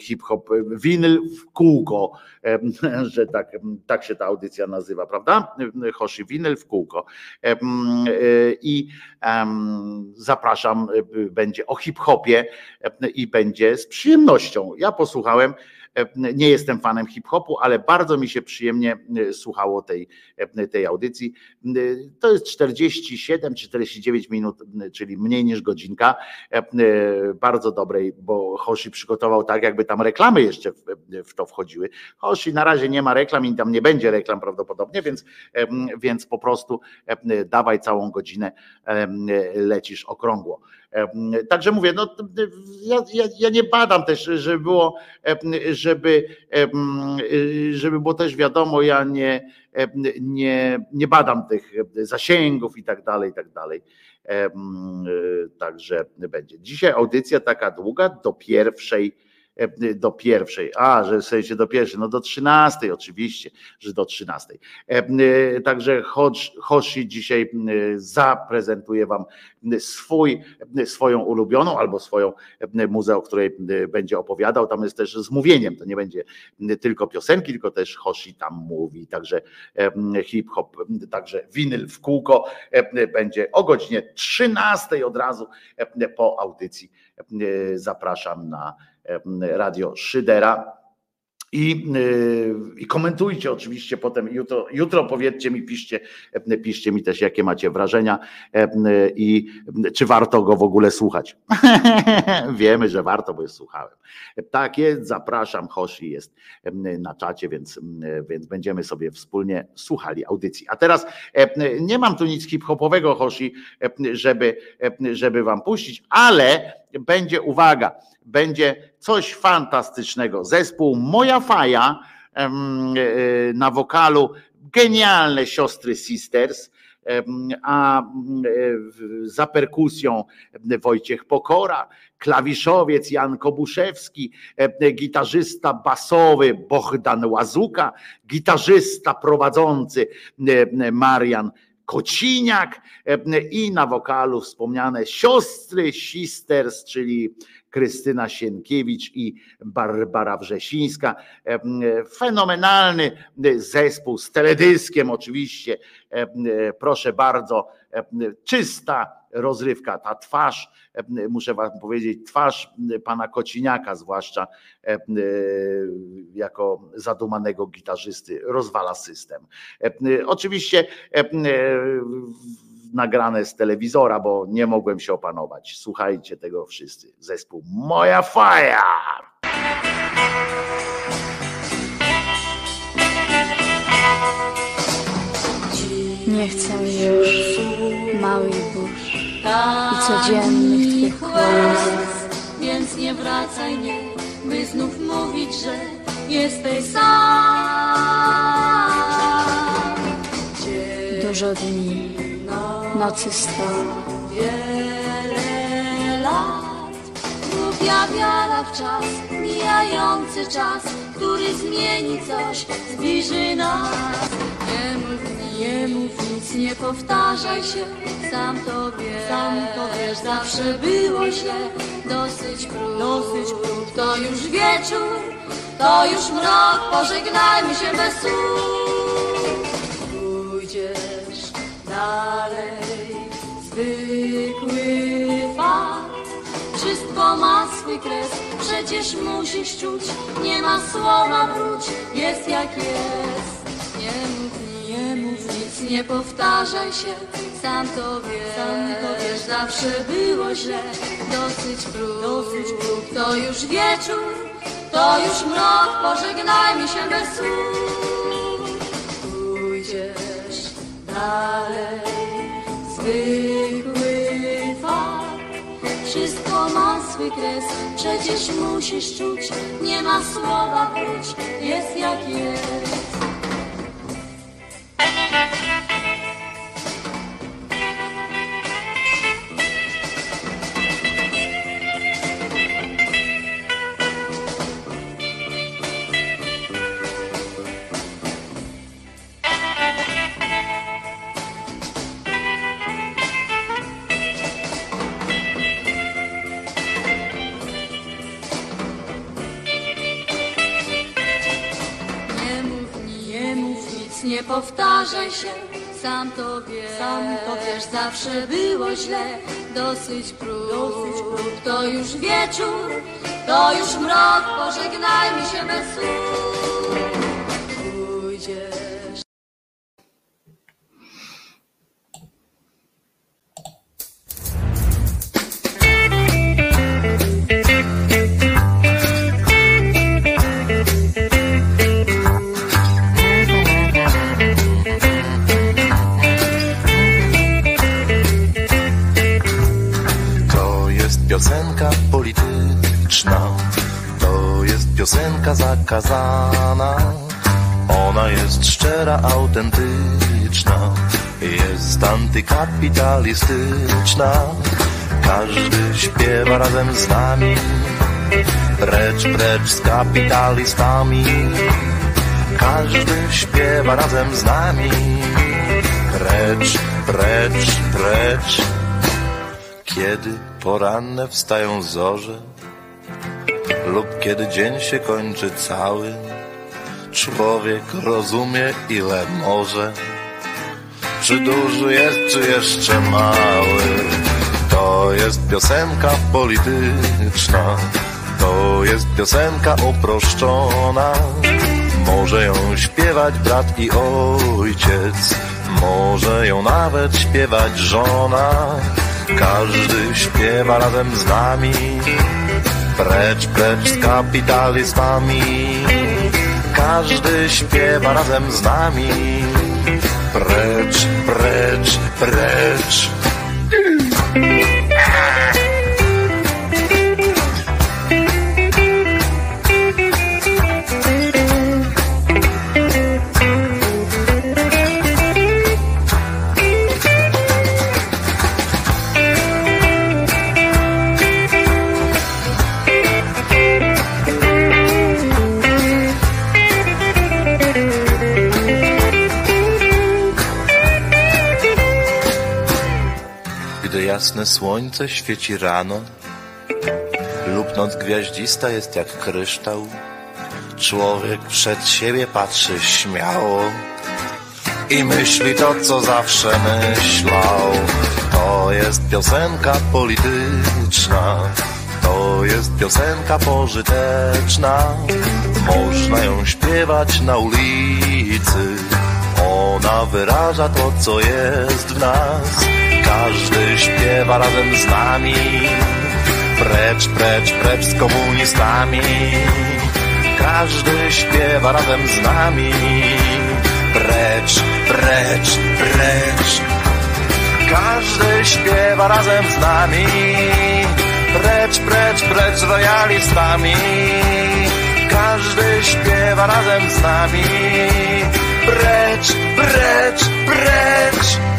Hip-hop, winyl w kółko, (laughs) że tak, tak się ta audycja nazywa, prawda? Hoshi Winyl w kółko. E, I zapraszam, e, będzie o hip-hopie i będzie z przyjemnością. Ja posłuchałem nie jestem fanem hip-hopu, ale bardzo mi się przyjemnie e, słuchało tej, e, tej audycji. E, to jest 47 czy 49 minut, czyli mniej niż godzinka. Bardzo dobrej, bo Hoshi przygotował tak, jakby tam reklamy jeszcze w, w to wchodziły. Hoshi na razie nie ma reklam i tam nie będzie reklam prawdopodobnie, więc, więc po prostu dawaj całą godzinę, lecisz okrągło. Także mówię, no, ja, ja, ja nie badam też, żeby było, żeby, żeby, bo też wiadomo, ja nie, nie, nie badam tych zasięgów i tak dalej, i tak dalej. Także będzie. Dzisiaj audycja taka długa do pierwszej do pierwszej, a że w sensie do pierwszej, no do trzynastej oczywiście, że do trzynastej. E, e, także Hoshi dzisiaj zaprezentuje wam swój, swoją ulubioną albo swoją muzę, o której będzie opowiadał. Tam jest też z mówieniem, to nie będzie tylko piosenki, tylko też Hoshi tam mówi. Także hip-hop, także winyl w kółko będzie o godzinie 13 od razu po audycji. Zapraszam na Radio Szydera. I, y, I, komentujcie oczywiście potem jutro, jutro powiedzcie mi, piszcie, piszcie mi też, jakie macie wrażenia i czy warto go w ogóle słuchać. (laughs) Wiemy, że warto, bo już słuchałem. Tak jest, zapraszam, Hoshi jest na czacie, więc, więc będziemy sobie wspólnie słuchali audycji. A teraz nie mam tu nic hip-hopowego, Hoshi, żeby, żeby wam puścić, ale będzie, uwaga, będzie coś fantastycznego. Zespół Moja Faja e, na wokalu, genialne siostry Sisters, a e, za perkusją Wojciech Pokora, klawiszowiec Jan Kobuszewski, gitarzysta basowy Bohdan Łazuka, gitarzysta prowadzący Marian Kociniak i na wokalu wspomniane siostry Sisters, czyli Krystyna Sienkiewicz i Barbara Wrzesińska. Fenomenalny zespół z teledyskiem oczywiście. Proszę bardzo, czysta rozrywka, ta twarz, muszę wam powiedzieć, twarz pana Kociniaka, zwłaszcza jako zadumanego gitarzysty, rozwala system. Oczywiście nagrane z telewizora, bo nie mogłem się opanować. Słuchajcie tego wszyscy. Zespół Moja Faja. Nie chcę już małych burz i codziennych twych kłamstw. Więc nie wracaj, nie, by znów mówić, że jesteś sam. Dużo dni nocy stała. Wiele lat głupia wiara w czas, mijający czas, który zmieni coś, zbliży nas. Nie mów, nie mów nic, nie powtarzaj się, sam to wiesz, sam to wiesz, zawsze było źle, dosyć prób, dosyć prób, to już wieczór, to już mrok, pożegnajmy się bez słów. Pójdziesz dalej. Zwykły fakt. Wszystko ma swój kres, przecież musisz czuć, nie ma słowa wróć, jest jak jest. Nie mów, nie mów nic, nie powtarzaj się, sam to wiesz, sam to wiesz, zawsze było źle, dosyć prób, dosyć prób, to już wieczór, to już mrok, pożegnajmy się bez słów. Pójdziesz dalej zwykły fakt. Wszystko ma swój kres, przecież musisz czuć, nie ma słowa wróć, jest jak jest. Powtarzaj się, sam to wiesz, sam to wiesz, zawsze było źle, dosyć prób, dosyć prób, to już wieczór, to już mrok, pożegnajmy się bez słów. Każdy śpiewa razem z nami, precz, precz z kapitalistami. Każdy śpiewa razem z nami, precz, precz, precz. Kiedy poranne wstają zorze lub kiedy dzień się kończy cały, człowiek rozumie ile może. Czy duży jest, czy jeszcze mały? To jest piosenka polityczna, to jest piosenka uproszczona. Może ją śpiewać brat i ojciec, może ją nawet śpiewać żona. Każdy śpiewa razem z nami, precz, precz z kapitalistami. Każdy śpiewa razem z nami, precz, precz, precz. Gdy jasne słońce świeci rano lub noc gwiaździsta jest jak kryształ, człowiek przed siebie patrzy śmiało i myśli to, co zawsze myślał. To jest piosenka polityczna, to jest piosenka pożyteczna. Można ją śpiewać na ulicy, ona wyraża to, co jest w nas. Każdy śpiewa razem z nami, precz, precz, precz z komunistami. Każdy śpiewa razem z nami, precz, precz, precz. Każdy śpiewa razem z nami, precz, precz, precz z royalistami. Każdy śpiewa razem z nami, precz, precz, precz.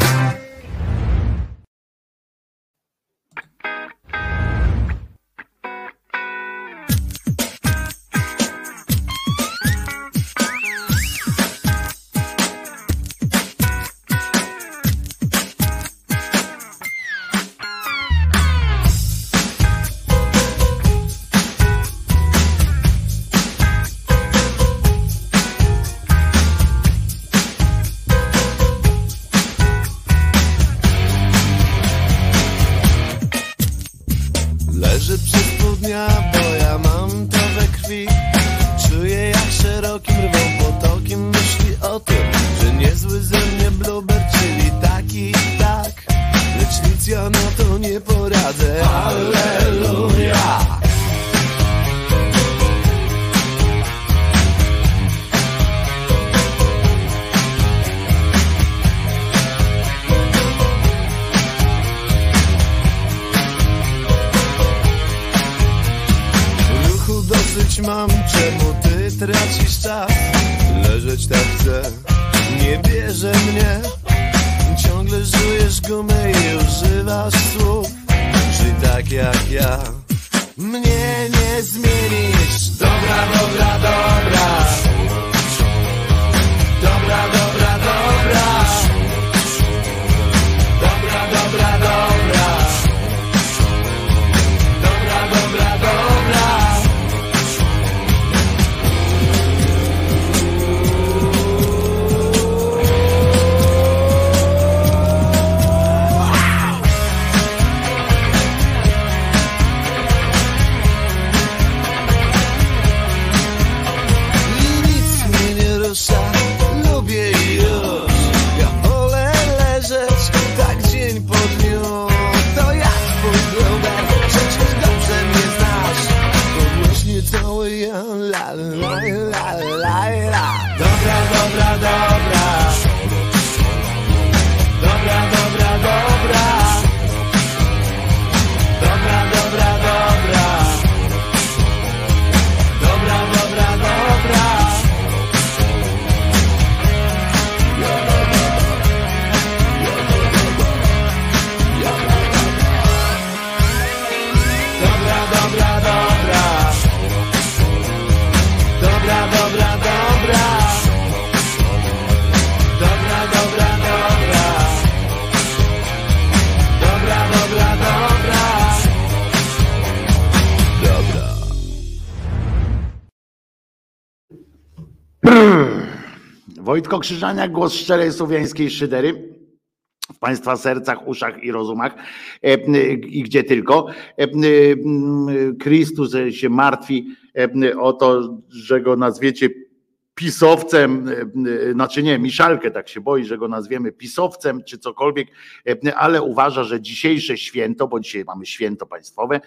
Wojtko Krzyżaniak, głos szczerej słowiańskiej szydery w Państwa sercach, uszach i rozumach e, i gdzie tylko. E, Chrystus się martwi e, o to, że go nazwiecie pisowcem, znaczy nie, Miszalkę tak się boi, że go nazwiemy pisowcem czy cokolwiek, ale uważa, że dzisiejsze święto, bo dzisiaj mamy święto państwowe,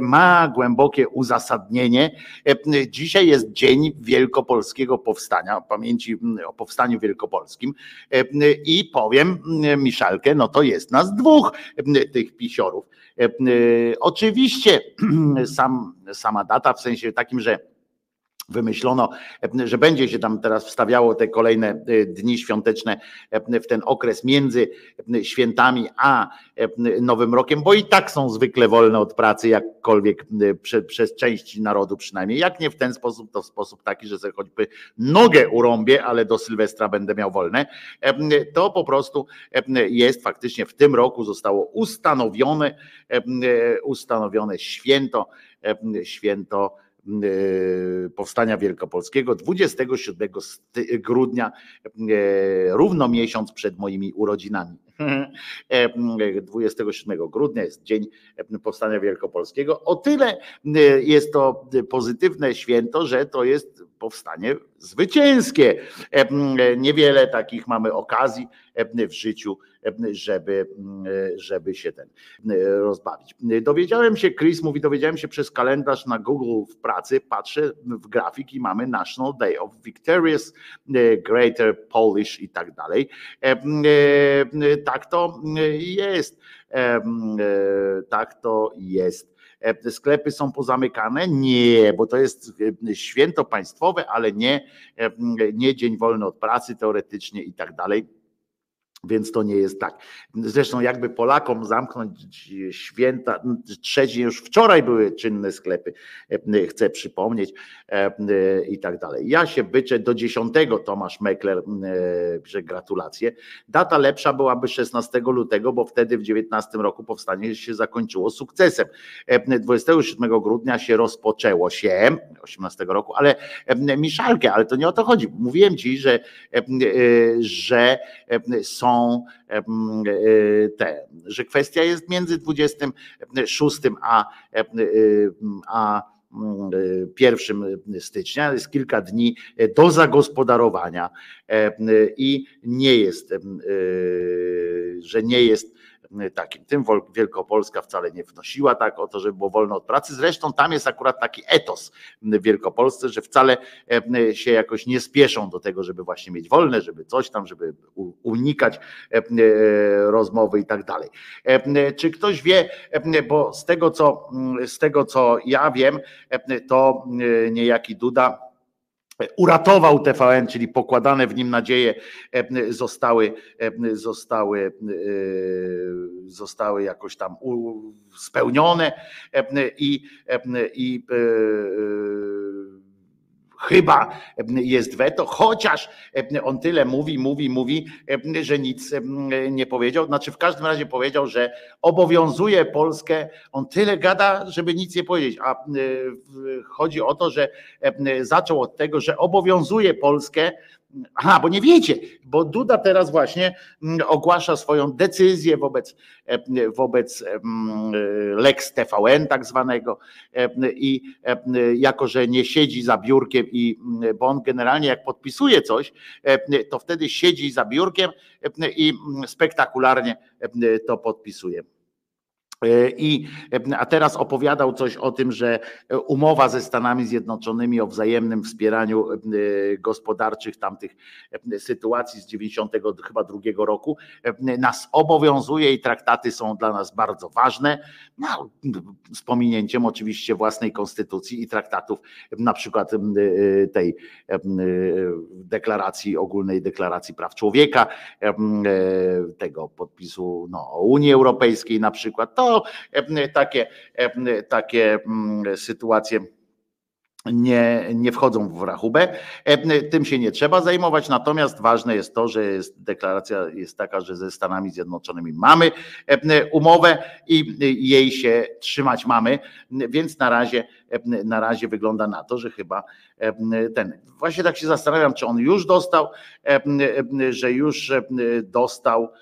ma głębokie uzasadnienie. Dzisiaj jest Dzień Wielkopolskiego Powstania, pamięci o Powstaniu Wielkopolskim i powiem Miszalkę, no to jest nas dwóch tych pisiorów. Oczywiście (clears throat) sam, sama data w sensie takim, że wymyślono, że będzie się tam teraz wstawiało te kolejne e, dni świąteczne e, w ten okres między e, świętami a Nowym Rokiem, bo i tak są zwykle wolne od pracy, jakkolwiek prze, przez część narodu przynajmniej. Jak nie w ten sposób, to w sposób taki, że sobie choćby nogę urąbię, ale do Sylwestra będę miał wolne. To po prostu jest faktycznie w tym roku zostało ustanowione, ustanowione święto, święto E, powstania Wielkopolskiego 27 grudnia, e, równo miesiąc przed moimi urodzinami. 27 (laughs) e, grudnia jest Dzień Powstania Wielkopolskiego. O tyle jest to pozytywne święto, że to jest powstanie zwycięskie. Niewiele takich mamy okazji w życiu, żeby, żeby się ten rozbawić. Dowiedziałem się, Chris mówi, dowiedziałem się przez kalendarz na Google w pracy, patrzę w grafik i mamy National Day of Victorious Greater Polish i tak dalej. Tak to jest. Tak to jest. E, sklepy są pozamykane? Nie, bo to jest e, święto państwowe, ale nie, e, nie dzień wolny od pracy teoretycznie i tak dalej więc to nie jest tak. Zresztą, jakby Polakom zamknąć święta, trzeci już wczoraj były czynne sklepy, chcę przypomnieć i tak dalej. Ja się byczę do 10, Tomasz Mekler, gratulacje. Data lepsza byłaby 16 lutego, bo wtedy w 19 roku powstanie się zakończyło sukcesem. 27 grudnia się rozpoczęło się, 18 roku, ale Miszalkę, ale to nie o to chodzi. Mówiłem ci, że, że są są e, te, że kwestia jest między 26 a, e, a 1 stycznia, jest kilka dni do zagospodarowania i nie jest, że nie jest takim. Tym Wielkopolska wcale nie wnosiła tak o to, żeby było wolno od pracy. Zresztą tam jest akurat taki etos w Wielkopolsce, że wcale e, się jakoś nie spieszą do tego, żeby właśnie mieć wolne, żeby coś tam, żeby unikać rozmowy i tak dalej. Czy ktoś wie, bo z tego co, z tego co ja wiem, to niejaki Duda uratował TVN, czyli pokładane w nim nadzieje e, zostały, e, zostały, e, zostały jakoś tam spełnione i, i chyba jest weto, chociaż on tyle mówi, mówi, mówi, że nic nie powiedział. Znaczy w każdym razie powiedział, że obowiązuje Polskę, on tyle gada, żeby nic nie powiedzieć, a chodzi o to, że zaczął od tego, że obowiązuje Polskę Aha, bo nie wiecie, bo Duda teraz właśnie mm, ogłasza swoją decyzję wobec, e, wobec mm, Lex TVN tak zwanego e, i e, jako, że nie siedzi za biurkiem i bo on generalnie jak podpisuje coś, to wtedy siedzi za biurkiem i spektakularnie to podpisuje. E, I, e, a teraz opowiadał coś o tym, że umowa ze Stanami Zjednoczonymi o wzajemnym wspieraniu e, gospodarczych tamtych sytuacji z 90 chyba drugiego roku nas obowiązuje i traktaty są dla nas bardzo ważne, no, z pominięciem oczywiście własnej konstytucji i traktatów, na przykład tej deklaracji, ogólnej deklaracji praw człowieka, tego podpisu no, o Unii Europejskiej na przykład. To takie, takie sytuacje nie, nie wchodzą w rachubę. E, tym się nie trzeba zajmować, natomiast ważne jest to, że jest, deklaracja jest taka, że ze Stanami Zjednoczonymi mamy e, umowę i jej się trzymać mamy, więc na razie, e, na razie wygląda na to, że chyba ten. Właśnie tak się zastanawiam, czy on już dostał, że już dostał E,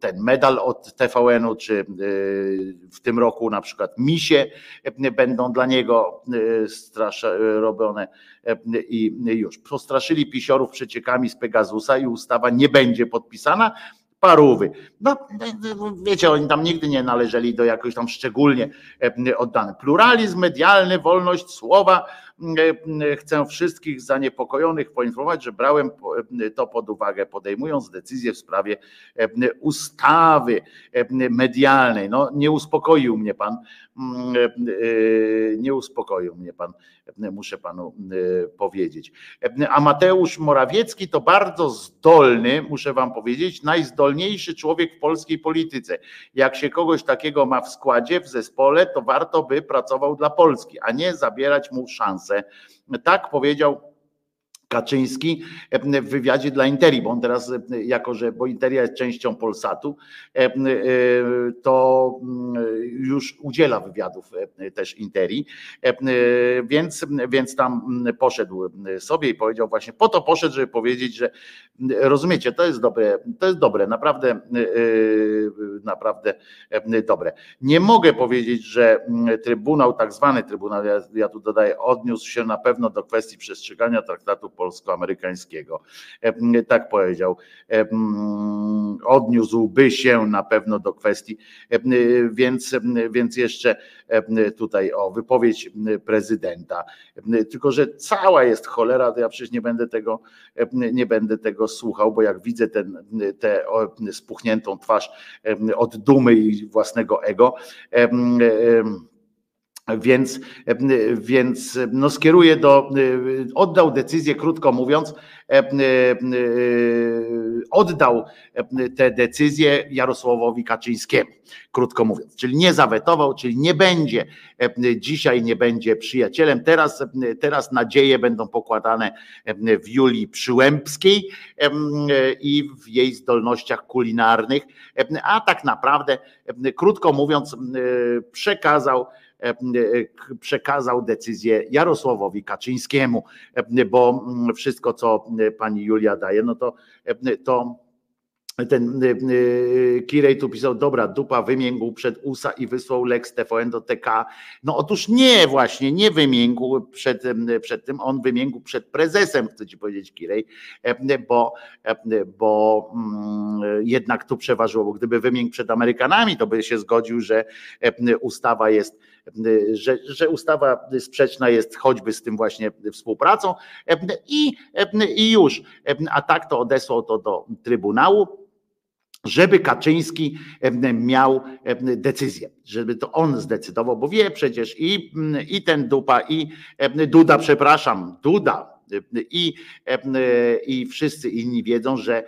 ten medal od TVN-u, czy e, w tym roku na przykład misie będą dla niego robione i już. Postraszyli pisiorów przeciekami z Pegasusa i ustawa nie będzie podpisana, parówy. No, wiecie, oni tam nigdy nie należeli do jakoś tam szczególnie oddany. Pluralizm medialny, wolność słowa, chcę wszystkich zaniepokojonych poinformować, że brałem to pod uwagę, podejmując decyzję w sprawie e, ustawy e, medialnej. No, nie uspokoił mnie pan, mm, nie uspokoił mnie pan, muszę panu powiedzieć. A Mateusz Morawiecki to bardzo zdolny, muszę wam powiedzieć, najzdolniejszy człowiek w polskiej polityce. Jak się kogoś takiego ma w składzie, w zespole, to warto by pracował dla Polski, a nie zabierać mu tak powiedział Kaczyński w wywiadzie dla Interi, bo on teraz, jako że, bo Interia jest częścią Polsatu, to już udziela wywiadów też Interi, więc, więc tam poszedł sobie i powiedział właśnie, po to poszedł, żeby powiedzieć, że rozumiecie, to jest dobre, to jest dobre, naprawdę, naprawdę dobre. Nie mogę powiedzieć, że Trybunał, tak zwany Trybunał, ja, ja tu dodaję, odniósł się na pewno do kwestii przestrzegania traktatu polsko-amerykańskiego. E, tak powiedział. E, odniósłby się na pewno do kwestii, e, więc, więc jeszcze tutaj o wypowiedź prezydenta. Tylko, że cała jest cholera, to ja przecież nie będę tego, nie będę tego słuchał, bo jak widzę ten, tę spuchniętą twarz od dumy i własnego ego, więc, więc no skieruje do, oddał decyzję, krótko mówiąc, oddał tę decyzję Jarosławowi Kaczyńskiemu, krótko mówiąc, czyli nie zawetował, czyli nie będzie, dzisiaj nie będzie przyjacielem. Teraz, teraz nadzieje będą pokładane w Julii Przyłębskiej i w jej zdolnościach kulinarnych, a tak naprawdę, krótko mówiąc, przekazał E, e, przekazał decyzję Jarosławowi Kaczyńskiemu, e, bo mm, wszystko, co pani Julia daje, no to, to ten Kirej tu pisał, dobra, dupa wymięgł przed USA i wysłał Lex TVN do TK. No otóż nie, właśnie, nie wymięgł przed, przed tym, on wymięgł przed prezesem, chcę ci powiedzieć Kirej, bo, bo mm, jednak tu przeważyło, bo gdyby wymięgł przed Amerykanami, to by się zgodził, że ustawa jest że, że ustawa sprzeczna jest choćby z tym właśnie współpracą i, i już. A tak to odesłał to do Trybunału żeby Kaczyński miał decyzję, żeby to on zdecydował, bo wie przecież i, i ten dupa, i Duda, przepraszam, Duda, i, i wszyscy inni wiedzą, że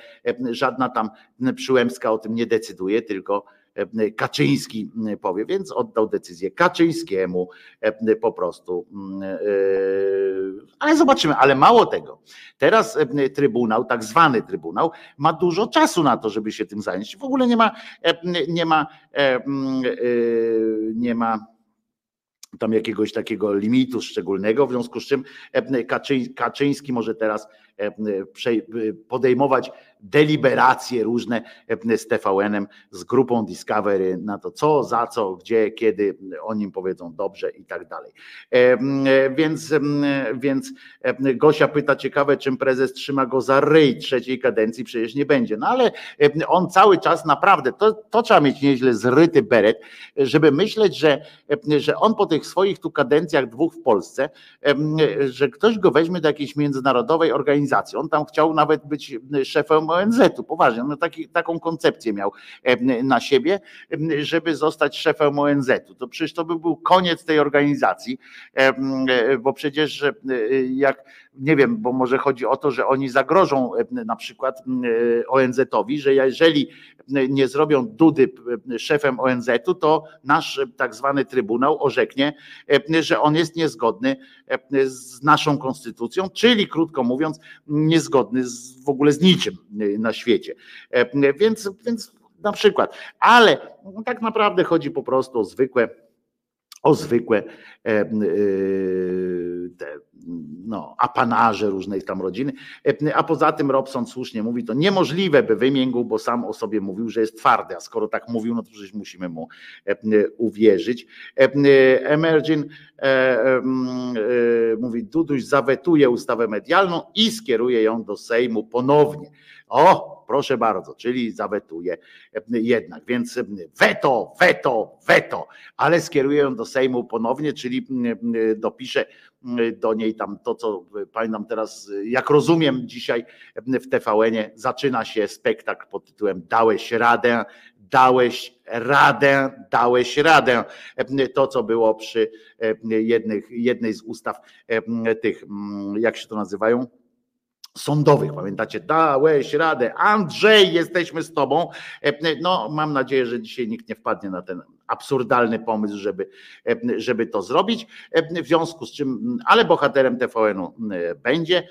żadna tam Przyłębska o tym nie decyduje, tylko Kaczyński powie, więc oddał decyzję Kaczyńskiemu e, po prostu. E, ale zobaczymy, ale mało tego. Teraz Trybunał, tak zwany Trybunał, ma dużo czasu na to, żeby się tym zająć. W ogóle nie ma, nie ma, nie ma tam jakiegoś takiego limitu szczególnego, w związku z czym Kaczyński może teraz podejmować deliberacje różne z TVN-em, z grupą Discovery na to, co, za co, gdzie, kiedy o nim powiedzą dobrze i tak dalej. Więc, więc Gosia pyta, ciekawe, czym prezes trzyma go za ryj trzeciej kadencji, przecież nie będzie. No ale on cały czas naprawdę, to, to trzeba mieć nieźle zryty beret, żeby myśleć, że, że on po tych swoich tu kadencjach dwóch w Polsce, że ktoś go weźmie do jakiejś międzynarodowej organizacji. On tam chciał nawet być szefem ONZ-u, poważnie, no taki, taką koncepcję miał na siebie, żeby zostać szefem ONZ-u. To przecież to by był koniec tej organizacji, bo przecież jak nie wiem, bo może chodzi o to, że oni zagrożą na przykład ONZ-owi, że jeżeli nie zrobią Dudy szefem ONZ-u, to nasz tak zwany Trybunał orzeknie, że on jest niezgodny z naszą konstytucją, czyli krótko mówiąc, niezgodny z, w ogóle z niczym na świecie. Więc, więc na przykład, ale tak naprawdę chodzi po prostu o zwykłe o zwykłe e, te, no, apanarze różnej tam rodziny. E, a poza tym Robson słusznie mówi, to niemożliwe by wymiękł, bo sam o sobie mówił, że jest twardy, a skoro tak mówił, no to przecież musimy mu e, uwierzyć. Emerging mówi, Duduś zawetuje ustawę medialną i skieruje ją do Sejmu ponownie. O, proszę bardzo, czyli zawetuje jednak. Więc weto, weto, weto, ale skieruję ją do Sejmu ponownie, czyli dopiszę do niej tam to, co pamiętam teraz, jak rozumiem dzisiaj w TVN-ie zaczyna się spektakl pod tytułem Dałeś radę, dałeś radę, dałeś radę. To, co było przy jednych, jednej z ustaw tych, jak się to nazywają? Sądowych. Pamiętacie, dałeś radę. Andrzej, jesteśmy z tobą. No, mam nadzieję, że dzisiaj nikt nie wpadnie na ten absurdalny pomysł, żeby, żeby to zrobić. W związku z czym, ale bohaterem TVN-u będzie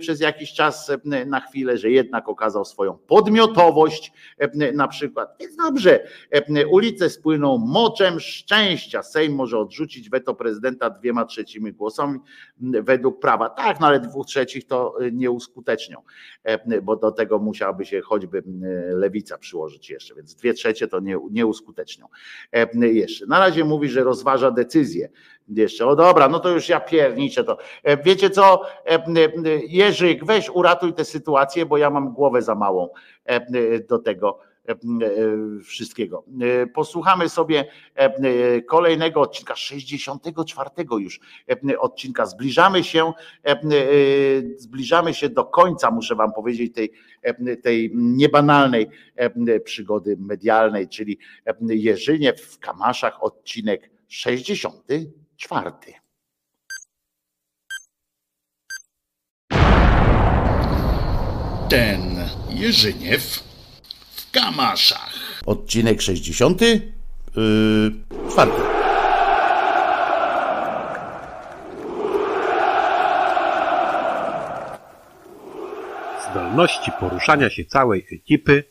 przez jakiś czas na chwilę, że jednak okazał swoją podmiotowość na przykład. Więc dobrze, ulice spłyną moczem szczęścia. Sejm może odrzucić weto prezydenta dwiema trzecimi głosami według prawa. Tak, no ale dwóch trzecich to nie uskutecznią, bo do tego musiałaby się choćby lewica przyłożyć jeszcze, więc dwie trzecie to nie, nie uskutecznią. Jeszcze. Na razie mówi, że rozważa decyzję. Jeszcze, o dobra, no to już ja pierniczę to. E, wiecie co, Jerzyk, weź uratuj tę sytuację, bo ja mam głowę za małą do tego wszystkiego. Posłuchamy sobie kolejnego odcinka, 64 już odcinka. Zbliżamy się, zbliżamy się do końca, muszę wam powiedzieć, tej, tej niebanalnej przygody medialnej, czyli Jerzynie w Kamaszach, odcinek 64. Ten Jerzyniew Kamaszach. Odcinek 64. Yy, czwarty. Zdolności poruszania się całej ekipy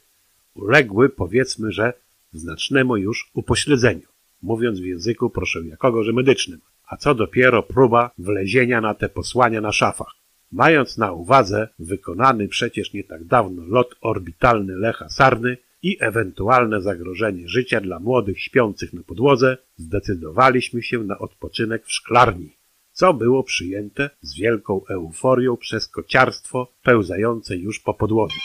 uległy, powiedzmy, że znacznemu już upośledzeniu, mówiąc w języku proszę jakogo, że medycznym, a co dopiero próba wlezienia na te posłania na szafach. Mając na uwadze wykonany przecież nie tak dawno lot orbitalny Lecha Sarny i ewentualne zagrożenie życia dla młodych śpiących na podłodze, zdecydowaliśmy się na odpoczynek w szklarni, co było przyjęte z wielką euforią przez kociarstwo pełzające już po podłodze.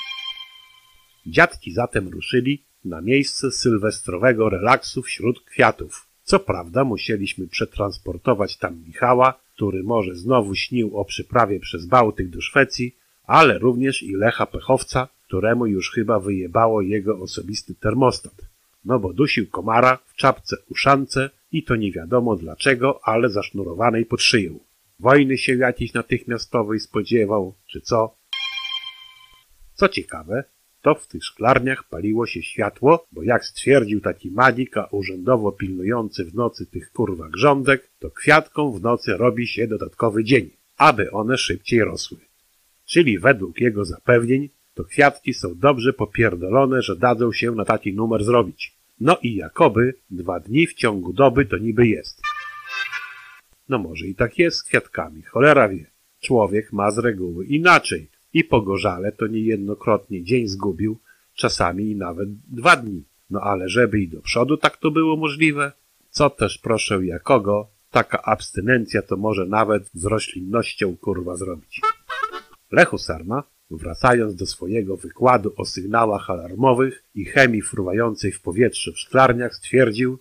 Dziadki zatem ruszyli na miejsce sylwestrowego relaksu wśród kwiatów. Co prawda musieliśmy przetransportować tam Michała, który może znowu śnił o przyprawie przez Bałtyk do Szwecji, ale również i Lecha Pechowca, któremu już chyba wyjebało jego osobisty termostat. No bo dusił komara w czapce uszance i to nie wiadomo dlaczego, ale zasznurowanej pod szyją. Wojny się jakiejś natychmiastowej spodziewał, czy co? Co ciekawe, to w tych szklarniach paliło się światło, bo jak stwierdził taki magika urzędowo pilnujący w nocy tych kurwa grządek, to kwiatkom w nocy robi się dodatkowy dzień, aby one szybciej rosły. Czyli według jego zapewnień, to kwiatki są dobrze popierdolone, że dadzą się na taki numer zrobić. No i jakoby dwa dni w ciągu doby to niby jest. No może i tak jest z kwiatkami, cholera wie. Człowiek ma z reguły inaczej i pogorzale to niejednokrotnie dzień zgubił, czasami i nawet dwa dni. No ale żeby i do przodu tak to było możliwe? Co też proszę jakogo, taka abstynencja to może nawet z roślinnością kurwa zrobić. Lechu Sarma, wracając do swojego wykładu o sygnałach alarmowych i chemii fruwającej w powietrzu w szklarniach, stwierdził,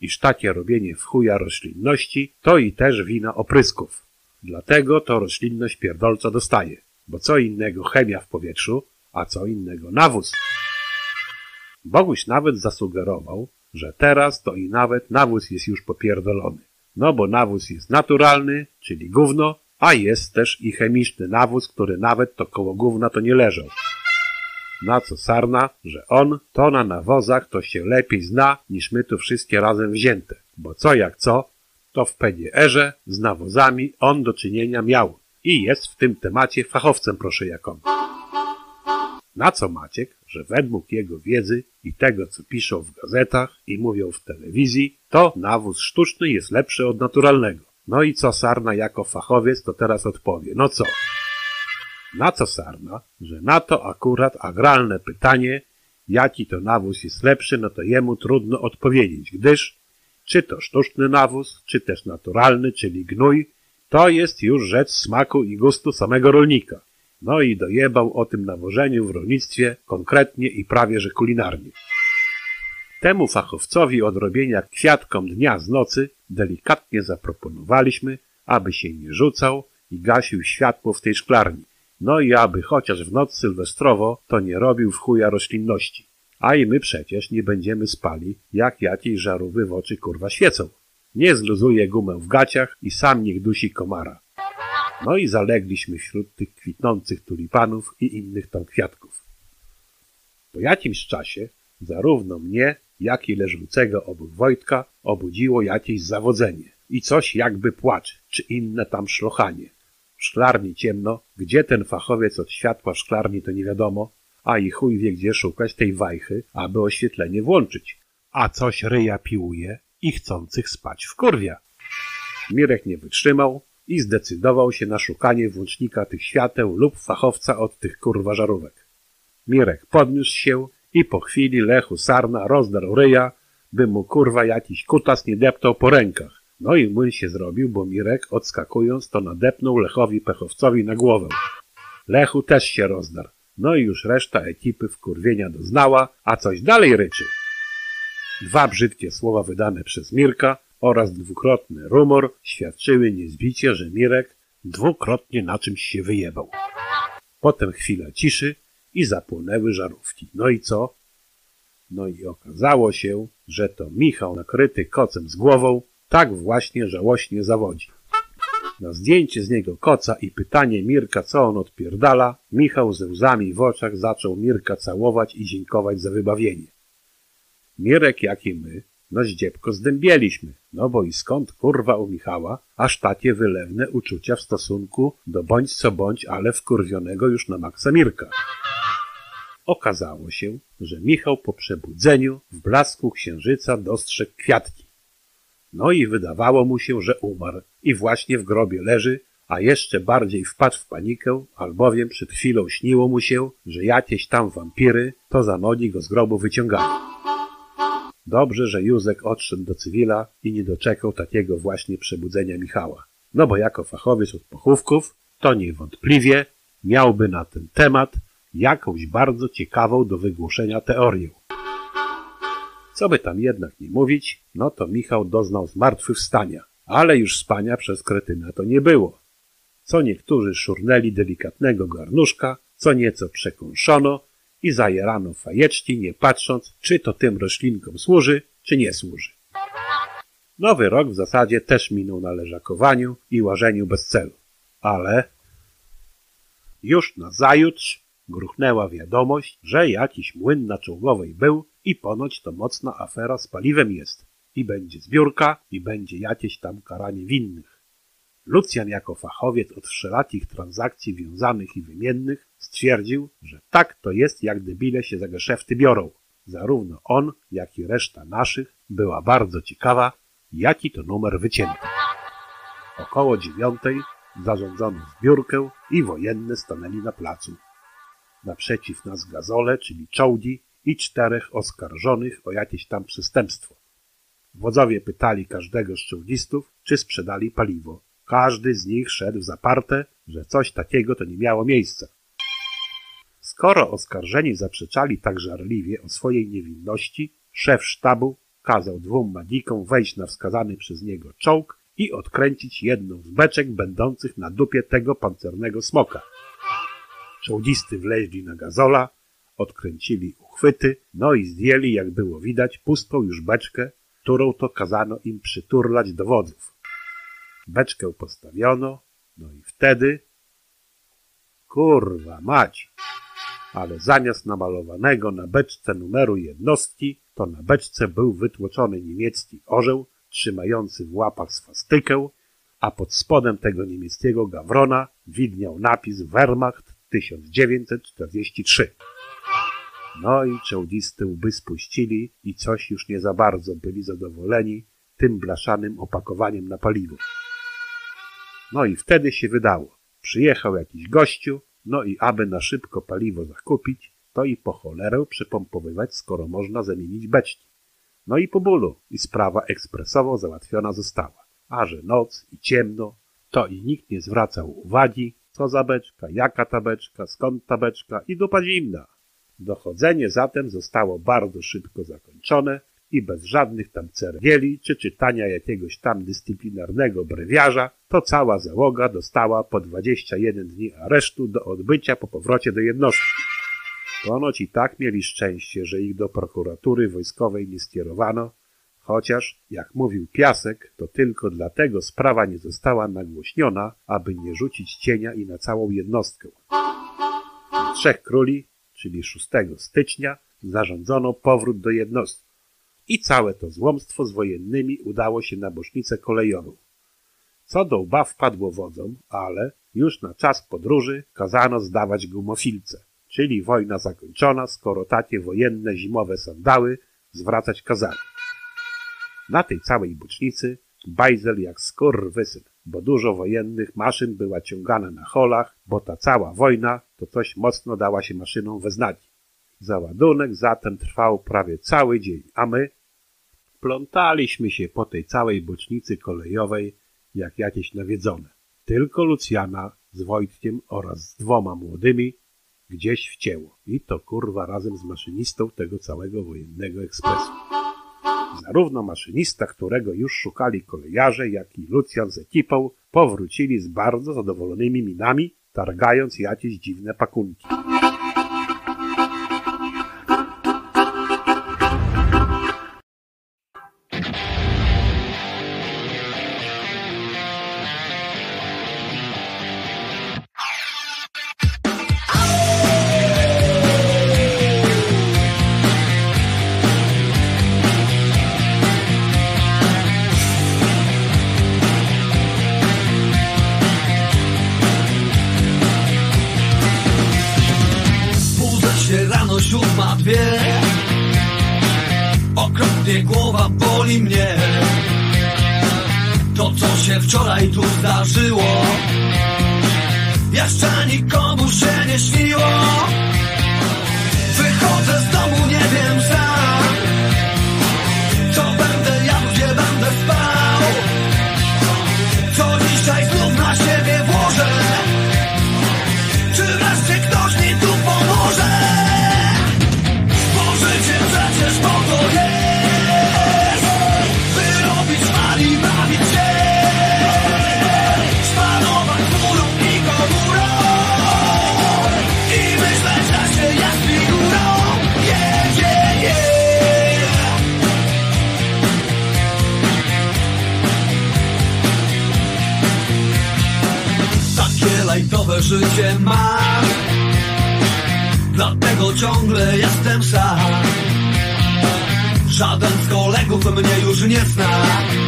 iż takie robienie w chuja roślinności to i też wina oprysków. Dlatego to roślinność pierdolca dostaje, bo co innego chemia w powietrzu, a co innego nawóz. Boguś nawet zasugerował, że teraz to i nawet nawóz jest już popierdolony. No bo nawóz jest naturalny, czyli gówno, a jest też i chemiczny nawóz, który nawet to koło gówna to nie leżał. Na co Sarna, że on to na nawozach to się lepiej zna niż my tu wszystkie razem wzięte, bo co jak co, to w PDR-ze z nawozami on do czynienia miał i jest w tym temacie fachowcem proszę jaką. Na co Maciek, że według jego wiedzy i tego, co piszą w gazetach i mówią w telewizji, to nawóz sztuczny jest lepszy od naturalnego. No i co Sarna jako fachowiec to teraz odpowie? No co? Na co Sarna? Że na to akurat agralne pytanie, jaki to nawóz jest lepszy, no to jemu trudno odpowiedzieć, gdyż czy to sztuczny nawóz, czy też naturalny, czyli gnój, to jest już rzecz smaku i gustu samego rolnika. No i dojebał o tym nawożeniu w rolnictwie konkretnie i prawie że kulinarnie. Temu fachowcowi odrobienia kwiatkom dnia z nocy delikatnie zaproponowaliśmy, aby się nie rzucał i gasił światło w tej szklarni. No i aby chociaż w noc sylwestrowo to nie robił w chuja roślinności. A i my przecież nie będziemy spali, jak jakiejś żarówy w oczy kurwa świecą. Nie zluzuje gumę w gaciach i sam niech dusi komara. No i zalegliśmy wśród tych kwitnących tulipanów i innych tam kwiatków. Po jakimś czasie zarówno mnie, jak i leżącego obok Wojtka obudziło jakieś zawodzenie i coś jakby płacz, czy inne tam szlochanie. W szklarni ciemno, gdzie ten fachowiec od światła w szklarni to nie wiadomo, a i chuj wie gdzie szukać tej wajchy, aby oświetlenie włączyć. A coś ryja piłuje i chcących spać w kurwia. Mirek nie wytrzymał i zdecydował się na szukanie włącznika tych świateł lub fachowca od tych kurwa żarówek. Mirek podniósł się i po chwili Lechu Sarna rozdarł ryja, by mu kurwa jakiś kutas nie deptał po rękach. No i młyn się zrobił, bo Mirek odskakując to nadepnął Lechowi Pechowcowi na głowę. Lechu też się rozdarł. No i już reszta ekipy wkurwienia doznała, a coś dalej ryczy. Dwa brzydkie słowa wydane przez Mirka oraz dwukrotny rumor świadczyły niezbicie, że Mirek dwukrotnie na czymś się wyjebał. Potem chwila ciszy i zapłonęły żarówki. No i co? No i okazało się, że to Michał nakryty kocem z głową tak właśnie żałośnie zawodzi. Na zdjęcie z niego koca i pytanie Mirka, co on odpierdala, Michał ze łzami w oczach zaczął Mirka całować i dziękować za wybawienie. Mirek, jak i my, no zdziebko zdębieliśmy, no bo i skąd kurwa u Michała aż takie wylewne uczucia w stosunku do bądź co bądź, ale wkurwionego już na maksa Mirka. Okazało się, że Michał po przebudzeniu w blasku księżyca dostrzegł kwiatki. No i wydawało mu się, że umarł i właśnie w grobie leży, a jeszcze bardziej wpadł w panikę, albowiem przed chwilą śniło mu się, że jakieś tam wampiry to za nogi go z grobu wyciągają. Dobrze, że Józek odszedł do cywila i nie doczekał takiego właśnie przebudzenia Michała. No bo jako fachowiec od pochówków, to niewątpliwie miałby na ten temat jakąś bardzo ciekawą do wygłoszenia teorię. Co by tam jednak nie mówić, no to Michał doznał zmartwychwstania, ale już spania przez kretyna to nie było. Co niektórzy szurnęli delikatnego garnuszka, co nieco przekąszono i zajerano fajeczki, nie patrząc, czy to tym roślinkom służy, czy nie służy. Nowy rok w zasadzie też minął na leżakowaniu i łażeniu bez celu, ale już na zajutrz gruchnęła wiadomość, że jakiś młyn na czołgowej był i ponoć to mocna afera z paliwem jest. I będzie zbiórka, i będzie jakieś tam karanie winnych. Lucjan jako fachowiec od wszelakich transakcji wiązanych i wymiennych stwierdził, że tak to jest, jak debile się za geszefty biorą. Zarówno on, jak i reszta naszych była bardzo ciekawa, jaki to numer wycięty. Około dziewiątej zarządzono zbiórkę i wojenny stanęli na placu. Naprzeciw nas gazole, czyli czołgi i czterech oskarżonych o jakieś tam przestępstwo. Wodzowie pytali każdego z czołgistów, czy sprzedali paliwo. Każdy z nich szedł zaparte, że coś takiego to nie miało miejsca. Skoro oskarżeni zaprzeczali tak żarliwie o swojej niewinności, szef sztabu kazał dwóm magikom wejść na wskazany przez niego czołg i odkręcić jedną z beczek będących na dupie tego pancernego smoka. Czołdzisty wleźli na gazola, odkręcili uchwyty, no i zdjęli, jak było widać, pustą już beczkę, którą to kazano im przyturlać do wodzów. Beczkę postawiono, no i wtedy... Kurwa mać! Ale zamiast namalowanego na beczce numeru jednostki, to na beczce był wytłoczony niemiecki orzeł, trzymający w łapach swastykę, a pod spodem tego niemieckiego gawrona widniał napis Wehrmacht 1943. No i czołdziste łby spuścili i coś już nie za bardzo byli zadowoleni tym blaszanym opakowaniem na paliwo. No i wtedy się wydało. Przyjechał jakiś gościu, no i aby na szybko paliwo zakupić, to i po cholerę przepompowywać, skoro można zamienić beczki. No i po bólu i sprawa ekspresowo załatwiona została. A że noc i ciemno, to i nikt nie zwracał uwagi, co za beczka, jaka ta beczka, skąd ta beczka i dupa zimna. Dochodzenie zatem zostało bardzo szybko zakończone i bez żadnych tam cerwieli czy czytania jakiegoś tam dyscyplinarnego brewiarza, to cała załoga dostała po 21 dni aresztu do odbycia po powrocie do jednostki. Ponoć i tak mieli szczęście, że ich do prokuratury wojskowej nie skierowano, chociaż, jak mówił Piasek, to tylko dlatego sprawa nie została nagłośniona, aby nie rzucić cienia i na całą jednostkę. Trzech króli, czyli 6 stycznia, zarządzono powrót do jednostki. I całe to złomstwo z wojennymi udało się na bocznicę kolejową. Co do łba wpadło wodzom, ale już na czas podróży kazano zdawać gumofilce, czyli wojna zakończona, skoro takie wojenne zimowe sandały zwracać kazali. Na tej całej bocznicy bajzel jak skurwysyn, bo dużo wojennych maszyn była ciągana na holach, bo ta cała wojna to coś mocno dała się maszynom we znaki. Załadunek zatem trwał prawie cały dzień, a my plątaliśmy się po tej całej bocznicy kolejowej jak jakieś nawiedzone. Tylko Lucjana z Wojtkiem oraz z dwoma młodymi gdzieś wcięło. I to kurwa razem z maszynistą tego całego wojennego ekspresu. Zarówno maszynista, którego już szukali kolejarze, jak i Lucjan z ekipą powrócili z bardzo zadowolonymi minami, targając jakieś dziwne pakunki. Kolegów mnie już nie zna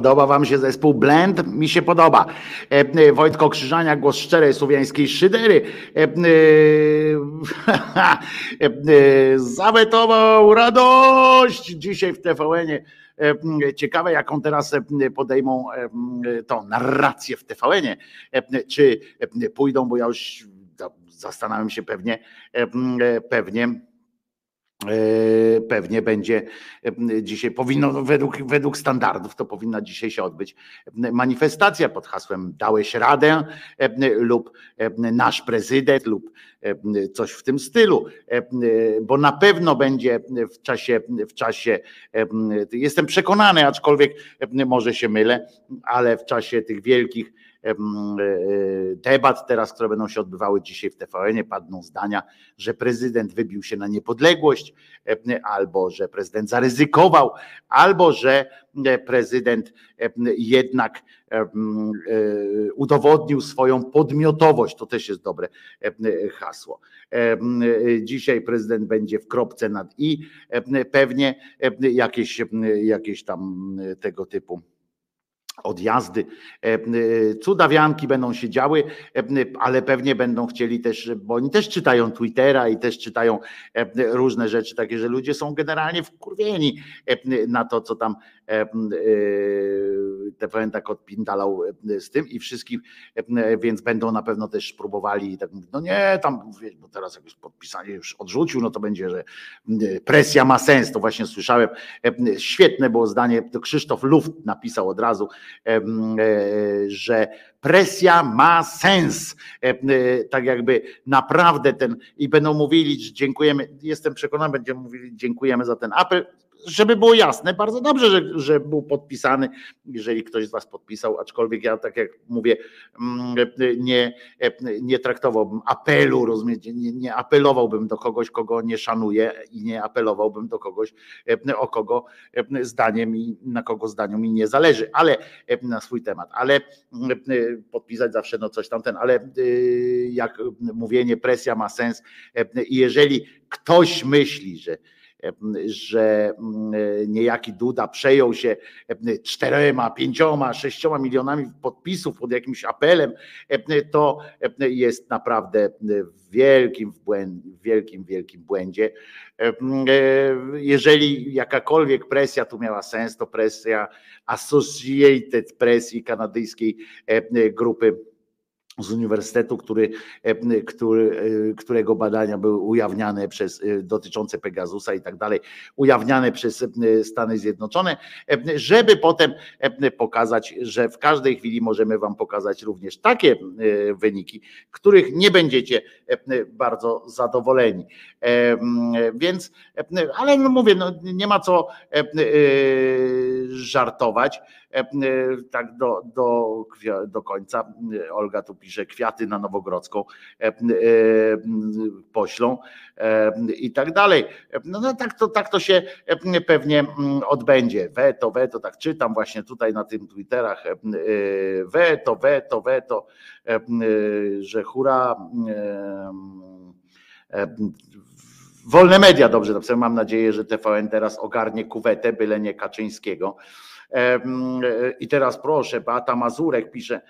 Podoba wam się zespół Blend? Mi się podoba. E, e, Wojtko Krzyżania, głos szczerej słowiańskiej szydery. E, (laughs) zawetował radość dzisiaj w TVN-ie. Ciekawe, jaką teraz podejmą tą narrację w TVN-ie. Czy pójdą, bo ja już zastanawiam się pewnie, pewnie pewnie będzie e, dzisiaj powinno według, według standardów to powinna dzisiaj się odbyć manifestacja pod hasłem dałeś radę lub nasz prezydent lub coś w tym stylu, bo na pewno będzie w czasie, w czasie jestem przekonany, aczkolwiek może się mylę, ale w czasie tych wielkich debat teraz, które będą się odbywały dzisiaj w TVN-ie, padną zdania, że prezydent wybił się na niepodległość, albo że prezydent zaryzykował, albo że prezydent jednak udowodnił swoją podmiotowość. To też jest dobre hasło. Dzisiaj prezydent będzie w kropce nad i pewnie jakieś, jakieś tam tego typu odjazdy, cudawianki będą się działy, ale pewnie będą chcieli też, bo oni też czytają Twittera i też czytają różne rzeczy takie, że ludzie są generalnie wkurwieni na to, co tam TVN tak odpindalał z tym i wszystkim, więc będą na pewno też próbowali tak mówić, no nie, tam, bo teraz jak już podpisanie już odrzucił, no to będzie, że presja ma sens, to właśnie słyszałem, świetne było zdanie, to Krzysztof Luft napisał od razu, że presja ma sens. Tak jakby naprawdę ten i będą mówili, że dziękujemy, jestem przekonany, będziemy mówili, dziękujemy za ten apel żeby było jasne, bardzo dobrze, że, że był podpisany, jeżeli ktoś z Was podpisał, aczkolwiek ja, tak jak mówię, nie, nie traktowałbym apelu, rozumiecie, nie, nie apelowałbym do kogoś, kogo nie szanuję i nie apelowałbym do kogoś, o kogo zdaniem i na kogo zdaniu mi nie zależy, ale na swój temat, ale podpisać zawsze no coś tamten, ale jak mówienie, presja ma sens i jeżeli ktoś myśli, że że niejaki Duda przejął się czterema, pięcioma, sześcioma milionami podpisów pod jakimś apelem, to jest naprawdę w wielkim, wielkim, wielkim błędzie. Jeżeli jakakolwiek presja tu miała sens, to presja Associated Press i kanadyjskiej grupy z uniwersytetu, który, który, którego badania były ujawniane przez dotyczące Pegasusa i tak dalej, ujawniane przez Stany Zjednoczone, żeby potem pokazać, że w każdej chwili możemy Wam pokazać również takie wyniki, których nie będziecie bardzo zadowoleni. Więc, ale no mówię, no nie ma co żartować tak do, do, do końca. Olga tu pisze kwiaty na Nowogrodzką poślą i tak dalej. No, no tak, to, tak to się pewnie odbędzie. Weto, weto, tak czytam właśnie tutaj na tym Twitterach. Weto, weto, weto, że hura. Wolne media dobrze napisałem. Mam nadzieję, że TVN teraz ogarnie kuwetę, byle nie Kaczyńskiego. I teraz proszę, Beata Mazurek pisze,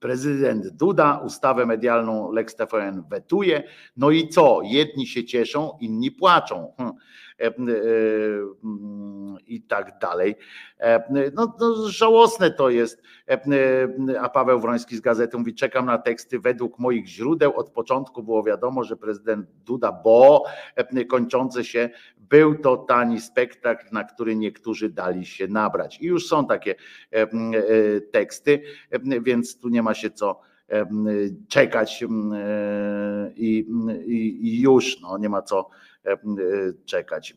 prezydent Duda ustawę medialną Lex TVN wetuje. No i co? Jedni się cieszą, inni płaczą. Hm. I tak dalej. No, no żałosne to jest. A Paweł Wroński z gazety mówi: Czekam na teksty według moich źródeł. Od początku było wiadomo, że prezydent Duda, bo kończące się był to tani spektakl, na który niektórzy dali się nabrać. I już są takie teksty, więc tu nie ma się co czekać i, i, i już no, nie ma co czekać.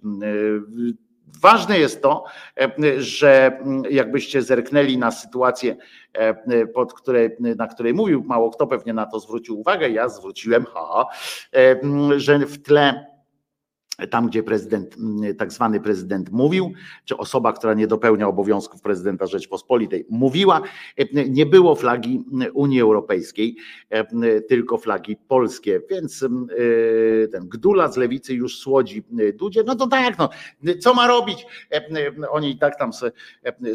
Ważne jest to, że jakbyście zerknęli na sytuację, pod której, na której mówił, mało kto pewnie na to zwrócił uwagę, ja zwróciłem, ha, że w tle tam, gdzie prezydent, tak zwany prezydent mówił, czy osoba, która nie dopełnia obowiązków prezydenta Rzeczpospolitej mówiła, nie było flagi Unii Europejskiej, tylko flagi polskie. Więc ten Gdula z lewicy już słodzi Dudzie. No to tak, no, co ma robić? Oni i tak tam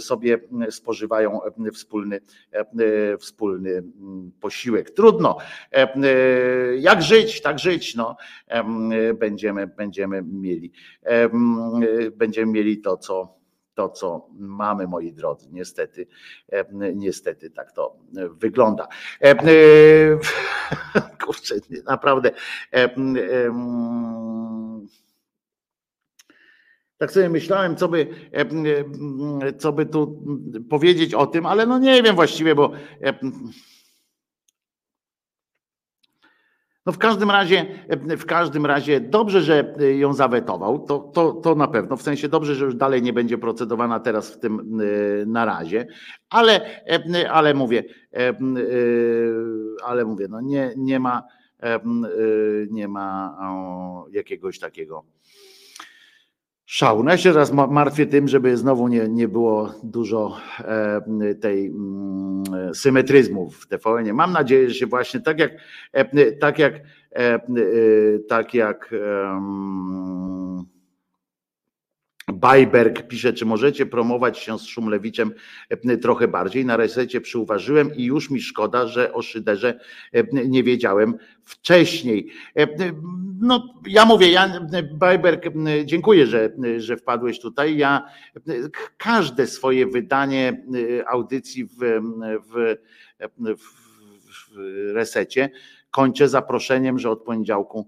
sobie spożywają wspólny, wspólny posiłek. Trudno. Jak żyć, tak żyć. No. Będziemy, będziemy będziemy mieli. Będziemy mieli to, co, to, co mamy, moi drodzy. Niestety, niestety tak to wygląda. (laughs) Kurczę, naprawdę. Tak sobie myślałem, co by, co by tu powiedzieć o tym, ale no nie wiem właściwie, bo no w każdym razie, w każdym razie dobrze, że ją zawetował, to, to, to na pewno, w sensie dobrze, że już dalej nie będzie procedowana teraz w tym y, na razie, ale, ale mówię, ale mówię, no nie, nie ma, nie ma jakiegoś takiego szału. No ja się teraz martwię tym, żeby znowu nie, nie było dużo e, tej mm, symetryzmu w TVN. Mam nadzieję, że się właśnie tak jak e, tak jak e, tak jak Bajberg pisze, czy możecie promować się z Szumlewiczem e, trochę bardziej. Na resecie przyuważyłem i już mi szkoda, że o Szyderze e, nie wiedziałem wcześniej. E, no, ja mówię, ja, Bajberg, dziękuję, że, że wpadłeś tutaj. Ja każde swoje wydanie audycji w, w, w, w resecie kończę zaproszeniem, że od poniedziałku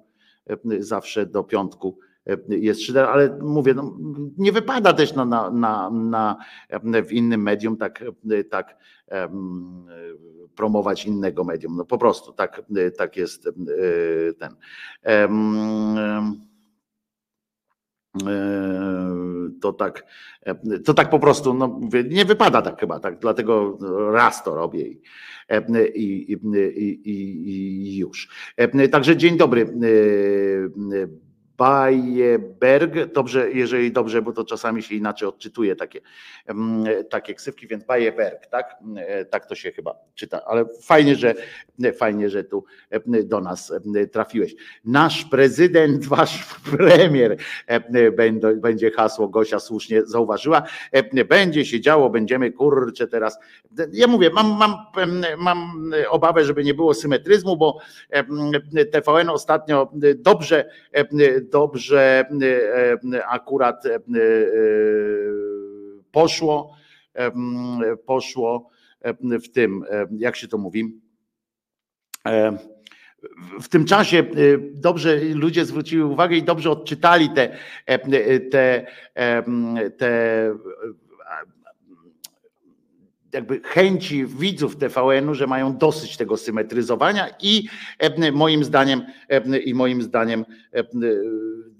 zawsze do piątku jest szyder, ale mówię, no, nie wypada też na, na, na, na, w innym medium tak, tak um, promować innego medium. No po prostu tak, tak jest ten. Um, to tak, to tak po prostu, no nie wypada tak chyba, tak, dlatego raz to robię i, i, i, i już. Także dzień dobry Bajeberg, dobrze, jeżeli dobrze, bo to czasami się inaczej odczytuje takie, takie ksywki, więc Bajeberg, tak? Tak to się chyba czyta, ale fajnie, że fajnie, że tu do nas trafiłeś. Nasz prezydent, (laughs) wasz premier, będzie hasło, Gosia słusznie zauważyła, będzie się działo, będziemy, kurczę teraz, ja mówię, mam, mam, mam obawę, żeby nie było symetryzmu, bo TVN ostatnio dobrze dobrze e, akurat e, poszło, poszło w tym, jak się to mówi, w tym czasie dobrze ludzie zwrócili uwagę i dobrze odczytali te, te, te jakby chęci widzów TVN-u, że mają dosyć tego symetryzowania i moim zdaniem i moim zdaniem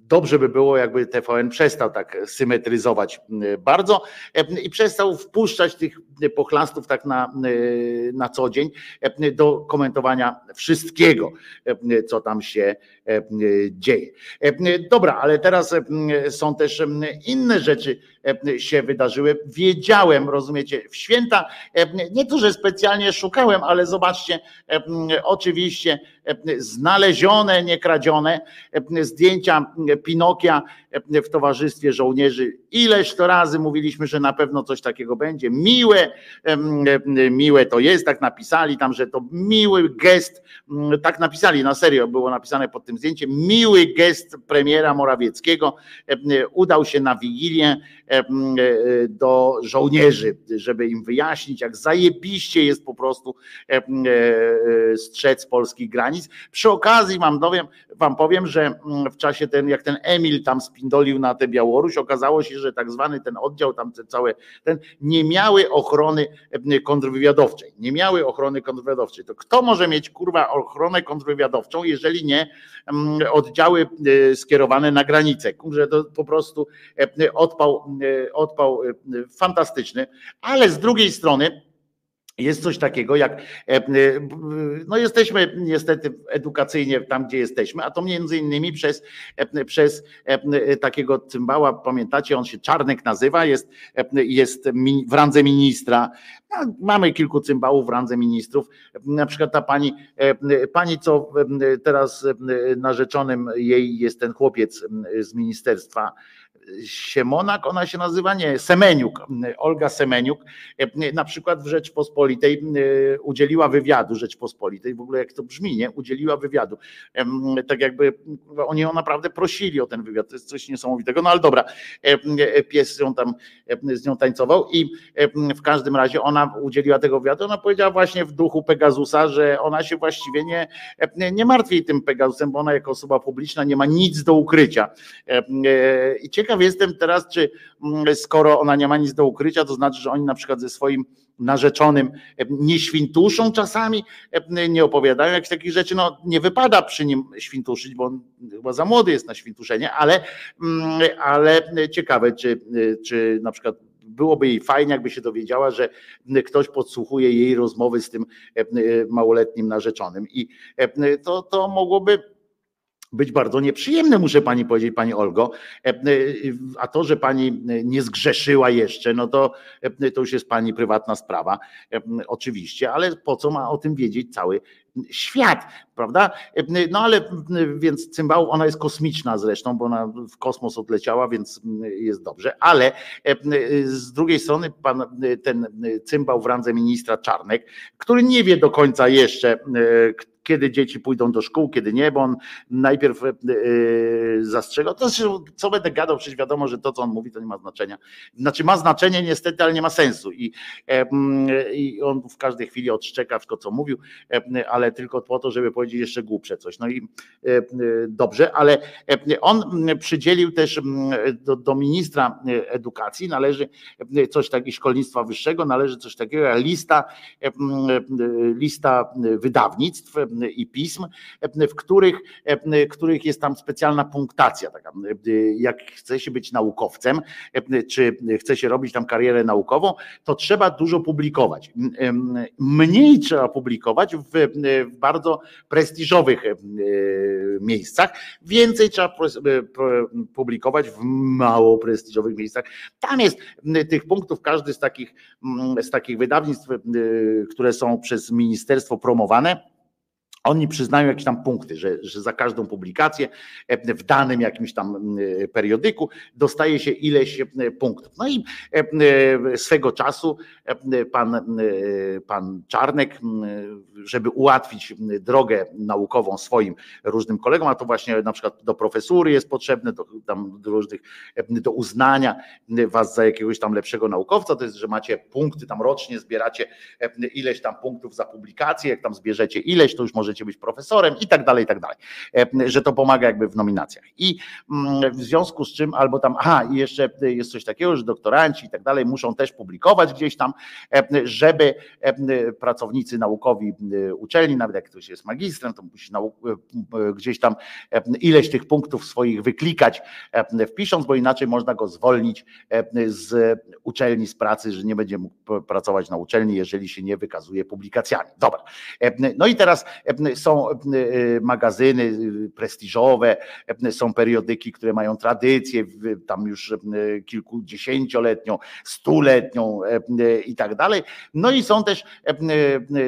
dobrze by było, jakby TVN przestał tak symetryzować bardzo i przestał wpuszczać tych pochlastów tak na, na co dzień do komentowania wszystkiego, co tam się dzieje. Dobra, ale teraz są też inne rzeczy się wydarzyły. Wiedziałem, rozumiecie, w święta, nie to, że specjalnie szukałem, ale zobaczcie, oczywiście znalezione, nie kradzione zdjęcia Pinokia w towarzystwie żołnierzy. Ileż to razy mówiliśmy, że na pewno coś takiego będzie. Miłe, miłe to jest, tak napisali tam, że to miły gest, tak napisali, na serio było napisane pod tym zdjęciem, miły gest premiera Morawieckiego udał się na Wigilię do żołnierzy, żeby im wyjaśnić, jak zajebiście jest po prostu strzec polskich granic. Przy okazji wam dowiem, wam powiem, że w czasie ten, jak ten Emil tam spindolił na tę Białoruś, okazało się, że tak zwany ten oddział, tam te całe, ten nie miały ochrony kontrwywiadowczej. Nie miały ochrony kontrwywiadowczej. To kto może mieć kurwa ochronę kontrwywiadowczą, jeżeli nie oddziały skierowane na granicę? Kurze, to po prostu odpał, odpał fantastyczny, ale z drugiej strony, jest coś takiego jak, no jesteśmy niestety edukacyjnie tam, gdzie jesteśmy, a to między innymi przez, przez takiego cymbała, pamiętacie, on się Czarnek nazywa, jest, jest w randze ministra, mamy kilku cymbałów w randze ministrów, na przykład ta pani, pani co teraz narzeczonym jej jest ten chłopiec z ministerstwa, Siemonak, ona się nazywa, nie, Semeniuk, Olga Semeniuk, na przykład w Rzeczpospolitej udzieliła wywiadu Rzeczpospolitej, w ogóle jak to brzmi, nie, udzieliła wywiadu, tak jakby oni ją naprawdę prosili o ten wywiad, to jest coś niesamowitego, no ale dobra, pies ją tam z nią tańcował i w każdym razie ona udzieliła tego wywiadu, ona powiedziała właśnie w duchu Pegasusa, że ona się właściwie nie, nie martwi tym Pegasusem, bo ona jako osoba publiczna nie ma nic do ukrycia. I ciekawe Ciekaw jestem teraz, czy mm, skoro ona nie ma nic do ukrycia, to znaczy, że oni na przykład ze swoim narzeczonym nie świntuszą czasami, nie opowiadają jakichś takich rzeczy. No nie wypada przy nim świntuszyć, bo on chyba za młody jest na świntuszenie, ale, mm, ale ciekawe, czy, czy na przykład byłoby jej fajnie, jakby się dowiedziała, że ktoś podsłuchuje jej rozmowy z tym małoletnim narzeczonym. I to, to mogłoby być bardzo nieprzyjemne, muszę pani powiedzieć, pani Olgo. E, e, a to, że pani nie zgrzeszyła jeszcze, no to, e, to już jest pani prywatna sprawa, oczywiście, ale po co ma o tym wiedzieć cały świat, prawda? No ale więc cymbał, ona jest kosmiczna zresztą, bo ona w kosmos odleciała, więc jest dobrze, ale z drugiej strony pan, ten cymbał w randze ministra Czarnek, który nie wie do końca jeszcze, kiedy dzieci pójdą do szkół, kiedy nie, bo on najpierw e, zastrzegał. To co będę gadał, przecież wiadomo, że to, co on mówi, to nie ma znaczenia. Znaczy ma znaczenie niestety, ale nie ma sensu. I, e, i on w każdej chwili odszczeka wszystko, co mówił, e, ale tylko po to, żeby powiedzieć jeszcze głupsze coś. No i dobrze, ale on przydzielił też do, do ministra edukacji, należy coś takiego, szkolnictwa wyższego, należy coś takiego jak lista, lista wydawnictw, i pism, w których, których jest tam specjalna punktacja. Taka, jak chce się być naukowcem, czy chce się robić tam karierę naukową, to trzeba dużo publikować. Mniej trzeba publikować w, w bardzo prestiżowych miejscach, więcej trzeba publikować w mało prestiżowych miejscach. Tam jest tych punktów, każdy z takich, z takich wydawnictw, które są przez ministerstwo promowane, oni przyznają jakieś tam punkty, że, że za każdą publikację e, w danym jakimś tam e, periodyku dostaje się ileś e, punktów. No i swego czasu pan, pan Czarnek, żeby ułatwić drogę naukową swoim różnym kolegom, a to właśnie na przykład do profesury jest potrzebne, do, tam do różnych, do uznania was za jakiegoś tam lepszego naukowca, to jest, że macie punkty, tam rocznie zbieracie ileś tam punktów za publikację, jak tam zbierzecie ileś, to już może możecie być profesorem i tak dalej, i tak dalej, e, że to pomaga jakby w nominacjach. I mm, w związku z czym, albo tam, aha, i jeszcze jest coś takiego, że doktoranci i tak dalej muszą też publikować gdzieś tam, e, żeby e, pracownicy naukowi uczelni, nawet jak ktoś jest magistrem, to musi gdzieś tam ileś tych punktów swoich wyklikać wpisząc, bo inaczej można go zwolnić z uczelni, z pracy, że nie będzie mógł pracować na uczelni, jeżeli się nie wykazuje publikacjami. Dobra. No i teraz są magazyny prestiżowe, są periodyki, które mają tradycję, tam już kilkudziesięcioletnią, stuletnią i tak dalej. No i są też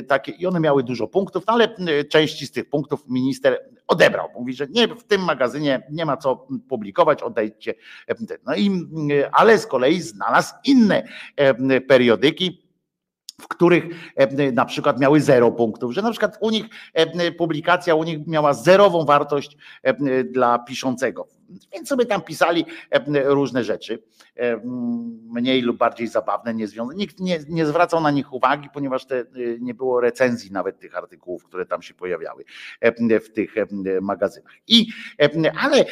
takie, i one miały dużo punktów, no ale części z tych punktów minister odebrał. Mówi, że nie, w tym magazynie nie ma co publikować, odejdźcie. No i, ale z kolei znalazł inne periodyki, w których na przykład miały zero punktów, że na przykład u nich publikacja u nich miała zerową wartość dla piszącego. Więc sobie tam pisali różne rzeczy, mniej lub bardziej zabawne, niezwiązane. Nikt nie, nie zwracał na nich uwagi, ponieważ te, y, nie było recenzji nawet tych artykułów, które tam się pojawiały w tych magazynach. I, ale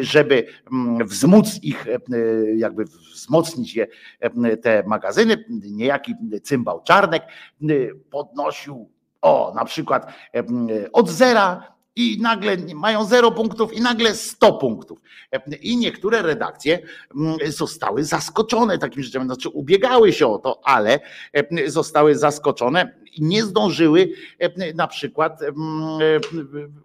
żeby wzmóc ich, jakby wzmocnić je, te magazyny, niejaki cymbał Czarnek podnosił o, na przykład od zera i nagle mają 0 punktów i nagle 100 punktów. I niektóre redakcje mm, zostały zaskoczone takim rzeczami, znaczy ubiegały się o to, ale zostały zaskoczone i nie zdążyły na przykład mm,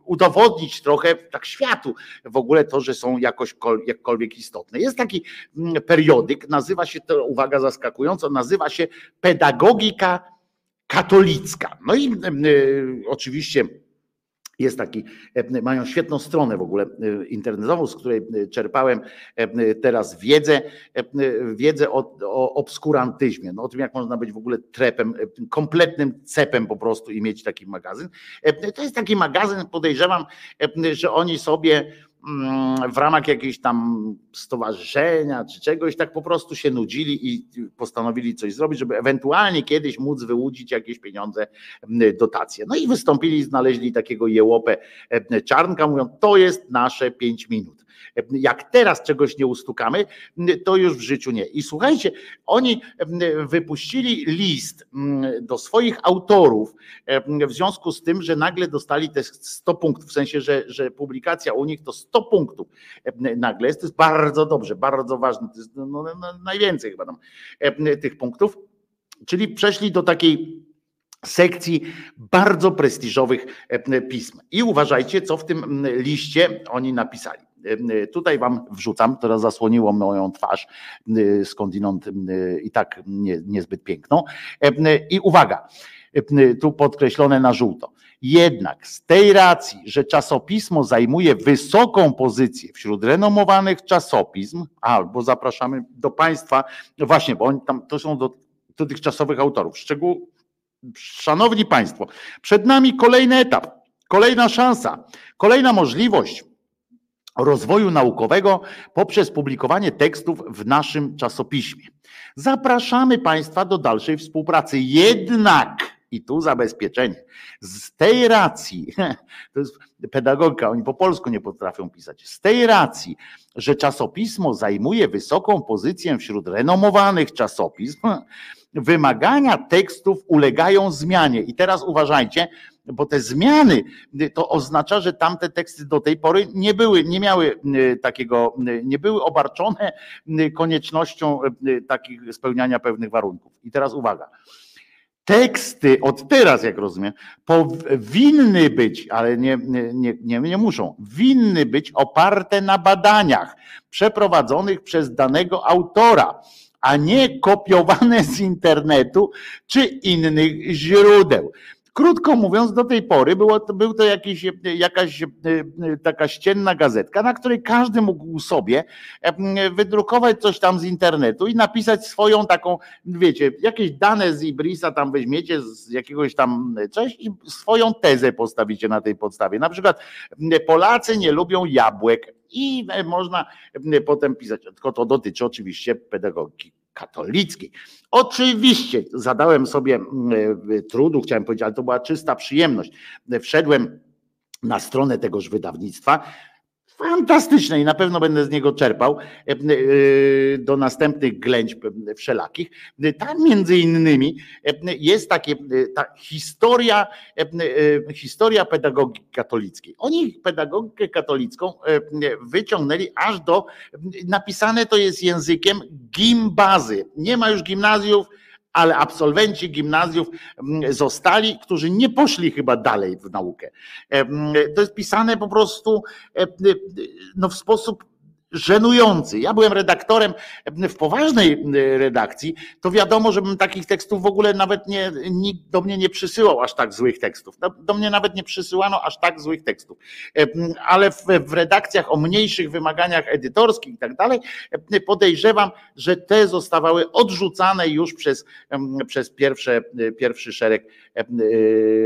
udowodnić trochę tak światu w ogóle to, że są jakoś jakkolwiek istotne. Jest taki mm, periodyk, nazywa się to, uwaga zaskakująco, nazywa się Pedagogika Katolicka. No i y, oczywiście jest taki, e, mają świetną stronę w ogóle e, internetową, z której e, czerpałem teraz wiedzę, wiedzę o, o obskurantyzmie, no o tym, jak można być w ogóle trepem, kompletnym cepem po prostu i mieć taki magazyn. To jest taki magazyn, podejrzewam, że oni sobie w ramach jakiejś tam stowarzyszenia czy czegoś, tak po prostu się nudzili i postanowili coś zrobić, żeby ewentualnie kiedyś móc wyłudzić jakieś pieniądze, mm, dotacje. No i wystąpili, znaleźli takiego jełopę mm, czarnka, mówią, to jest nasze pięć minut. Jak teraz czegoś nie ustukamy, to już w życiu nie. I słuchajcie, oni wypuścili list do swoich autorów w związku z tym, że nagle dostali te 100 punktów, w sensie, że, że publikacja u nich to 100 punktów nagle jest. To jest bardzo dobrze, bardzo ważne. To jest no, no, no, najwięcej chyba tam tych punktów. Czyli przeszli do takiej sekcji bardzo prestiżowych pism. I uważajcie, co w tym liście oni napisali. Tutaj wam wrzucam, teraz zasłoniło moją twarz skądinąd i tak nie, niezbyt piękną. I uwaga, tu podkreślone na żółto. Jednak z tej racji, że czasopismo zajmuje wysoką pozycję wśród renomowanych czasopism, albo zapraszamy do Państwa, właśnie, bo oni tam to są do dotychczasowych autorów. Szczegół, szanowni Państwo, przed nami kolejny etap, kolejna szansa, kolejna możliwość rozwoju naukowego poprzez publikowanie tekstów w naszym czasopiśmie. Zapraszamy Państwa do dalszej współpracy. Jednak, i tu zabezpieczenie, z tej racji, (laughs) to jest pedagogika, oni po polsku nie potrafią pisać, z tej racji, że czasopismo zajmuje wysoką pozycję wśród renomowanych czasopism, wymagania tekstów ulegają zmianie. I teraz uważajcie, bo te zmiany to oznacza, że tamte teksty do tej pory nie były, nie miały takiego, nie były obarczone koniecznością takich spełniania pewnych warunków. I teraz uwaga. Teksty od teraz, jak rozumiem, powinny być, ale nie, nie, nie, nie muszą, winny być oparte na badaniach przeprowadzonych przez danego autora a nie kopiowane z internetu czy innych źródeł. Krótko mówiąc, do tej pory było, był to jakiś, jakaś e, taka ścienna gazetka, na której każdy mógł sobie e, wydrukować coś tam z internetu i napisać swoją taką, wiecie, jakieś dane z Ibrisa tam weźmiecie z jakiegoś tam coś i swoją tezę postawicie na tej podstawie. Na przykład Polacy nie lubią jabłek i można potem pisać, tylko to dotyczy oczywiście pedagogiki katolickiej. Oczywiście zadałem sobie mm, trudu, chciałem powiedzieć, ale to była czysta przyjemność. Wszedłem na stronę tegoż wydawnictwa fantastyczne i na pewno będę z niego czerpał e, e, do następnych ględź wszelakich. Tam między innymi jest takie ta historia, historia pedagogiki katolickiej. Oni pedagogikę katolicką wyciągnęli aż do, napisane to jest językiem gimbazy. Nie ma już gimnazjów, ale absolwenci gimnazjów mm, zostali, którzy nie poszli chyba dalej w naukę. To jest pisane po prostu no, w sposób żenujący. Ja byłem redaktorem w poważnej redakcji, to wiadomo, żebym takich tekstów w ogóle nawet nie, nikt do mnie nie przysyłał aż tak złych tekstów. Do, do mnie nawet nie przysyłano aż tak złych tekstów. Ale w, w redakcjach o mniejszych wymaganiach edytorskich i tak dalej, podejrzewam, że te zostawały odrzucane już przez, przez pierwsze, pierwszy szereg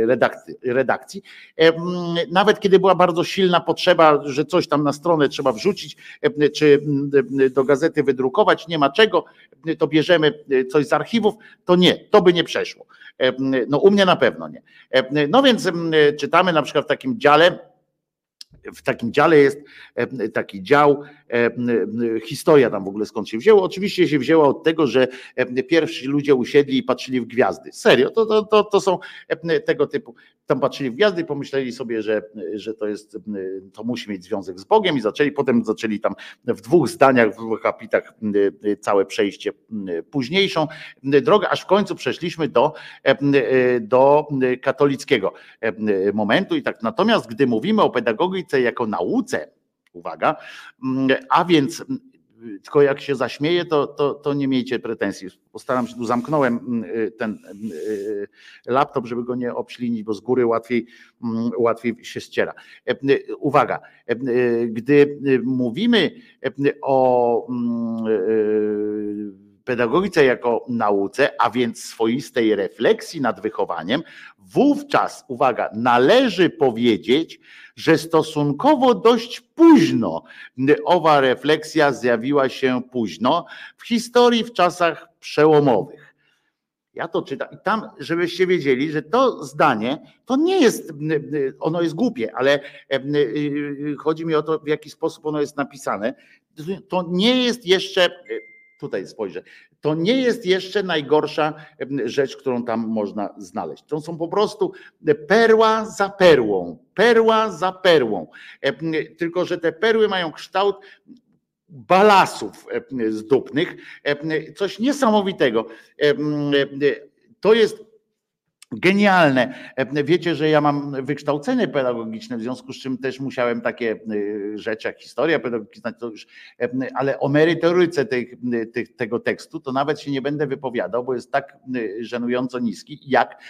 redakcji, redakcji. Nawet kiedy była bardzo silna potrzeba, że coś tam na stronę trzeba wrzucić, czy do gazety wydrukować, nie ma czego, to bierzemy coś z archiwów, to nie, to by nie przeszło. No u mnie na pewno nie. No więc czytamy na przykład w takim dziale, w takim dziale jest taki dział, historia tam w ogóle skąd się wzięło. Oczywiście się wzięła od tego, że pierwsi ludzie usiedli i patrzyli w gwiazdy. Serio, to, to, to, to są tego typu. Tam patrzyli w gwiazdy pomyśleli sobie, że, że to jest, to musi mieć związek z Bogiem i zaczęli, potem zaczęli tam w dwóch zdaniach, w dwóch kapitach całe przejście późniejszą drogę, aż w końcu przeszliśmy do, do katolickiego momentu i tak. Natomiast gdy mówimy o pedagogice jako nauce, uwaga, a więc tylko jak się zaśmieje, to, to, to nie miejcie pretensji. Postaram się, tu zamknąłem ten laptop, żeby go nie obślinić, bo z góry łatwiej, łatwiej się ściera. Uwaga, gdy mówimy o pedagogice jako nauce, a więc swoistej refleksji nad wychowaniem, wówczas, uwaga, należy powiedzieć, że stosunkowo dość późno owa refleksja zjawiła się późno w historii w czasach przełomowych. Ja to czytam i tam, żebyście wiedzieli, że to zdanie to nie jest, ono jest głupie, ale chodzi mi o to, w jaki sposób ono jest napisane. To nie jest jeszcze tutaj spojrzę, to nie jest jeszcze najgorsza rzecz, którą tam można znaleźć. To są po prostu perła za perłą, perła za perłą. Tylko, że te perły mają kształt balasów zdupnych, coś niesamowitego. To jest Genialne. Wiecie, że ja mam wykształcenie pedagogiczne, w związku z czym też musiałem takie y, rzeczy jak historia pedagogiczna, to już, ale o merytoryce tych, tych, tego tekstu to nawet się nie będę wypowiadał, bo jest tak żenująco niski, jak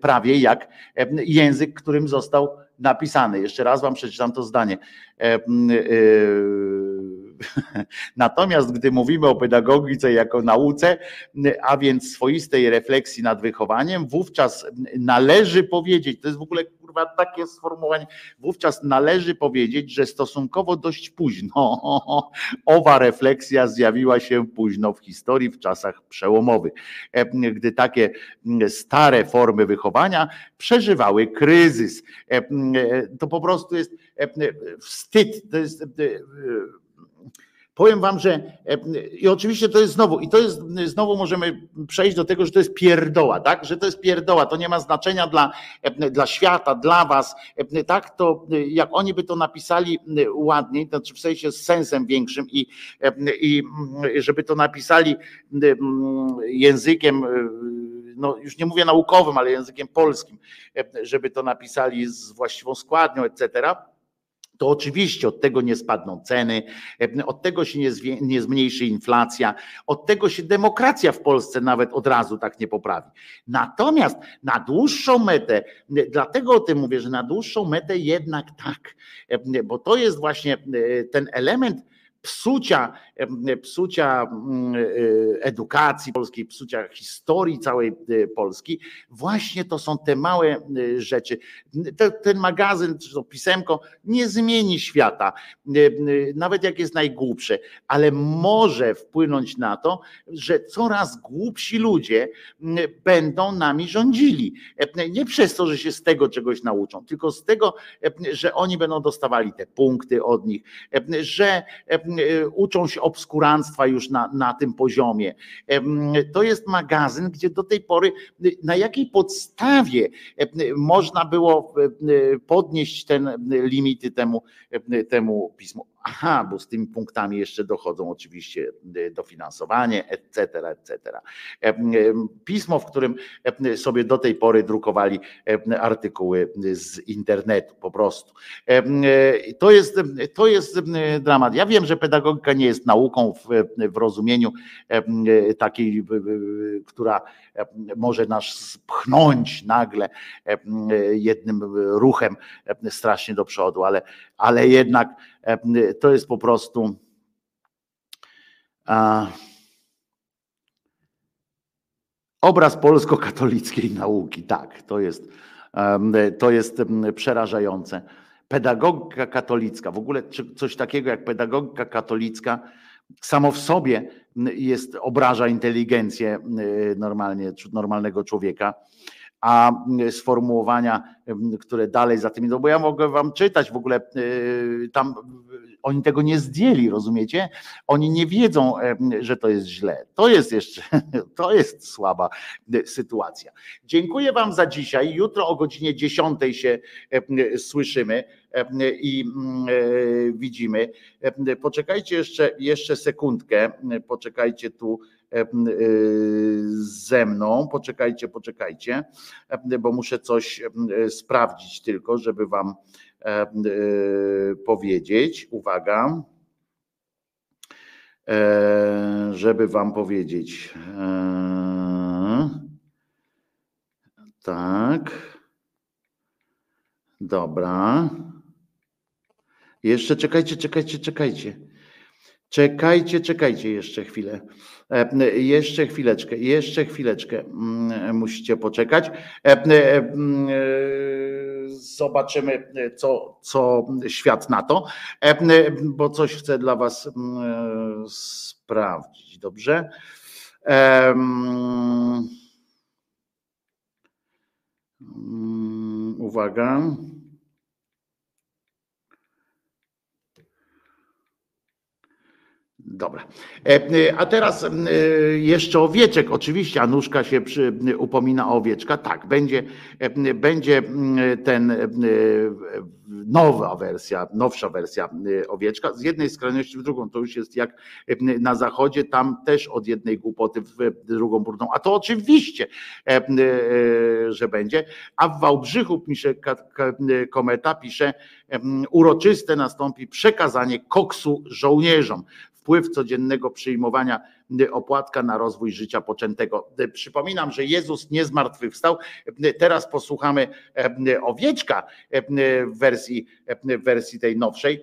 prawie jak język, którym został napisany. Jeszcze raz wam przeczytam to zdanie. (laughs) Natomiast gdy mówimy o pedagogice jako nauce, a więc swoistej refleksji nad wychowaniem, wówczas należy powiedzieć, to jest w ogóle kurwa takie sformułowanie, wówczas należy powiedzieć, że stosunkowo dość późno (laughs) owa refleksja zjawiła się późno w historii, w czasach przełomowych, gdy takie stare formy wychowania przeżywały kryzys. To po prostu jest wstyd, to jest Powiem wam, że e, i oczywiście to jest znowu, i to jest znowu możemy przejść do tego, że to jest pierdoła, tak? Że to jest pierdoła, to nie ma znaczenia dla, e, dla świata, dla was, e, tak? To jak oni by to napisali ładniej, to znaczy w sensie z sensem większym i, i żeby to napisali językiem, no już nie mówię naukowym, ale językiem polskim, żeby to napisali z właściwą składnią, etc to oczywiście od tego nie spadną ceny, od tego się nie, nie zmniejszy inflacja, od tego się demokracja w Polsce nawet od razu tak nie poprawi. Natomiast na dłuższą metę, dlatego o tym mówię, że na dłuższą metę jednak tak, bo to jest właśnie ten element, psucia, psucia mm, e, edukacji polskiej, psucia historii całej e, Polski, właśnie to są te małe e, rzeczy. Ten magazyn, czy to pisemko nie zmieni świata, nawet jak jest najgłupsze, ale może wpłynąć na to, że coraz głupsi ludzie będą nami rządzili. Nie przez to, że się z tego czegoś nauczą, tylko z tego, że oni będą dostawali te punkty od nich, że uczą się obskuranstwa już na, na tym poziomie. To jest magazyn, gdzie do tej pory na jakiej podstawie można było podnieść ten limity temu, temu pismu Aha, bo z tymi punktami jeszcze dochodzą oczywiście e, dofinansowanie, etc., etc. E, pismo, w którym sobie do tej pory drukowali artykuły z internetu po prostu. To jest, to jest dramat. Ja wiem, że pedagogika nie jest nauką w, w rozumieniu takiej, która może nas pchnąć nagle jednym ruchem strasznie do przodu, ale, ale jednak to jest po prostu obraz polsko-katolickiej nauki. Tak, to jest, to jest przerażające. Pedagogika katolicka, w ogóle coś takiego jak pedagogika katolicka, samo w sobie jest, obraża inteligencję normalnie, normalnego człowieka a sformułowania, które dalej za tym idą, bo ja mogę wam czytać w ogóle, y, tam oni tego nie zdjęli, rozumiecie? Oni nie wiedzą, że to jest źle. To jest jeszcze, (laughs) to jest słaba sytuacja. Dziękuję wam za dzisiaj. Jutro o godzinie 10 się słyszymy i mm, e, widzimy. Poczekajcie jeszcze, jeszcze sekundkę, poczekajcie tu ze mną. Poczekajcie, poczekajcie, e, bo muszę coś sprawdzić tylko, żeby Wam powiedzieć. Uwaga. Żeby Wam powiedzieć. Tak. Dobra. Jeszcze czekajcie, czekajcie, czekajcie. Czekajcie, czekajcie jeszcze chwilę. E, jeszcze chwileczkę, jeszcze chwileczkę mm, musicie poczekać. E, e, zobaczymy, co, co świat na to, bo coś chcę dla Was sprawdzić. Dobrze. Mm, uwaga. Dobra. E, e, a teraz e, jeszcze owieczek. Oczywiście Anuszka się przy, upomina o owieczka. Tak, będzie, będzie ten nowa wersja, nowsza wersja owieczka. Z jednej skrajności w drugą. To już jest jak na zachodzie, tam też od jednej głupoty w drugą brudną. A to oczywiście, że będzie. A w Wałbrzychu pisze kometa, pisze uroczyste nastąpi przekazanie koksu żołnierzom wpływ codziennego przyjmowania opłatka na rozwój życia poczętego. Przypominam, że Jezus nie zmartwychwstał. Teraz posłuchamy owieczka w wersji, w wersji tej nowszej,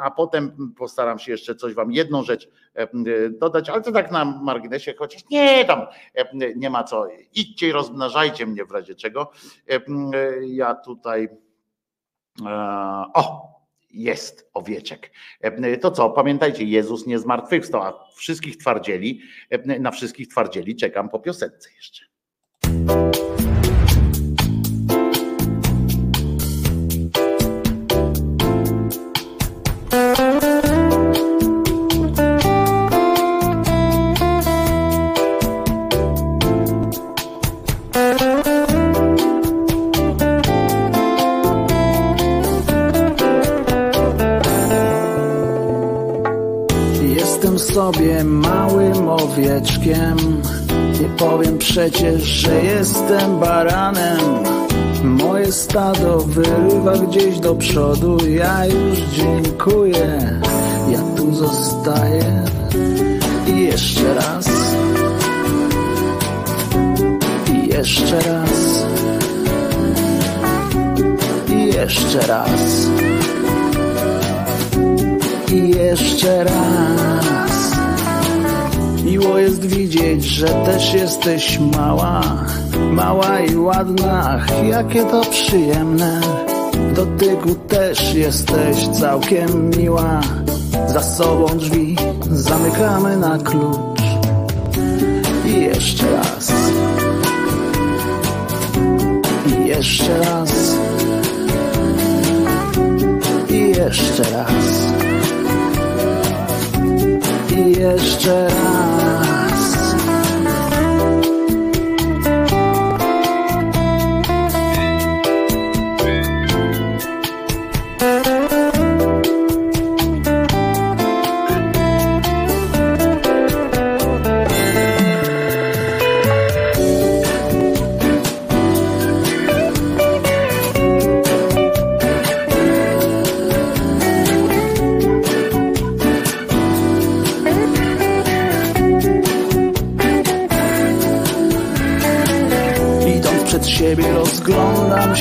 a potem postaram się jeszcze coś wam, jedną rzecz dodać, ale to tak na marginesie, chociaż nie tam, nie ma co. Idźcie i rozmnażajcie mnie w razie czego. Ja tutaj o, jest owieczek. To co, pamiętajcie, Jezus nie zmartwychwstał, a wszystkich twardzieli, na wszystkich twardzieli czekam po piosence jeszcze. Małym owieczkiem Nie powiem przecież, że jestem baranem. Moje stado wyrywa gdzieś do przodu. Ja już dziękuję, ja tu zostaję. I jeszcze raz. I jeszcze raz. I jeszcze raz. I jeszcze raz Miło jest widzieć, że też jesteś mała, mała i ładna, jakie to przyjemne. W dotyku też jesteś całkiem miła. Za sobą drzwi zamykamy na klucz. I jeszcze raz. I jeszcze raz. I jeszcze raz jeszcze raz.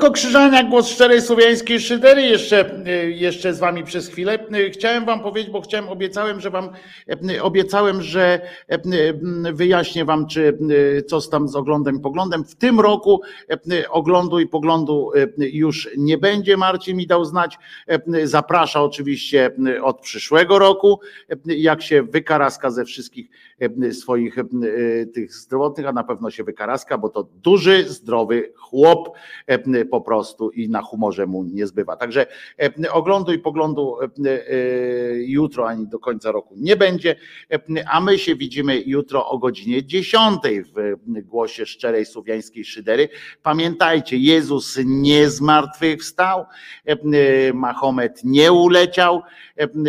Wojtko Krzyżania, głos szczerej słowiańskiej szydery, jeszcze, y, jeszcze z wami przez chwilę. Y, Chciałem wam powiedzieć, bo chciałem, obiecałem, że wam, y, obiecałem, że y, wyjaśnię wam, czy y, co tam z oglądem i poglądem. W tym roku y, oglądu i poglądu y, już nie będzie. Marcin mi dał znać. Y, Zaprasza oczywiście y, od przyszłego roku, y, jak się wykaraska ze wszystkich y, swoich y, tych zdrowotnych, a na pewno się wykaraska, bo to duży, zdrowy chłop e, po prostu i na humorze mu nie zbywa. Także e, oglądu i poglądu e, e, jutro ani do końca roku nie będzie, a my się widzimy jutro o godzinie 10 w głosie szczerej słowiańskiej szydery. Pamiętajcie, Jezus nie zmartwychwstał, e, Mahomet nie uleciał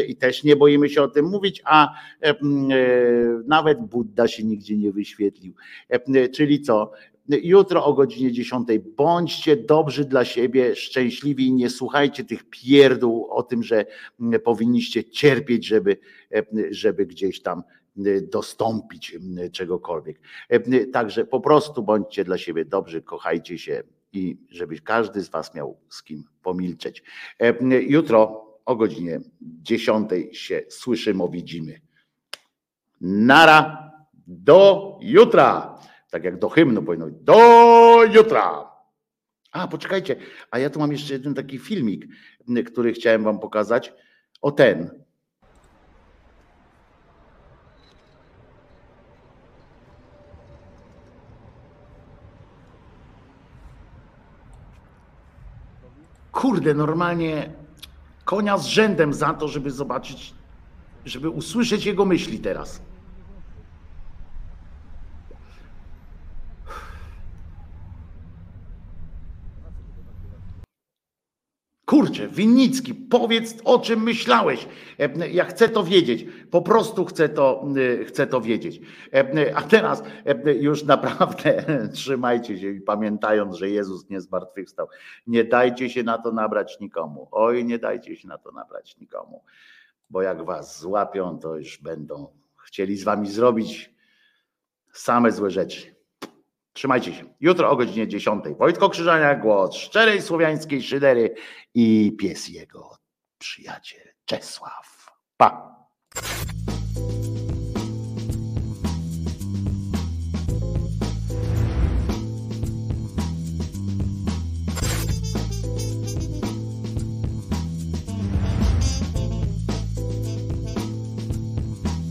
i też nie boimy się o tym mówić, a nawet Budda się nigdzie nie wyświetlił. Czyli co? Jutro o godzinie 10 bądźcie dobrzy dla siebie, szczęśliwi i nie słuchajcie tych pierdół o tym, że mm, powinniście cierpieć, żeby, e, żeby gdzieś tam e, dostąpić czegokolwiek. E, Także po prostu bądźcie dla siebie dobrzy, kochajcie się i żeby każdy z Was miał z kim pomilczeć. Jutro o godzinie 10 się słyszymy, widzimy. Nara, do jutra. Tak jak do hymnu powinno być. Do jutra. A, poczekajcie, a ja tu mam jeszcze jeden taki filmik, który chciałem wam pokazać. O ten. Kurde, normalnie konia z rzędem za to, żeby zobaczyć, żeby usłyszeć jego myśli teraz. Kurczę, Winnicki, powiedz o czym myślałeś. E, Ja chcę to wiedzieć. Po prostu chcę to, e, chcę to wiedzieć. E, A teraz już naprawdę (laughs) trzymajcie się i pamiętając, że Jezus nie zmartwychwstał. Nie dajcie się na to nabrać nikomu. Oj, nie dajcie się na to nabrać nikomu. Bo jak was złapią, to już będą chcieli z wami zrobić same złe rzeczy. Trzymajcie się. Jutro o godzinie 10. Wojtko Krzyżania, głos szczerej słowiańskiej szydery i pies jego przyjaciel Czesław. Pa.